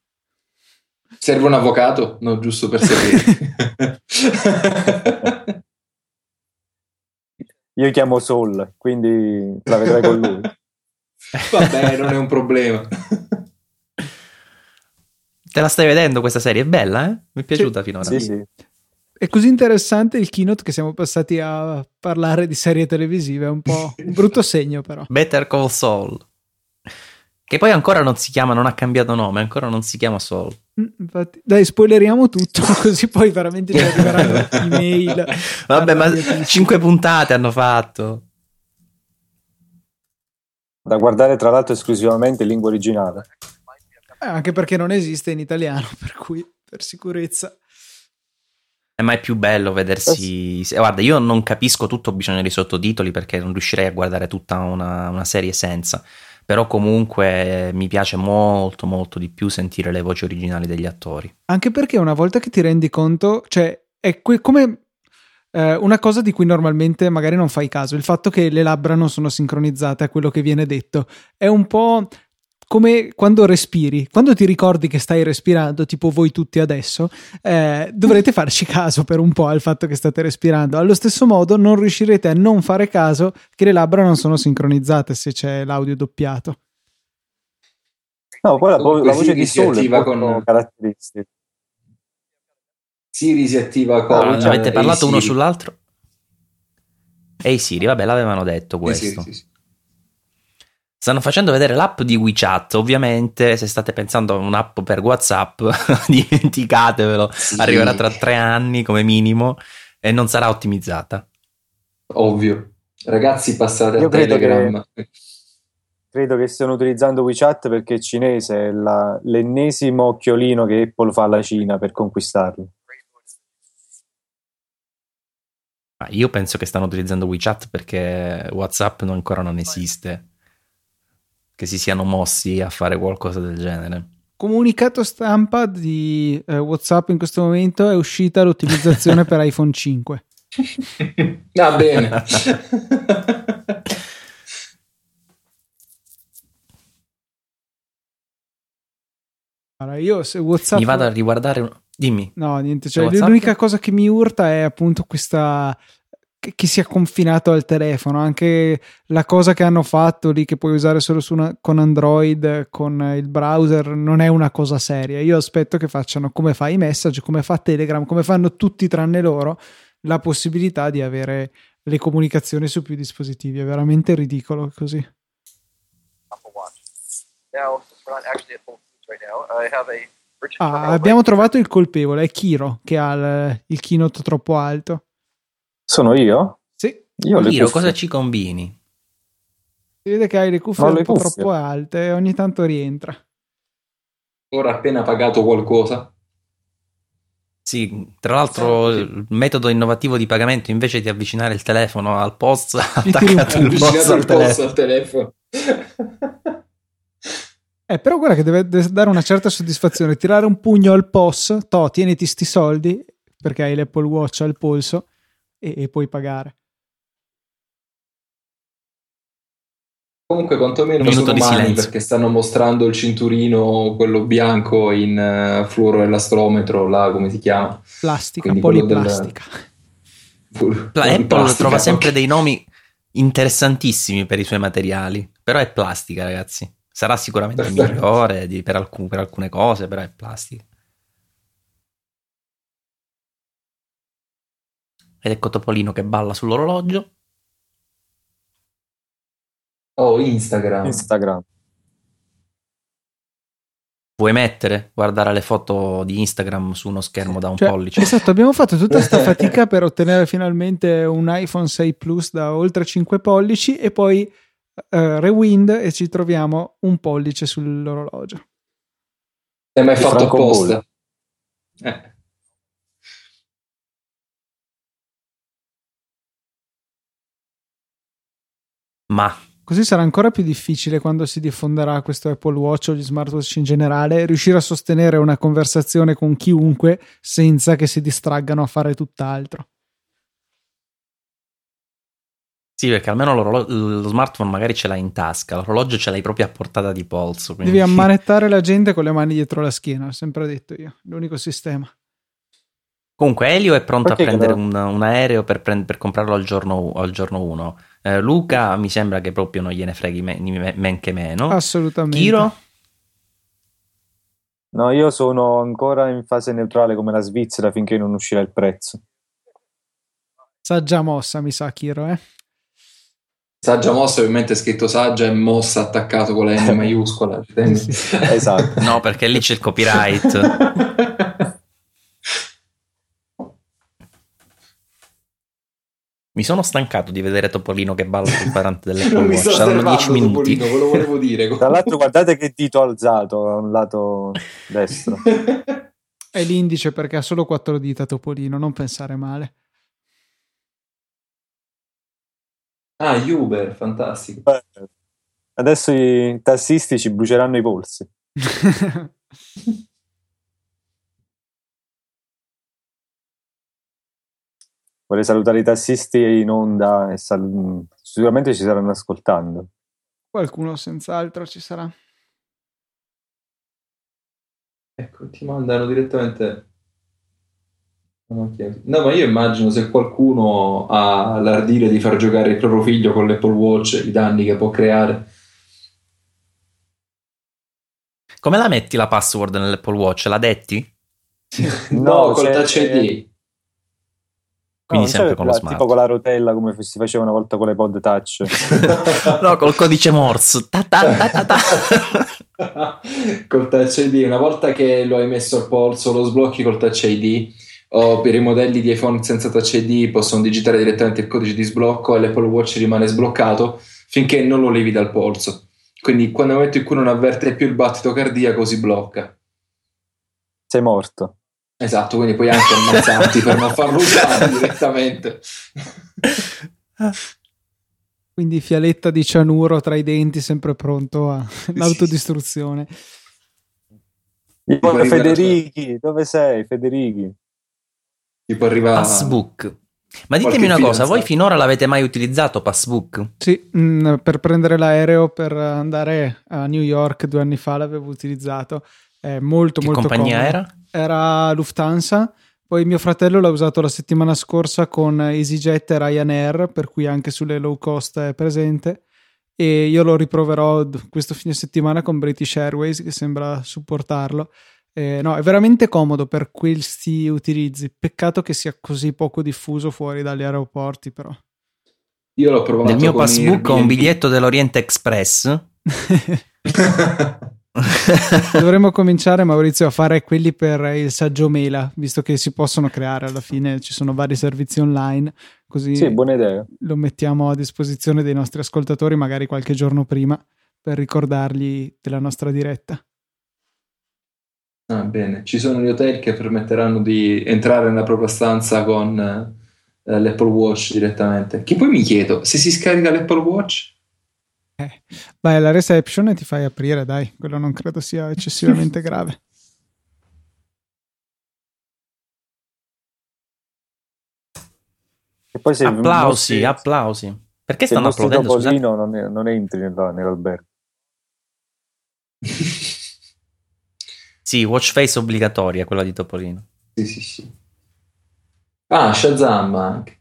Serve un avvocato? No, giusto per sapere. [LAUGHS] Io chiamo Soul, quindi la vedrai con lui. [LAUGHS] Vabbè, non è un problema. Te la stai vedendo questa serie? È bella, eh? Mi è piaciuta finora. Sì, sì. È così interessante il keynote che siamo passati a parlare di serie televisive, è un po' [LAUGHS] un brutto segno però. Better Call Saul. Che poi ancora non si chiama, non ha cambiato nome, ancora non si chiama Saul. Mm, Infatti, dai, spoileriamo tutto, [LAUGHS] così poi veramente ci arriveranno [LAUGHS] email. Vabbè, ma cinque puntate hanno fatto. Da guardare tra l'altro esclusivamente in lingua originale. Eh, anche perché non esiste in italiano, per cui per sicurezza. Eh, ma è più bello vedersi. se- Guarda, io non capisco tutto, ho bisogno dei sottotitoli perché non riuscirei a guardare tutta una, una serie senza. Però comunque eh, mi piace molto, molto di più sentire le voci originali degli attori. Anche perché una volta che ti rendi conto, cioè, è que- come eh, una cosa di cui normalmente magari non fai caso, il fatto che le labbra non sono sincronizzate a quello che viene detto. È un po' come quando respiri, quando ti ricordi che stai respirando, tipo voi tutti adesso, eh, dovrete [LAUGHS] farci caso per un po' al fatto che state respirando. Allo stesso modo, non riuscirete a non fare caso che le labbra non sono sincronizzate se c'è l'audio doppiato. No, poi la, vo- la voce Siri di si Soul è attiva con- caratteristica. Siri si attiva con... Cioè, avete Ehi parlato uno Siri. sull'altro? Ehi Siri, vabbè, l'avevano detto questo. sì, sì, sì. Stanno facendo vedere l'app di WeChat. Ovviamente, se state pensando a un'app per WhatsApp, [LAUGHS] dimenticatevelo. Sì. Arriverà tra tre anni come minimo e non sarà ottimizzata. Ovvio. Ragazzi, passate Io a credo Telegram. Credo che stiano utilizzando WeChat perché è cinese, è la- l'ennesimo occhiolino che Apple fa alla Cina per conquistarlo. Ma io penso che stanno utilizzando WeChat perché WhatsApp ancora non esiste. Che si siano mossi a fare qualcosa del genere. Comunicato stampa di eh, WhatsApp in questo momento è uscita l'ottimizzazione per [LAUGHS] iPhone 5. [LAUGHS] Va bene. [LAUGHS] Allora, io se WhatsApp Mi vado a riguardare. Dimmi. No, niente, cioè, WhatsApp? l'unica cosa che mi urta è appunto questa che, che sia confinato al telefono. Anche la cosa che hanno fatto lì, che puoi usare solo su una- con Android, con il browser, non è una cosa seria. Io aspetto che facciano come fa iMessage, come fa Telegram, come fanno tutti tranne loro, la possibilità di avere le comunicazioni su più dispositivi. È veramente ridicolo così. I Ah, abbiamo trovato il colpevole, è Kiro che ha il, il keynote troppo alto. Sono io? Sì, Io ho le Iro, cuffie. cosa ci combini? si vede che hai le cuffie un po' cuffie. troppo alte e ogni tanto rientra. Ora ha appena pagato qualcosa. Sì, tra l'altro il metodo innovativo di pagamento invece di avvicinare il telefono al post [LAUGHS] ha attaccato il post avvicinato al telefono. al telefono. Eh, però guarda che deve, deve dare una certa soddisfazione. Tirare un pugno al POS, to, tieniti sti soldi perché hai l'Apple Watch al polso e, e puoi pagare. Comunque, quantomeno minuto sono umani silenzio. perché stanno mostrando il cinturino, quello bianco in uh, fluoroelastrometro, là come si chiama? Plastica, Quindi del- poliplastica. Flu- La Apple trova sempre dei nomi interessantissimi per i suoi materiali, però è plastica, ragazzi. Sarà sicuramente migliore di- per, alcun- per alcune cose, però è plastica. Ed ecco Topolino che balla sull'orologio. Oh, Instagram. Instagram. Vuoi mettere? Guardare le foto di Instagram su uno schermo da un Cioè, pollice. Esatto, abbiamo fatto tutta questa [LAUGHS] fatica per ottenere finalmente un iPhone 6 Plus da oltre 5 pollici e poi eh, rewind e ci troviamo un pollice sull'orologio. L'hai mai fatto apposta? Eh. ma... Così sarà ancora più difficile quando si diffonderà questo Apple Watch o gli smartwatch in generale riuscire a sostenere una conversazione con chiunque senza che si distraggano a fare tutt'altro. Sì, perché almeno lo smartphone magari ce l'hai in tasca, l'orologio ce l'hai proprio a portata di polso. Quindi... Devi [LAUGHS] ammanettare la gente con le mani dietro la schiena, ho sempre detto io, l'unico sistema. Comunque Elio è pronto perché a prendere un, un, aereo per, prend- per comprarlo al giorno 1. Eh, Luca mi sembra che proprio non gliene freghi men me men che meno. Assolutamente. Chiro? No, io sono ancora in fase neutrale come la Svizzera finché non uscirà il prezzo. Saggia mossa, mi sa, Kiro, eh? Saggia mossa, ovviamente è scritto saggia e mossa attaccato con la N maiuscola. [LAUGHS] esatto. No, perché lì c'è il copyright. [LAUGHS] Mi sono stancato di vedere Topolino che balla sul parante Watch. [LAUGHS] sto Saranno 10 osservando, minuti. Topolino, ve lo volevo dire. Tra l'altro guardate che dito alzato a un lato destro. È l'indice perché ha solo quattro dita Topolino, non pensare male. ah, Uber, fantastico. Adesso i tassisti ci bruceranno i polsi. [LAUGHS] Vorrei salutare i tassisti in onda e sal- sicuramente ci saranno ascoltando. Qualcuno senz'altro ci sarà. Ecco, ti mandano direttamente. No, ma io immagino se qualcuno ha l'ardire di far giocare il proprio figlio con l'Apple Watch, i danni che può creare. Come la metti la password nell'Apple Watch? La detti? [LAUGHS] No, col c'è- touch ID. Quindi no, sempre c'è con lo smart. Tipo con la rotella come si faceva una volta con le pod touch. [LAUGHS] no, col codice Morse. Ta ta ta ta ta. [LAUGHS] col touch ID, una volta che lo hai messo al polso, lo sblocchi col touch ID o per i modelli di iPhone senza touch ID possono digitare direttamente il codice di sblocco e l'Apple Watch rimane sbloccato finché non lo levi dal polso. Quindi quando nel momento in cui non avverte più il battito cardiaco si blocca. Sei morto. Esatto, quindi puoi anche ammazzarti per non farlo usare [LAUGHS] direttamente. Quindi fialetta di cianuro tra i denti, sempre pronto all'autodistruzione. Arriva- Federichi, dove sei Federichi? Tipo arriva Passbook. Ma ditemi una cosa, voi finora l'avete mai utilizzato Passbook? Sì, mh, per prendere l'aereo per andare a New York due anni fa l'avevo utilizzato. È molto Che molto compagnia comodo. era? Era Lufthansa, Poi mio fratello l'ha usato la settimana scorsa con EasyJet e Ryanair, per cui anche sulle low cost è presente. E io lo riproverò questo fine settimana con British Airways, che sembra supportarlo. Eh, no, è veramente comodo per questi utilizzi. Peccato che sia così poco diffuso fuori dagli aeroporti, però. Io l'ho provato Nel mio con passbook ho un biglietto dell'Oriente Express. [LAUGHS] [LAUGHS] [LAUGHS] Dovremmo cominciare, Maurizio, a fare quelli per il saggio mela, visto che si possono creare alla fine, ci sono vari servizi online, così Sì, buona idea. lo mettiamo a disposizione dei nostri ascoltatori magari qualche giorno prima per ricordargli della nostra diretta. Ah, bene, ci sono gli hotel che permetteranno di entrare nella propria stanza con eh, l'Apple Watch direttamente. Che poi mi chiedo, se si scarica l'Apple Watch, Vai alla reception e ti fai aprire, dai, quello non credo sia eccessivamente [LAUGHS] grave. E poi se applausi, mostri- applausi. Perché stanno applaudendo? Topolino non, non entri nel- nell'albergo. [LAUGHS] Sì, watch face obbligatoria, quella di Topolino. sì, sì, sì. Ah, Shazam anche.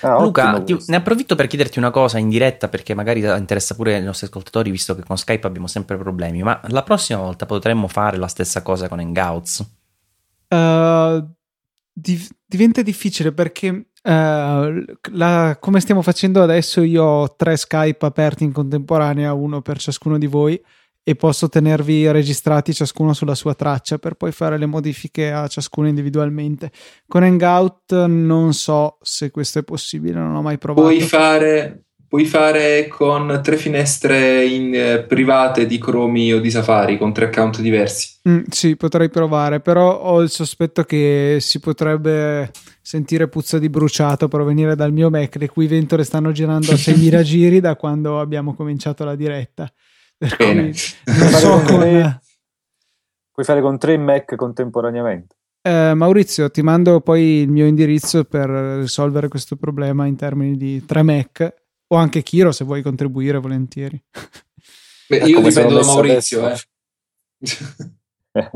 Ah, Luca, ti- ne approfitto per chiederti una cosa in diretta perché magari interessa pure ai nostri ascoltatori visto che con Skype abbiamo sempre problemi, ma la prossima volta potremmo fare la stessa cosa con Hangouts? Uh, div- diventa difficile perché uh, la- come stiamo facendo adesso io ho tre Skype aperti in contemporanea, uno per ciascuno di voi e posso tenervi registrati ciascuno sulla sua traccia per poi fare le modifiche a ciascuno individualmente. Con Hangout non so se questo è possibile, non ho mai provato. Puoi fare, puoi fare con tre finestre in, eh, private di Chrome o di Safari con tre account diversi. Mm, sì, potrei provare, però ho il sospetto che si potrebbe sentire puzza di bruciato provenire dal mio Mac, le cui ventole stanno girando a [LAUGHS] 6.000 giri da quando abbiamo cominciato la diretta. Bene. [LAUGHS] non so Puoi fare con con... tre- Puoi fare con tre Mac contemporaneamente. Eh, Maurizio, ti mando poi il mio indirizzo per risolvere questo problema in termini di tre Mac o anche Kiro se vuoi contribuire volentieri. Beh, Eh, io come dipendo da Maurizio, adesso. [LAUGHS] eh.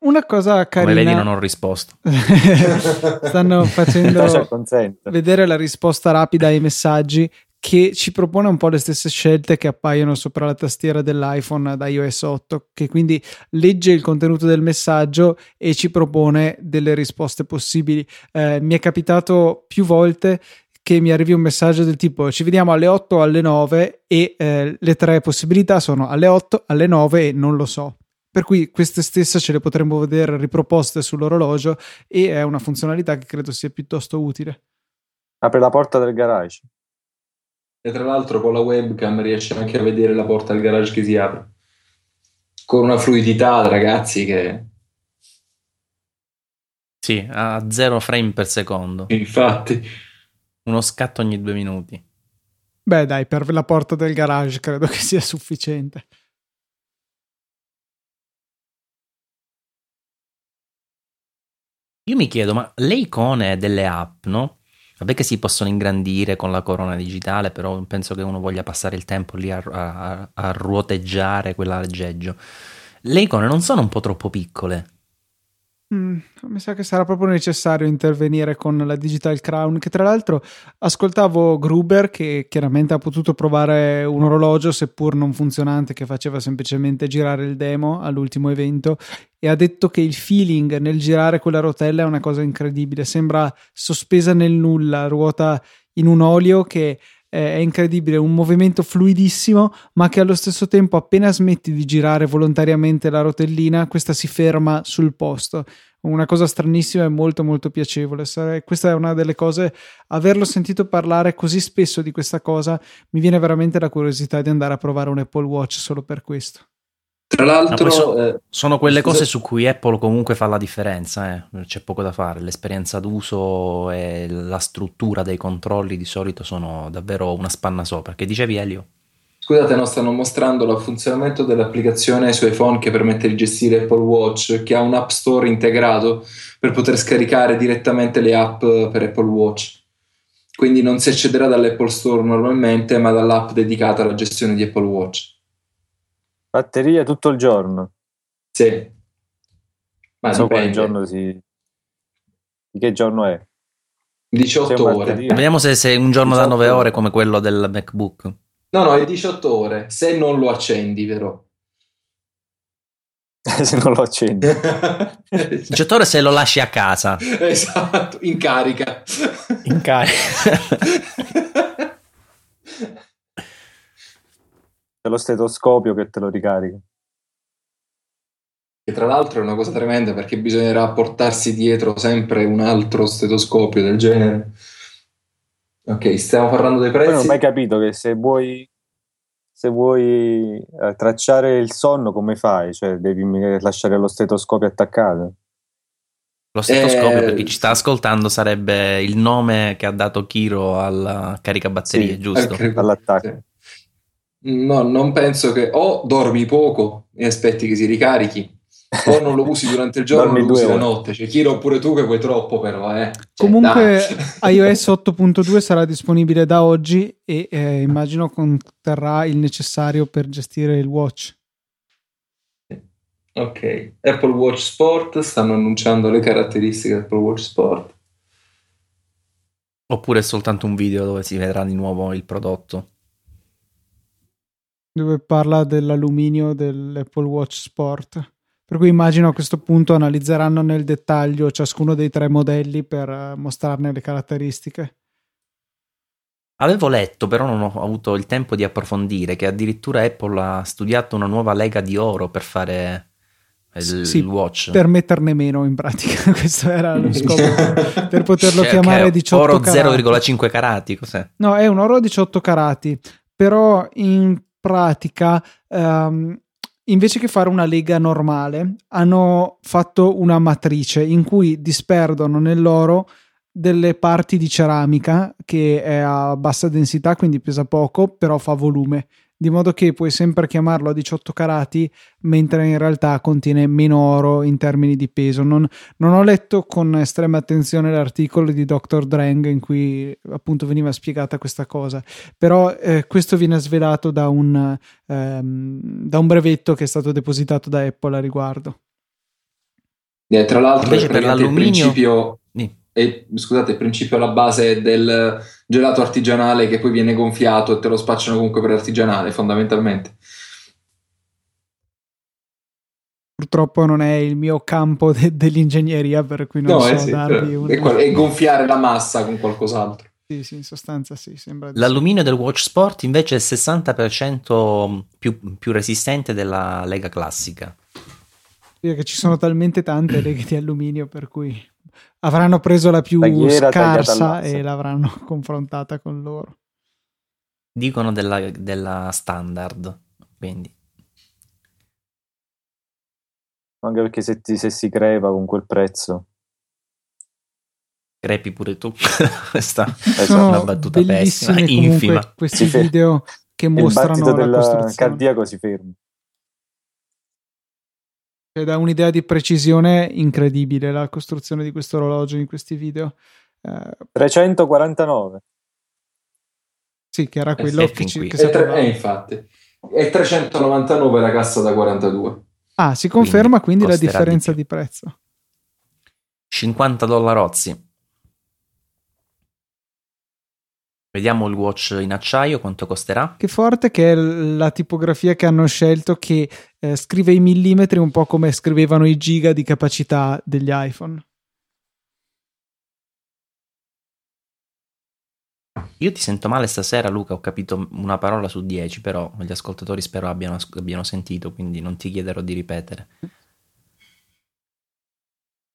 Una cosa Come carina... vedi non ho risposto. [LAUGHS] Stanno facendo consente? vedere la risposta rapida ai messaggi che ci propone un po' le stesse scelte che appaiono sopra la tastiera dell'iPhone da iOS 8, che quindi legge il contenuto del messaggio e ci propone delle risposte possibili. Eh, mi è capitato più volte che mi arrivi un messaggio del tipo ci vediamo alle 8 o alle 9 e eh, le tre possibilità sono alle 8, alle 9 e non lo so. Per cui queste stesse ce le potremmo vedere riproposte sull'orologio e è una funzionalità che credo sia piuttosto utile. Apre la porta del garage. E tra l'altro con la webcam riesce anche a vedere la porta del garage che si apre. Con una fluidità, ragazzi, che Sì, a zero frame per secondo. infatti... Uno scatto ogni due minuti. Beh, dai, per la porta del garage credo che sia sufficiente. Io mi chiedo, ma le icone delle app, no? Vabbè che si possono ingrandire con la corona digitale, però penso che uno voglia passare il tempo lì a, a- a ruoteggiare quell'aggeggio. Le icone non sono un po' troppo piccole? Mm, mi sa che sarà proprio necessario intervenire con la Digital Crown, che tra l'altro ascoltavo Gruber che chiaramente ha potuto provare un orologio seppur non funzionante che faceva semplicemente girare il demo all'ultimo evento e ha detto che il feeling nel girare quella rotella è una cosa incredibile, sembra sospesa nel nulla, ruota in un olio che è incredibile, un movimento fluidissimo, ma che allo stesso tempo appena smetti di girare volontariamente la rotellina, questa si ferma sul posto. Una cosa stranissima e molto molto piacevole. Questa è una delle cose, averlo sentito parlare così spesso di questa cosa, mi viene veramente la curiosità di andare a provare un Apple Watch solo per questo. Tra l'altro... poi so- eh, Sono quelle cose su cui Apple comunque fa la differenza, eh. c'è poco da fare. L'esperienza d'uso e la struttura dei controlli di solito sono davvero una spanna sopra. Che dicevi Elio? Scusate, no, stanno mostrando il funzionamento dell'applicazione su iPhone che permette di gestire Apple Watch, che ha un App Store integrato per poter scaricare direttamente le app per Apple Watch. Quindi non si accederà dall'Apple Store normalmente, ma dall'app dedicata alla gestione di Apple Watch. Batteria tutto il giorno. Sì. Ma Non so quale giorno si... Di che giorno è? 18 C'è ore. Vediamo se, se un giorno da 18 9 ore ore. come quello del MacBook. No, no, è 18 ore, se non lo accendi, però. [LAUGHS] Se non lo accendi. [LAUGHS] 18 ore se lo lasci a casa. esatto, in carica. In carica. [LAUGHS] C'è lo stetoscopio che te lo ricarica. Che tra l'altro è una cosa tremenda perché bisognerà portarsi dietro sempre un altro stetoscopio del genere. Ok, stiamo parlando dei Poi non ho prezzi. mai capito che se vuoi se vuoi eh, tracciare il sonno come fai? Cioè devi lasciare lo stetoscopio attaccato. Lo stetoscopio, Eh, per chi ci sta ascoltando, sarebbe il nome che ha dato Kiro al caricabatterie, Sì, giusto? All'attacco. sì. No, non penso che o dormi poco e aspetti che si ricarichi, o non lo usi durante il [LAUGHS] giorno, Dormi lo usi la notte. Cioè, Kiro, pure tu che vuoi troppo, però, eh. Cioè, Comunque dai. [LAUGHS] iOS 8.2 sarà disponibile da oggi e eh, immagino conterrà il necessario per gestire il watch. Ok, Apple Watch Sport stanno annunciando le caratteristiche dell'Apple Watch Sport. Oppure è soltanto un video dove si vedrà di nuovo il prodotto. Dove parla dell'alluminio dell'Apple Watch Sport. Per cui immagino a questo punto analizzeranno nel dettaglio ciascuno dei tre modelli per eh, mostrarne le caratteristiche. Avevo letto, però non ho avuto il tempo di approfondire, che addirittura Apple ha studiato una nuova lega di oro per fare il, Sì, il watch. Per metterne meno in pratica, [LAUGHS] questo era lo scopo per poterlo [LAUGHS] Cioè, chiamare che è 18 oro carati. 0,5 carati, cos'è? No, è un oro a 18 carati, però in pratica ehm, invece che fare una lega normale hanno fatto una matrice in cui disperdono nell'oro delle parti di ceramica che è a bassa densità, quindi pesa poco, però fa volume, di modo che puoi sempre chiamarlo a 18 carati, mentre in realtà contiene meno oro in termini di peso. Non, non ho letto con estrema attenzione l'articolo di Dr. Drang in cui appunto veniva spiegata questa cosa, però eh, questo viene svelato da un, ehm, da un brevetto che è stato depositato da Apple a riguardo. Eh, tra l'altro, Invece per l'alluminio- principio, Sì. È- scusate, il principio alla base del gelato artigianale che poi viene gonfiato e te lo spacciano comunque per artigianale, fondamentalmente. Purtroppo non è il mio campo de- dell'ingegneria, per cui non No, so eh sì, darvi però un... è, qual- è gonfiare la massa con qualcos'altro. Sì, sì, in sostanza sì, sembra di sì. L'alluminio del Watch Sport invece è il 60% più, più resistente della lega classica. Perché ci sono talmente tante leghe di alluminio per cui avranno preso la più Tagliera scarsa e l'avranno [LAUGHS] confrontata con loro. Dicono della, della standard, quindi Anche perché se, ti- se si creva con quel prezzo. crepi pure tu. [LAUGHS] Questa è una battuta pessima, infima. questi Si video che Il mostrano battito la del costruzione. cardiaco si ferma. Cioè, dà un'idea di precisione incredibile la costruzione di questo orologio in questi video. Eh, 349. sì, che era Eh quello che, ci, che. E tre- sapevamo. eh, infatti. E 399 la cassa da 42. Ah, si conferma quindi, la costerà di differenza più. di, prezzo. 50 dollarozzi. Vediamo il watch in acciaio quanto costerà. Che forte che è la tipografia che hanno scelto che eh, scrive i millimetri un po' come scrivevano i giga di capacità degli iPhone. Io ti sento male stasera, Luca. Ho capito una parola su 10, però gli ascoltatori spero abbiano, abbiano sentito, quindi non ti chiederò di ripetere.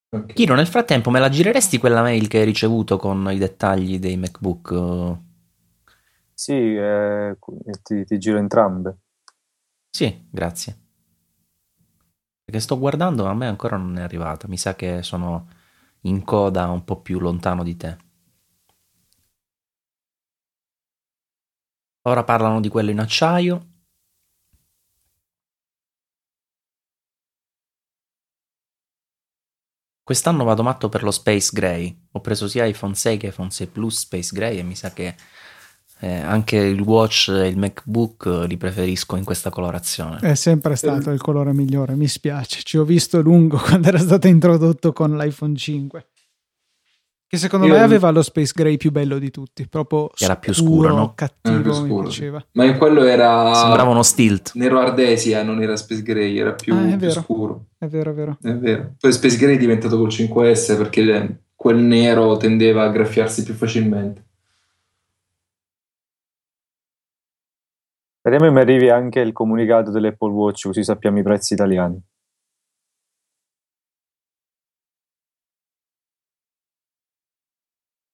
Ok. Kiro, nel frattempo me la gireresti quella mail che hai ricevuto con i dettagli dei MacBook? Sì, eh, ti, ti giro entrambe. Sì, grazie. Perché sto guardando, a me ancora non è arrivata. Mi sa che sono in coda un po' più lontano di te. Ora parlano di quello in acciaio. Quest'anno vado matto per lo Space Gray. Ho preso sia iPhone 6 che iPhone 6 Plus Space Gray e mi sa che Eh, anche il watch e il MacBook eh, li preferisco in questa colorazione. È sempre stato il colore migliore, mi spiace. Ci ho visto lungo [LAUGHS] quando era stato introdotto con l'iPhone 5. Che secondo Io- me aveva lo Space Gray più bello di tutti, proprio era più scuro, no? Eh, cattivo, più mi scuro. piaceva. Ma in quello era Sembrava uno stilt. nero ardesia, non era Space Gray, era più, Ah, è più scuro. È vero, è vero. È vero. Poi Space Gray è diventato col 5S perché quel nero tendeva a graffiarsi più facilmente. Se mi arrivi anche il comunicato dell'Apple Watch, così sappiamo i prezzi italiani.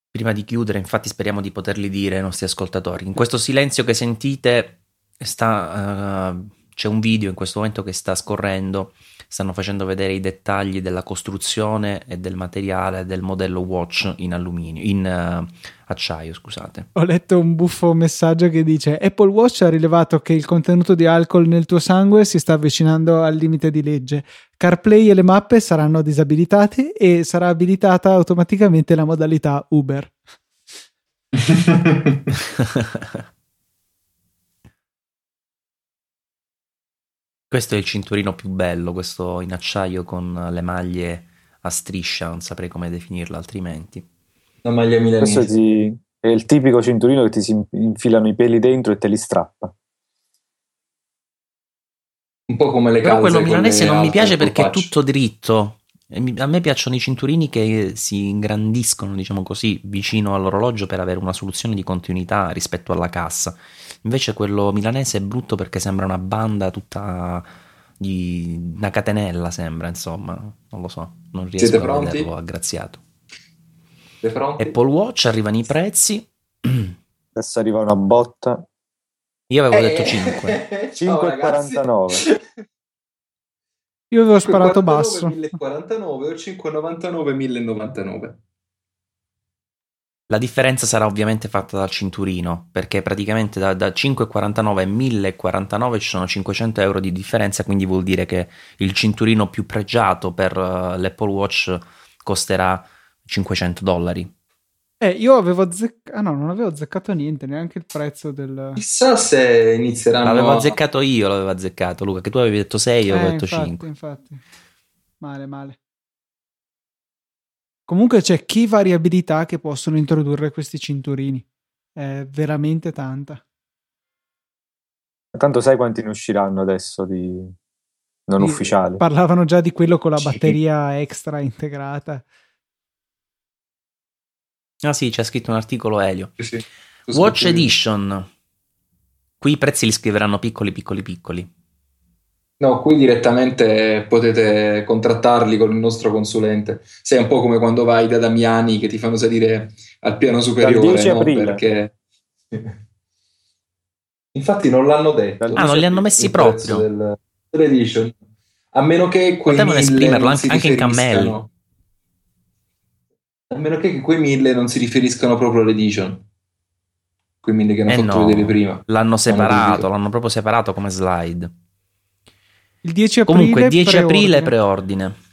Prima di chiudere, infatti, speriamo di poterli dire ai nostri ascoltatori. In questo silenzio che sentite, sta, eh, c'è un video in questo momento che sta scorrendo. Stanno facendo vedere i dettagli della costruzione e del materiale del modello Watch in alluminio, in eh, acciaio, scusate. Ho letto un buffo messaggio che dice Apple Watch ha rilevato che il contenuto di alcol nel tuo sangue si sta avvicinando al limite di legge. CarPlay e le mappe saranno disabilitate e sarà abilitata automaticamente la modalità Uber. [LAUGHS] [LAUGHS] Questo è il cinturino più bello, questo in acciaio con le maglie a striscia, non saprei come definirlo altrimenti. La maglia Questo milanese. ti- è il tipico cinturino che ti si infilano i peli dentro e te li strappa. Un po' come le Però quello milanese non mi piace perché è tutto dritto. A me piacciono i cinturini che si ingrandiscono, diciamo così, vicino all'orologio per avere una soluzione di continuità rispetto alla cassa. Invece quello milanese è brutto perché sembra una banda tutta di una catenella, sembra, insomma, non lo so, non riesco Siete a pronti? vederlo aggraziato. Sei pronti? Apple Watch arrivano i prezzi. Adesso arriva una botta. Io avevo Eh, detto 5. ciao, ragazzi. 5,49. Io avevo sparato 5,49, basso. 1049 o 599 1099. La differenza sarà ovviamente fatta dal cinturino, perché praticamente da, da 5,49 a 1049 ci sono 500 euro di differenza, quindi vuol dire che il cinturino più pregiato per eh, l'Apple Watch costerà 500 dollari. Eh, io avevo azzeccato. Ah no, non avevo azzeccato niente, neanche il prezzo del. Chissà se inizieranno L'avevo azzeccato io, l'avevo azzeccato Luca, che tu avevi detto 6, io avevo Eh, detto infatti, 5. infatti. Male, male. Comunque c'è chi variabilità che possono introdurre questi cinturini. È veramente tanta. Tanto sai quanti ne usciranno adesso di non Sì, ufficiali. Parlavano già di quello con la batteria extra integrata. Ah sì, c'è scritto un articolo Elio. Sì, sì. Watch. Edition. Qui i prezzi li scriveranno piccoli, piccoli, piccoli. No, qui direttamente potete contrattarli con il nostro consulente. Sei un po' come quando vai da Damiani che ti fanno salire al piano superiore, 10 no? aprile. Perché... Infatti non l'hanno detto. Ah, non li hanno messi proprio. del-. A meno che quei Potevano mille esprimerlo anche- anche in cammelli. A meno che quei mille non si riferiscano proprio all'edition. Quei mille che hanno Eh fatto no, vedere prima. l'hanno separato, l'hanno proprio separato come slide. Il 10 aprile. Comunque 10 aprile preordine. preordine.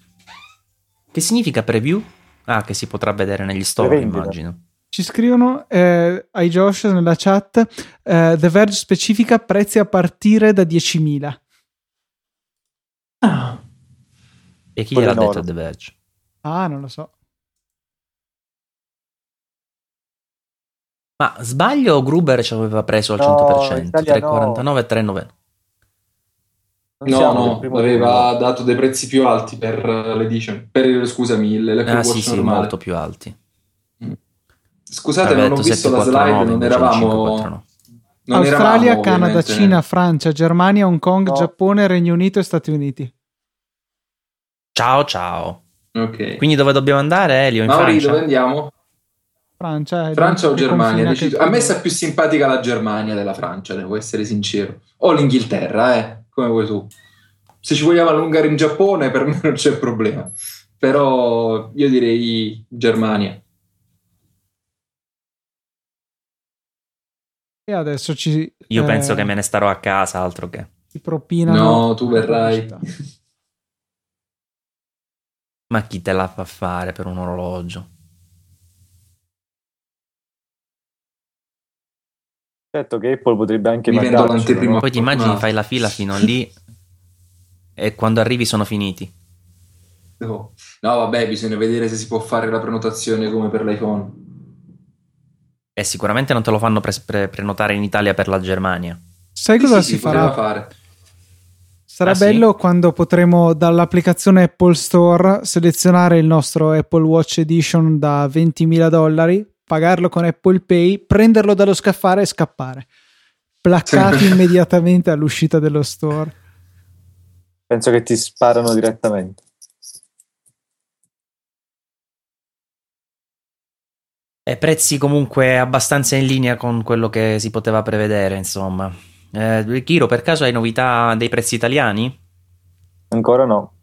Che significa preview? Ah, che si potrà vedere negli store, Prevendita. immagino. Ci scrivono eh, ai Josh nella chat eh, The Verge specifica prezzi a partire da 10.000. E chi gliel'ha detto. The Verge? Ah, non lo so. Ma sbaglio o Gruber ci aveva preso al No, 100%? Italia no. 3,49 e 3,9. Non No, no, aveva turno. dato dei prezzi più alti per eh, l'edition. Per, scusami, l'Apple Ah sì, sì, normale. molto più alti. Scusate, Aveva non ho visto la 749, slide, non invece eravamo... 549. non Australia, eravamo, Canada, ovviamente. Cina, Francia, Germania, Hong Kong, No. Giappone, Regno Unito e Stati Uniti. Ciao ciao. Ok. Quindi dove dobbiamo andare, Elio? In Mauri, Francia? dove andiamo? Francia, è Francia o Germania? che- A me sta più simpatica la Germania della Francia, devo essere sincero. O l'Inghilterra, eh, come vuoi tu. Se ci vogliamo allungare in Giappone, per [LAUGHS] me non c'è problema. Però io direi Germania. E adesso ci. Io eh, penso che me ne starò a casa, altro che. si propinano. No, tu verrai. Ma chi te la fa fare per un orologio? Certo che Apple potrebbe anche mandarcelo, l'anteprima. no? Poi ti immagini, fortunato. fai la fila fino lì e quando arrivi sono finiti. No. No, vabbè, bisogna vedere se si può fare la prenotazione come per l'iPhone. E sicuramente non te lo fanno pre- pre- prenotare in Italia per la Germania. Sai Sì, cosa sì, si si farà? fare. Sarà Ah, sì? bello quando potremo dall'applicazione Apple Store selezionare il nostro Apple Watch Edition da 20.000 dollari, pagarlo con Apple Pay, prenderlo dallo scaffale e scappare. Placcati Sì. immediatamente all'uscita dello store. Penso che ti sparano direttamente. E prezzi comunque abbastanza in linea con quello che si poteva prevedere, insomma. Eh, Chiro, per caso hai novità dei prezzi italiani? Ancora no.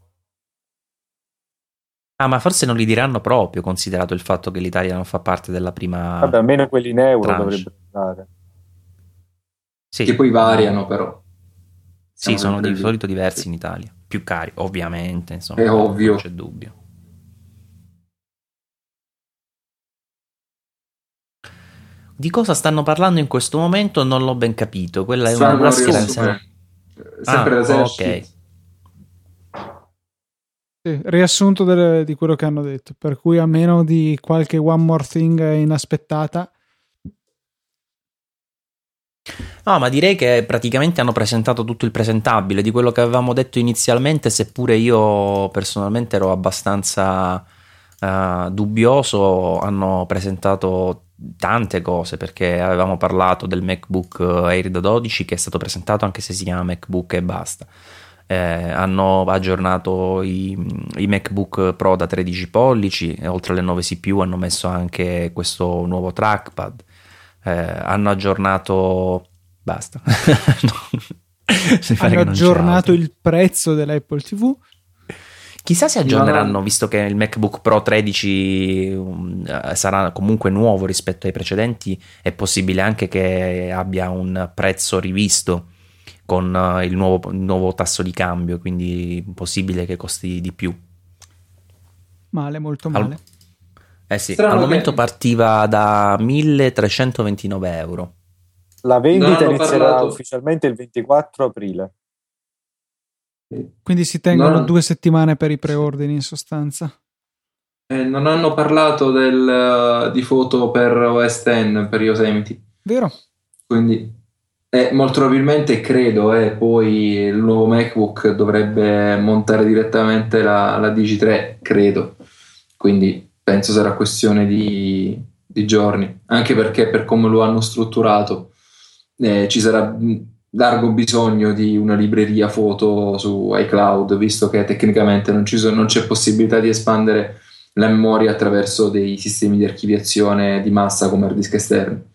Ah, ma forse non li diranno proprio, considerato il fatto che l'Italia non fa parte della prima... Vabbè, almeno quelli in euro Tranche. dovrebbero andare. Sì. Che poi variano, però. Sì, Siamo sono sempre di lì. solito diversi in Italia. Più cari, ovviamente, insomma. È non ovvio. c'è dubbio. Di cosa stanno parlando in questo momento non l'ho ben capito. Quella è una Star maschera. Super. Ah, Sempre l'esercito. ok. Sì, riassunto delle- di quello che hanno detto. Per cui a meno di qualche one more thing inaspettata, No, ma direi che praticamente hanno presentato tutto il presentabile di quello che avevamo detto inizialmente, seppure io personalmente ero abbastanza eh, dubbioso, hanno presentato tante cose perché avevamo parlato del MacBook Air da 12 che è stato presentato anche se si chiama MacBook e basta. Eh, hanno aggiornato i, i MacBook Pro da 13 pollici e oltre alle 9 CPU hanno messo anche questo nuovo trackpad eh, hanno aggiornato basta [LAUGHS] No. [LAUGHS] Hanno aggiornato il prezzo dell'Apple TV. chissà se aggiorneranno No. visto che il MacBook Pro 13 um, eh, sarà comunque nuovo rispetto ai precedenti è possibile anche che abbia un prezzo rivisto con eh, il nuovo, nuovo tasso di cambio quindi possibile che costi di più Male, molto Al- male. eh sì, Strano al che- momento partiva da 1329 euro La vendita inizierà parlato- ufficialmente il 24 aprile. Quindi si tengono No. due settimane per i preordini in sostanza. Eh, non hanno parlato del, di foto per OS X, per Yosemite. Vero? Quindi eh, molto probabilmente credo eh, poi il nuovo MacBook dovrebbe montare direttamente la, la Digi3, credo. Quindi penso sarà questione di, di giorni, anche perché per come lo hanno strutturato eh, ci sarà largo bisogno di una libreria foto su iCloud, visto che tecnicamente non, sono- non c'è possibilità di espandere la memoria attraverso dei sistemi di archiviazione di massa come hard disk esterni.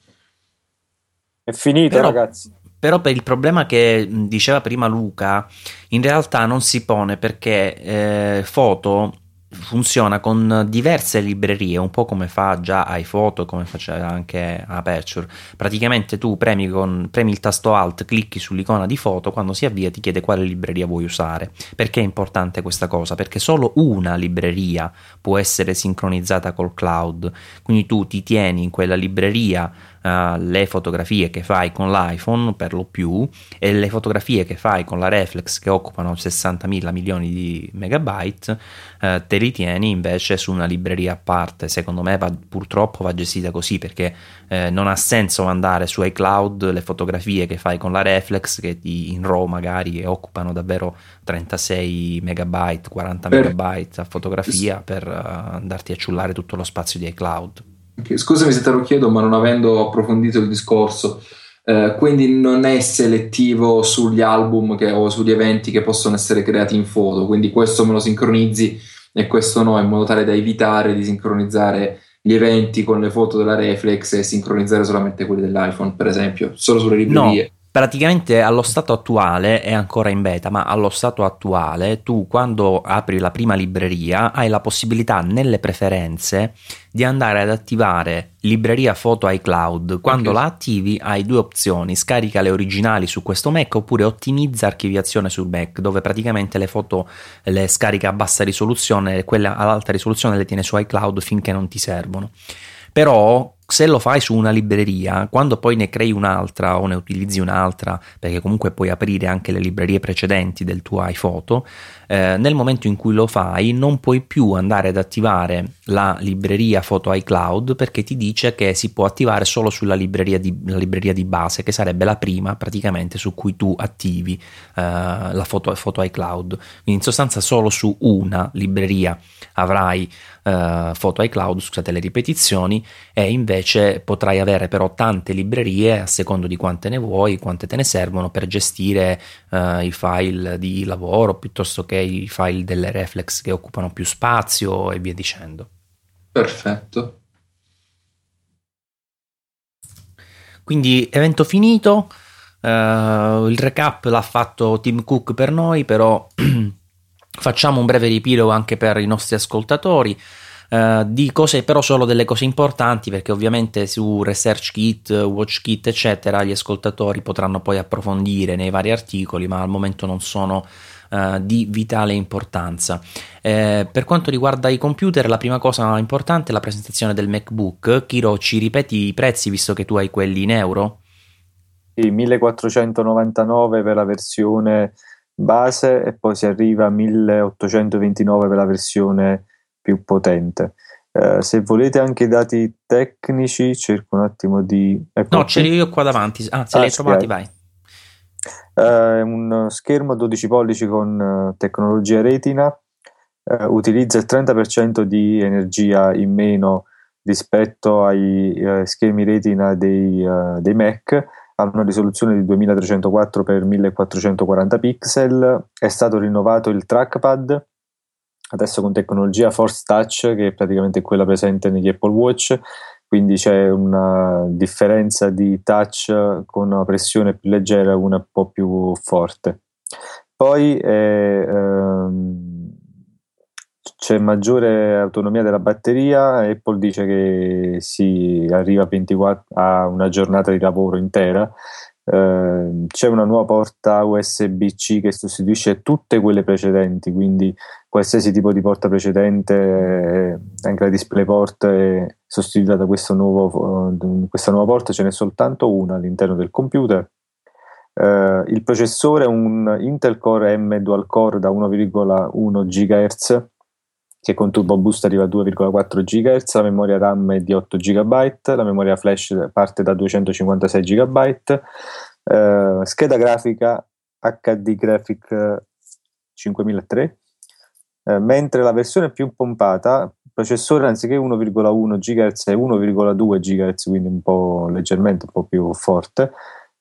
È finito, Però- ragazzi. Però per il problema che diceva prima Luca, in realtà non si pone perché eh, Foto funziona con diverse librerie, un po' come fa già iPhoto, come faceva anche Aperture. Praticamente tu premi, con, premi il tasto Alt, clicchi sull'icona di foto, quando si avvia ti chiede quale libreria vuoi usare. Perché è importante questa cosa? Perché solo una libreria può essere sincronizzata col cloud, quindi tu ti tieni in quella libreria eh, le fotografie che fai con l'iPhone per lo più e le fotografie che fai con la reflex che occupano 60.000 milioni di megabyte eh, te li tieni invece su una libreria a parte. Secondo me va- purtroppo va gestita così perché eh, non ha senso mandare su iCloud le fotografie che fai con la reflex che ti, in RAW magari occupano davvero 36 megabyte 40 Per- megabyte a fotografia per eh, andarti a ciullare tutto lo spazio di iCloud Scusami se te lo chiedo, ma non avendo approfondito il discorso, eh, quindi non è selettivo sugli album che- o sugli eventi che possono essere creati in foto, quindi questo me lo sincronizzi e questo no, in modo tale da evitare di sincronizzare gli eventi con le foto della reflex e sincronizzare solamente quelli dell'iPhone, per esempio, solo sulle librerie. Praticamente allo stato attuale è ancora in beta, ma allo stato attuale tu quando apri la prima libreria hai la possibilità nelle preferenze di andare ad attivare libreria foto iCloud. Quando Ok. la attivi hai due opzioni, scarica le originali su questo Mac oppure ottimizza archiviazione sul Mac, dove praticamente le foto le scarica a bassa risoluzione e quelle ad alta risoluzione le tiene su iCloud finché non ti servono. Però se lo fai su una libreria, quando poi ne crei un'altra o ne utilizzi un'altra, perché comunque puoi aprire anche le librerie precedenti del tuo iPhoto, eh, nel momento in cui lo fai non puoi più andare ad attivare la libreria Photo iCloud perché ti dice che si può attivare solo sulla libreria di, libreria di base, che sarebbe la prima praticamente su cui tu attivi eh, la Photo, Photo iCloud. Quindi in sostanza solo su una libreria avrai uh, Photo iCloud, scusate le ripetizioni, e invece potrai avere però tante librerie a secondo di quante ne vuoi, quante te ne servono per gestire uh, i file di lavoro piuttosto che i file delle reflex che occupano più spazio e via dicendo. Perfetto. Quindi evento finito, uh, il recap l'ha fatto Tim Cook per noi, però [CLEARS THROAT] Facciamo un breve riepilogo anche per i nostri ascoltatori. Uh, di cose però solo delle cose importanti perché ovviamente su Research Kit, Watch Kit eccetera gli ascoltatori potranno poi approfondire nei vari articoli ma al momento non sono uh, di vitale importanza eh, per quanto riguarda i computer la prima cosa importante è la presentazione del MacBook Kiro ci ripeti i prezzi visto che tu hai quelli in euro? Sì, 1499 per la versione base e poi si arriva a 1829 per la versione più potente. Uh, se volete anche i dati tecnici, cerco un attimo di. Ecco no, ce li ho io qua davanti. Ah, se ah, li hai trovati, vai. Uh, un schermo 12 pollici con uh, tecnologia retina utilizza il 30% di energia in meno rispetto ai schermi retina dei, dei Mac ha una risoluzione di 2304 x 1440 pixel, è stato rinnovato il trackpad, adesso con tecnologia Force Touch che è praticamente quella presente negli Apple Watch, quindi c'è una differenza di touch con una pressione più leggera e una un po' più forte. Poi è, ehm, c'è maggiore autonomia della batteria, Apple dice che si arriva a, 24, a una giornata di lavoro intera, eh, c'è una nuova porta USB-C che sostituisce tutte quelle precedenti, quindi qualsiasi tipo di porta precedente, eh, anche la DisplayPort è sostituita da nuovo, uh, questa nuova porta, ce n'è soltanto una all'interno del computer. Uh, il processore è un Intel Core M dual core da 1,1 GHz che con Turbo Boost arriva a 2,4 GHz, la memoria RAM è di 8 GB, la memoria flash parte da 256 GB, eh, scheda grafica HD Graphic 5003, eh, mentre la versione più pompata, processore anziché 1,1 GHz è 1,2 GHz, quindi un po' leggermente un po' più forte,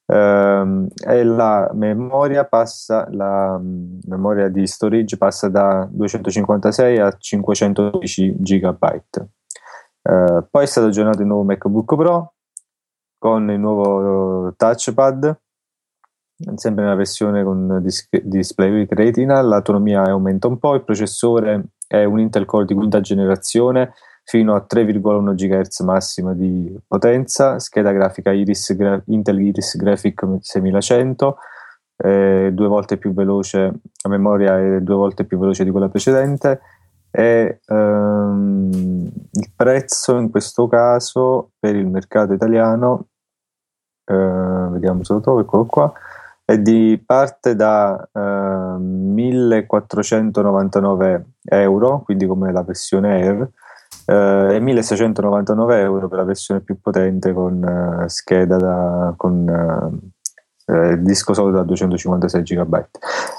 Uh, e la memoria passa la um, memoria di storage passa da 256 a 512 GB. Uh, poi è stato aggiornato il nuovo MacBook Pro con il nuovo touchpad, sempre nella versione con dis- display retina, l'autonomia aumenta un po', il processore è un Intel Core di quinta generazione fino a 3,1 GHz massima di potenza, scheda grafica Iris, Intel Iris Graphic 6100, eh, due volte più veloce, la memoria è due volte più veloce di quella precedente e ehm, il prezzo in questo caso per il mercato italiano, eh, vediamo se lo trovo, eccolo qua, è di parte da eh, 1499 euro, quindi come la versione Air, eh, e 1699 euro per la versione più potente con eh, scheda da, con eh, eh disco solo da 256 GB.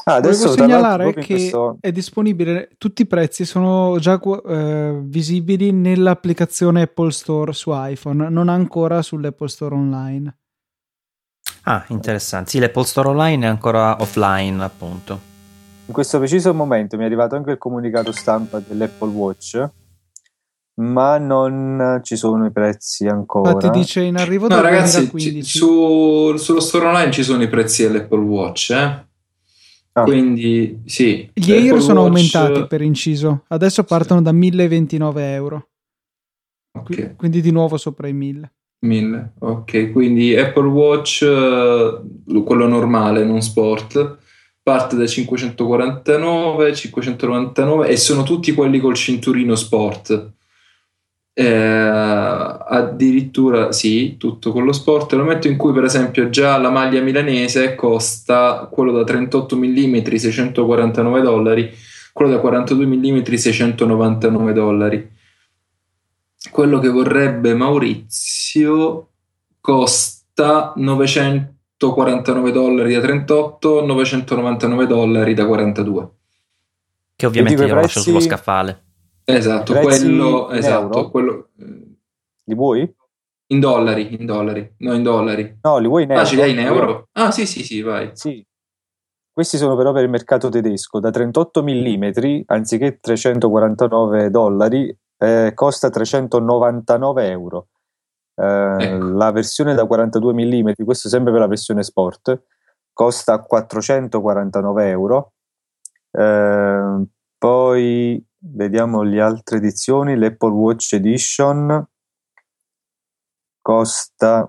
Ah, adesso Volevo segnalare che questo... è disponibile, tutti i prezzi sono già eh, visibili nell'applicazione Apple Store su iPhone, non ancora sull'Apple Store online. Ah, interessante. Sì, l'Apple Store online è ancora offline, appunto. In questo preciso momento mi è arrivato anche il comunicato stampa dell'Apple Watch ma non ci sono i prezzi ancora. Ma ti dice in arrivo no, ragazzi, c- su, sullo store online ci sono i prezzi dell'Apple Watch, eh? ah. Quindi sì. Gli Air sono Watch... aumentati per inciso, adesso partono sì. da 1029 euro. Okay. Quindi di nuovo sopra i 1000. 1000, ok, quindi Apple Watch, uh, quello normale, non sport, parte da 549, 599 e sono tutti quelli col cinturino sport eh, addirittura sì, tutto con lo sport. Nel momento in cui, per esempio, già la maglia milanese costa quello da 38 mm 649 dollari, quello da 42 mm 699 dollari. Quello che vorrebbe Maurizio costa 949 dollari da 38, 999 dollari da 42. Che ovviamente io lo lascio prezzi- sullo scaffale. Esatto, Prezzi quello, esatto, quello Li vuoi? in dollari, in dollari, no in dollari. No, li vuoi in Ah, euro? ce li hai in euro? Ah, sì, sì, sì, vai. Sì. Questi sono però per il mercato tedesco, da 38 mm anziché 349 dollari eh, costa 399 euro. Eh, Ecco. La versione da 42 mm, questo sempre per la versione sport, costa 449 euro. Eh, poi vediamo le altre edizioni, l'Apple Watch Edition costa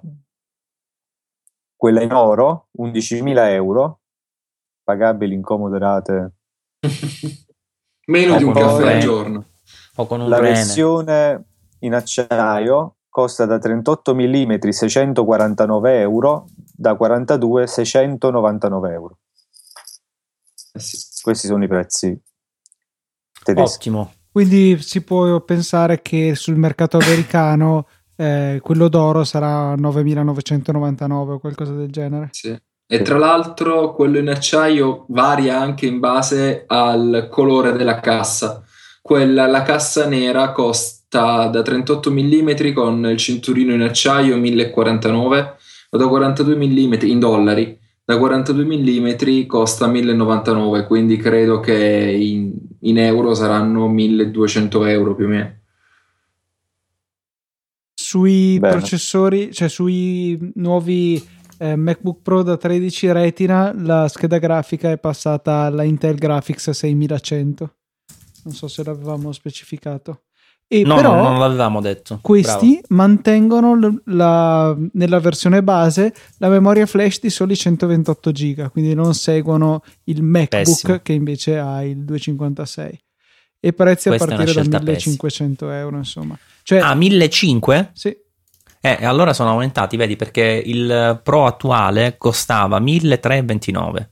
quella in oro 11.000 euro pagabili in comode rate [LAUGHS] Meno di un caffè al giorno. O con un la rene. versione in acciaio costa da 38 mm 649 euro da 42 699 euro Eh sì. questi sono i prezzi tedeschi Ottimo. Quindi si può pensare che sul mercato americano eh, quello d'oro sarà 9.999 o qualcosa del genere. Sì. E tra l'altro quello in acciaio varia anche in base al colore della cassa. Quella, la cassa nera costa da 38 mm con il cinturino in acciaio 1049 o da 42 mm in dollari. Da 42 mm costa 1099, quindi credo che in, in euro saranno 1200 euro più o meno. Sui Bene. processori, cioè sui nuovi eh, MacBook Pro da 13 Retina, la scheda grafica è passata alla Intel Graphics 6100. Non so se l'avevamo specificato. E No, però no, non l'avevamo detto. questi mantengono l- la- nella versione base la memoria flash di soli 128 giga, quindi non seguono il MacBook Pessimo. che invece ha il 256. E prezzi a Questa una partire da scelta 1500 euro, insomma. Cioè, Bravo. Ah, 1500? sì, Eh, allora sono aumentati, vedi, perché il Pro attuale costava 1329.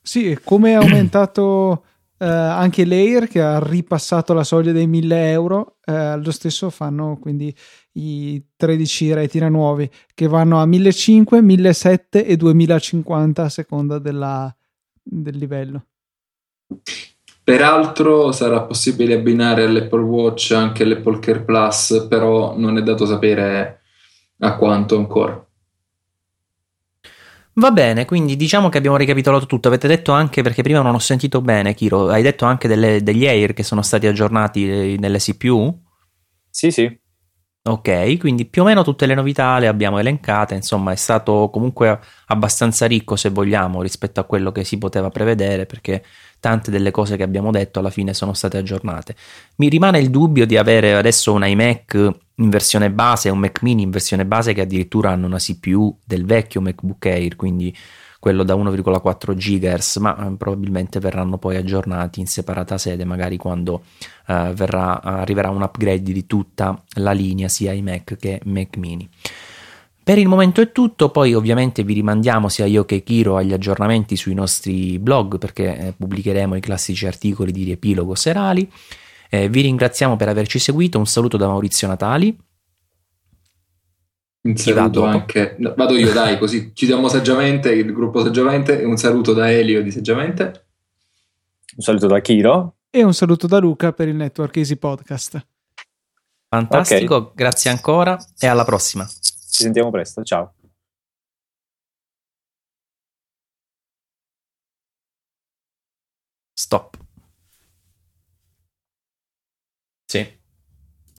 Sì, come è aumentato eh, anche l'Air che ha ripassato la soglia dei 1000 euro, eh, lo stesso fanno quindi i 13 retina nuovi che vanno a 1500, 1700 e 2050 a seconda della- del livello. Peraltro sarà possibile abbinare all'Apple Watch anche l'Apple Care Plus, però non è dato sapere a quanto ancora. Va bene, quindi diciamo che abbiamo ricapitolato tutto. Avete detto anche, perché prima non ho sentito bene, Kiro, hai detto anche delle- degli Air che sono stati aggiornati eh, nelle CPU? sì sì Ok, quindi più o meno tutte le novità le abbiamo elencate, insomma è stato comunque abbastanza ricco se vogliamo rispetto a quello che si poteva prevedere perché tante delle cose che abbiamo detto alla fine sono state aggiornate. Mi rimane il dubbio di avere adesso un iMac in versione base un Mac mini in versione base che addirittura hanno una CPU del vecchio MacBook Air, quindi quello da 1,4 GHz, ma eh, probabilmente verranno poi aggiornati in separata sede, magari quando eh, verrà, arriverà un upgrade di tutta la linea, sia iMac che Mac mini. Per il momento è tutto, poi ovviamente vi rimandiamo sia io che Kiro agli aggiornamenti sui nostri blog perché eh, pubblicheremo i classici articoli di riepilogo serali. Eh, vi ringraziamo per averci seguito, un saluto da Maurizio Natali. Un saluto anche, no, vado io dai, così chiudiamo saggiamente il gruppo saggiamente un saluto da Elio di saggiamente. un saluto da Kiro E un saluto da Luca per il Network Easy Podcast. Fantastico, grazie ancora e alla prossima. Ci sentiamo presto ciao Stop.